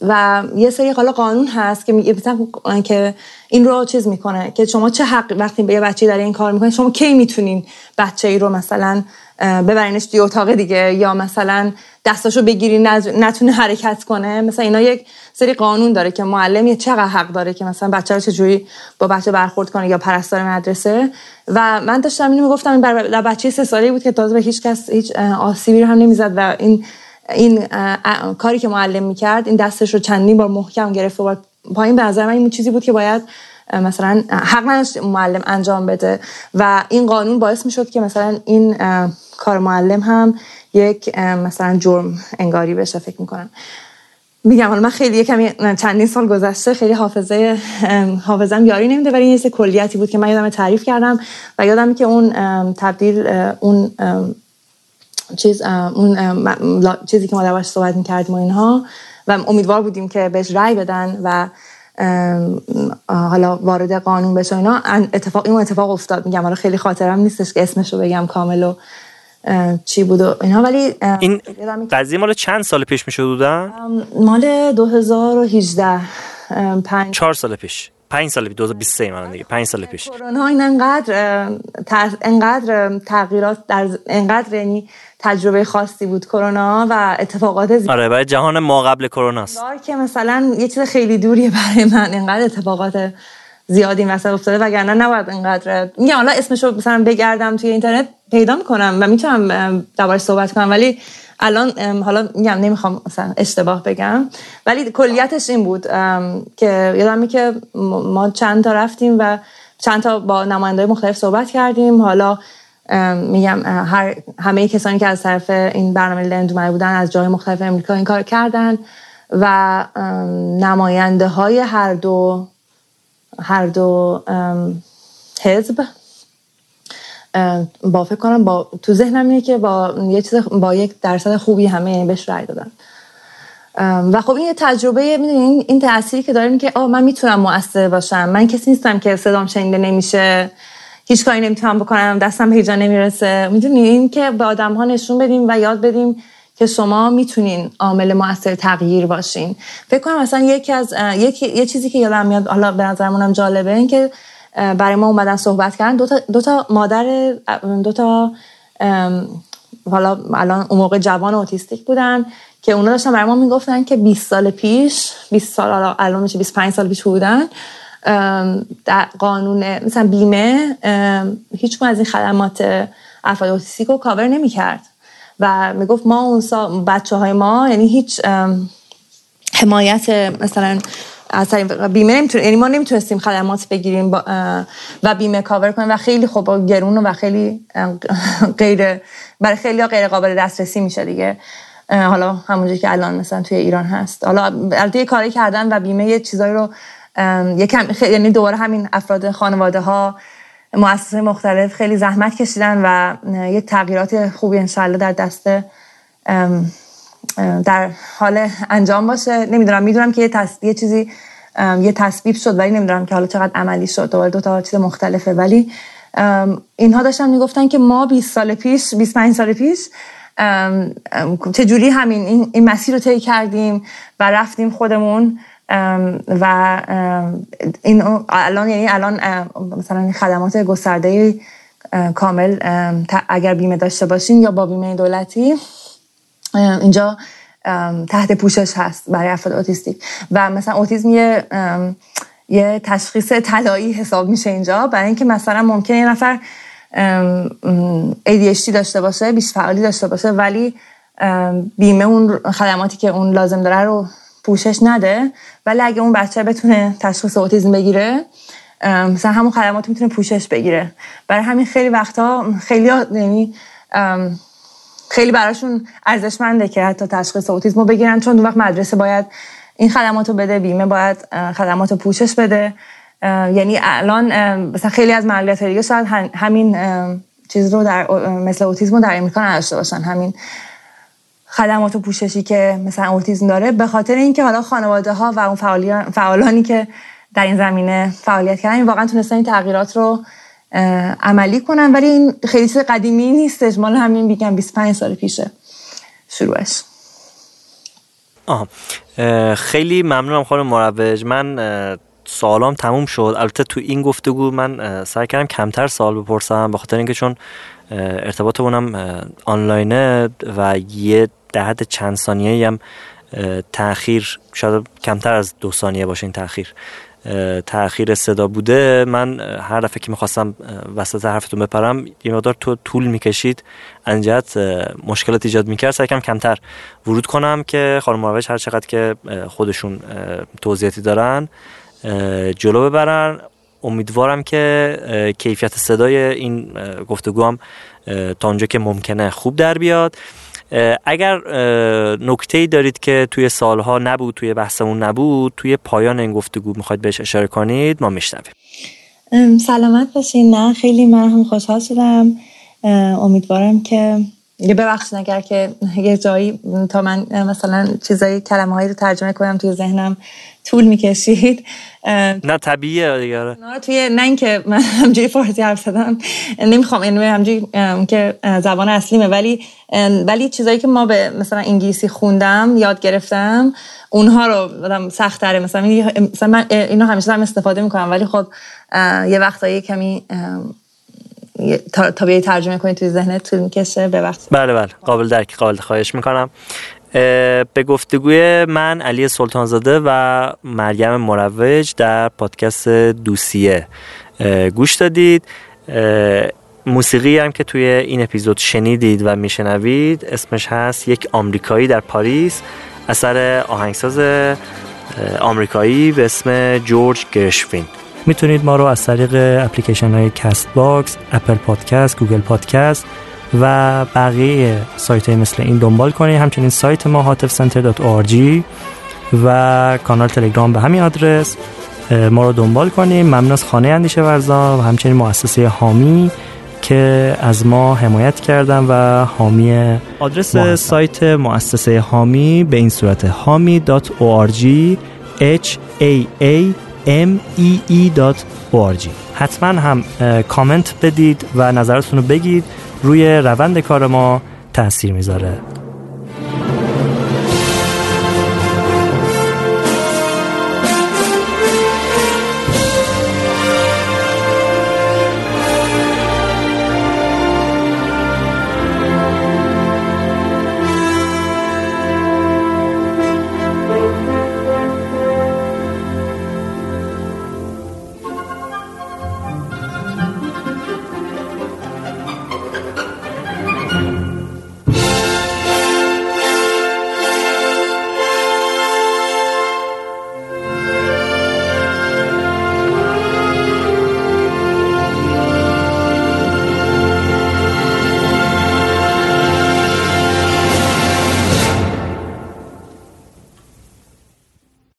و یه سری حالا قانون هست که مثلا که این رو چیز می‌کنه که شما چه حق وقتی به یه بچه داره این کار می‌کنه شما کی می‌تونین بچه ای رو مثلا ببرینش توی اتاق دیگه. یا مثلا دستاشو بگیری نتونه حرکت کنه. مثلا اینا یک سری قانون داره که معلم یه چقدر حق داره که مثلا بچه رو چجوری با بچه برخورد کنه یا پرستار مدرسه. و من داشتم اینو می‌گفتم این در بچه سه ساله بود که تازه به هیچ کس هیچ آسیبی رو هم نمی‌زد. و این این کاری که معلم می‌کرد این دستش رو چندین بار محکم گرفت و پایین به نظر من این چیزی بود که باید مثلا حق نداشت معلم انجام بده. و این قانون باعث می‌شد که مثلا این کار معلم هم یک مثلا جرم انگاری بشه فکر می‌کنم. میگم حالا من خیلی کمی چندین سال گذشته خیلی حافظه حافظم یاری نمیده ولی این کلیتی بود که من یادم تعریف کردم و یادم که اون تبدیل اون چیز اون چیزی که ما دربارش صحبت می‌کردیم و اینها. و امیدوار بودیم که بهش رأی بدن و حالا وارد قانون بشه اینا. اتفاق این اتفاق افتاد. میگم حالا خیلی خاطرم نیستش که اسمشو بگم کامل و چی بود و اینها ولی این قضیه مال چند سال پیش می‌شد بودن مال 2018 پنج چهار سال پیش. پنج سال پیش 2023 من دیگه. پنج سال پیش. کرونا این انقدر انقدر تغییرات در انقدر یعنی تجربه خاصی بود کرونا و اتفاقات زیاد. آره برای جهان ما قبل کرونا است. که مثلا یه چیز خیلی دوریه برای من انقدر اتفاقات زیادی مثلا افتاده وگرنه نباید اینقدر میگم حالا اسمشو مثلا بگردم توی اینترنت پیدا کنم و می‌تونم دربارش صحبت کنم. ولی الان حالا میگم نمی‌خوام مثلا اشتباه بگم. ولی کلیتش این بود که یادمی که ما چند تا رفتیم و چند تا با نماینده مختلف صحبت کردیم. حالا میگم هر همه کسانی که از طرف این برنامه لند بودن از جای مختلف امریکا این کار کردن و نماینده های هر دو هر دو حزب با فکر کنم با تو ذهنم اینه که با یه چیز با یک درصد خوبی همه بهش رای دادن. و خب این تجربه می‌دونین این تأثیری که داریم که آه من می‌تونم مؤثر باشم. من کسی نیستم که صدام شنیده نمیشه. هیچ کاری نمی‌تونم بکنم دستم هیچ نمی‌رسه. می‌دونین این که به آدم ها نشون بدیم و یاد بدیم که شما می‌تونین عامل موثر تغییر باشین. فکر کنم مثلا یکی از یک یه چیزی که یادم میاد حالا به نظرمونم جالبه این که برای ما اومدن صحبت کردن دو تا, دو تا مادر دو تا حالا الان اون موقع جوان اوتیستیک بودن که اونا داشتن برای ما می‌گفتن که 20 سال پیش 20 سال الان میشه 25 سال پیش بودن در قانون مثلا بیمه هیچ از این خدمات افراد اوتیستیک رو کاور نمی‌کرد. و می‌گفت ما اون بچه های ما یعنی هیچ حمایت مثلا از بیمه نمی‌تونه یعنی ما نمی‌تونستیم خدمات بگیریم و بیمه کاور کنیم و خیلی خوب گرون و خیلی غیر برای خیلی غیر قابل دسترسی میشه دیگه. حالا همونجوری که الان مثلا توی ایران هست. حالا البته کاری کردن و بیمه یه چیزایی رو یکم یعنی دوباره همین افراد خانواده ها مؤسسه مختلف خیلی زحمت کشیدن و یه تغییرات خوبی انشالله در دست در حال انجام باشه. نمی‌دونم می‌دونم که یه, یه چیزی یه تصویب شد ولی نمی‌دونم که حالا چقدر عملی شد. دوباره دو تا چیز مختلفه. ولی اینها داشتن می‌گفتن که ما 20 سال پیش 25 سال پیش چجوری همین این مسیر رو طی کردیم و رفتیم خودمون و این الان یعنی الان مثلا خدمات گسترده کامل اگر بیمه داشته باشین یا با بیمه دولتی اینجا تحت پوشش هست برای افراد اوتیستیک. و مثلا اوتیسم یه یه تشخیص طلایی حساب میشه اینجا. برای اینکه مثلا ممکنه یه نفر ADHD داشته باشه بیش فعالی داشته باشه ولی بیمه اون خدماتی که اون لازم داره رو پوشش نده ولی اگه اون بچه بتونه تشخیص اوتیزم بگیره مثلا همون خدمات می‌تونه پوشش بگیره. برای همین خیلی وقتا خیلی یعنی خیلی براشون ارزشمنده که حتی تشخیص اوتیسم رو بگیرن چون اون وقت مدرسه باید این خدمات رو بده بیمه باید خدمات رو پوشش بده. یعنی الان مثلا خیلی از مملکت دیگه شاید همین چیز رو در مثل اوتیسم رو در امریکا نداشته باشن همین خدمات و پوششی که مثلا اوتیسم داره به خاطر اینکه حالا خانواده ها و اون فعالانی که در این زمینه فعالیت کردن واقعا تونستن این تغییرات رو عملی کنن. ولی این خیلی چیز قدیمی نیستش. مال همین بیگم 25 سال پیشه. شروعش. آه. خیلی ممنونم خانم مروج. من سوالام تموم شد. البته تو این گفتگو من سعی کردم کمتر سوال بپرسم به خاطر اینکه چون ارتباطمونم آنلاینه و یه در چند ثانیه هم تاخیر شاید کمتر از دو ثانیه باشه این تاخیر تاخیر صدا بوده. من هر دفعه که می‌خواستم وسط حرفتون بپرم یه مقدار تو طول می‌کشید. انجت مشکلات ایجاد می‌کرد. سعی کم کمتر ورود کنم که خانم مروج هر چقدر که خودشون توضیحاتی دارن جلو ببرن. امیدوارم که کیفیت صدای این گفتگو هم تا اونجا که ممکنه خوب در بیاد. اگر نکته ای دارید که توی سالها نبود توی بحثمون نبود توی پایان این گفتگو می‌خواید بهش اشاره کنید ما میشنویم. سلامت باشین. نه خیلی من هم خوشحال شدم. امیدوارم که ببخشید اگر که یه جایی تا من مثلا چیزایی کلمه هایی رو ترجمه کنم توی ذهنم طول می‌کشید نه طبیعیه دیگه آره. نه توی نه اینکه من همجوری فارسی حرف زدم نمی‌خوام یعنی همجوری که زبان اصلیمه ولی ولی چیزایی که ما به مثلا انگلیسی خوندم یاد گرفتم اونها رو آدم سخت تره مثلا مثلا من اینو همیشه هم استفاده می‌کنم ولی خب یه وقتایی کمی تا, بیایی ترجمه کنی توی ذهنت طول می‌کشه؟ ببخشید. بله بله. قابل درک قابل خواهش می‌کنم. به گفتگوی من علی سلطانزاده و مریم مروج در پادکست دوسیه. گوش دادید. موسیقی هم که توی این اپیزود شنیدید و میشنوید اسمش هست یک آمریکایی در پاریس. اثر آهنگساز آمریکایی به اسم جورج گرشوین می‌تونید ما رو از طریق اپلیکیشن های کست باکس، اپل پادکست، گوگل پادکست و بقیه سایت های مثل این دنبال کنید. همچنین سایت ما hatefcenter.org و کانال تلگرام به همین آدرس ما رو دنبال کنیم ممنون از خانه اندیشه ورزان و همچنین مؤسسه حامی که از ما حمایت کردن و حامی آدرس سایت مؤسسه حامی به این صورت حامی.org h a a m e e.org حتما هم کامنت بدید و نظرتون رو بگید. روی روند کار ما تاثیر می‌ذاره.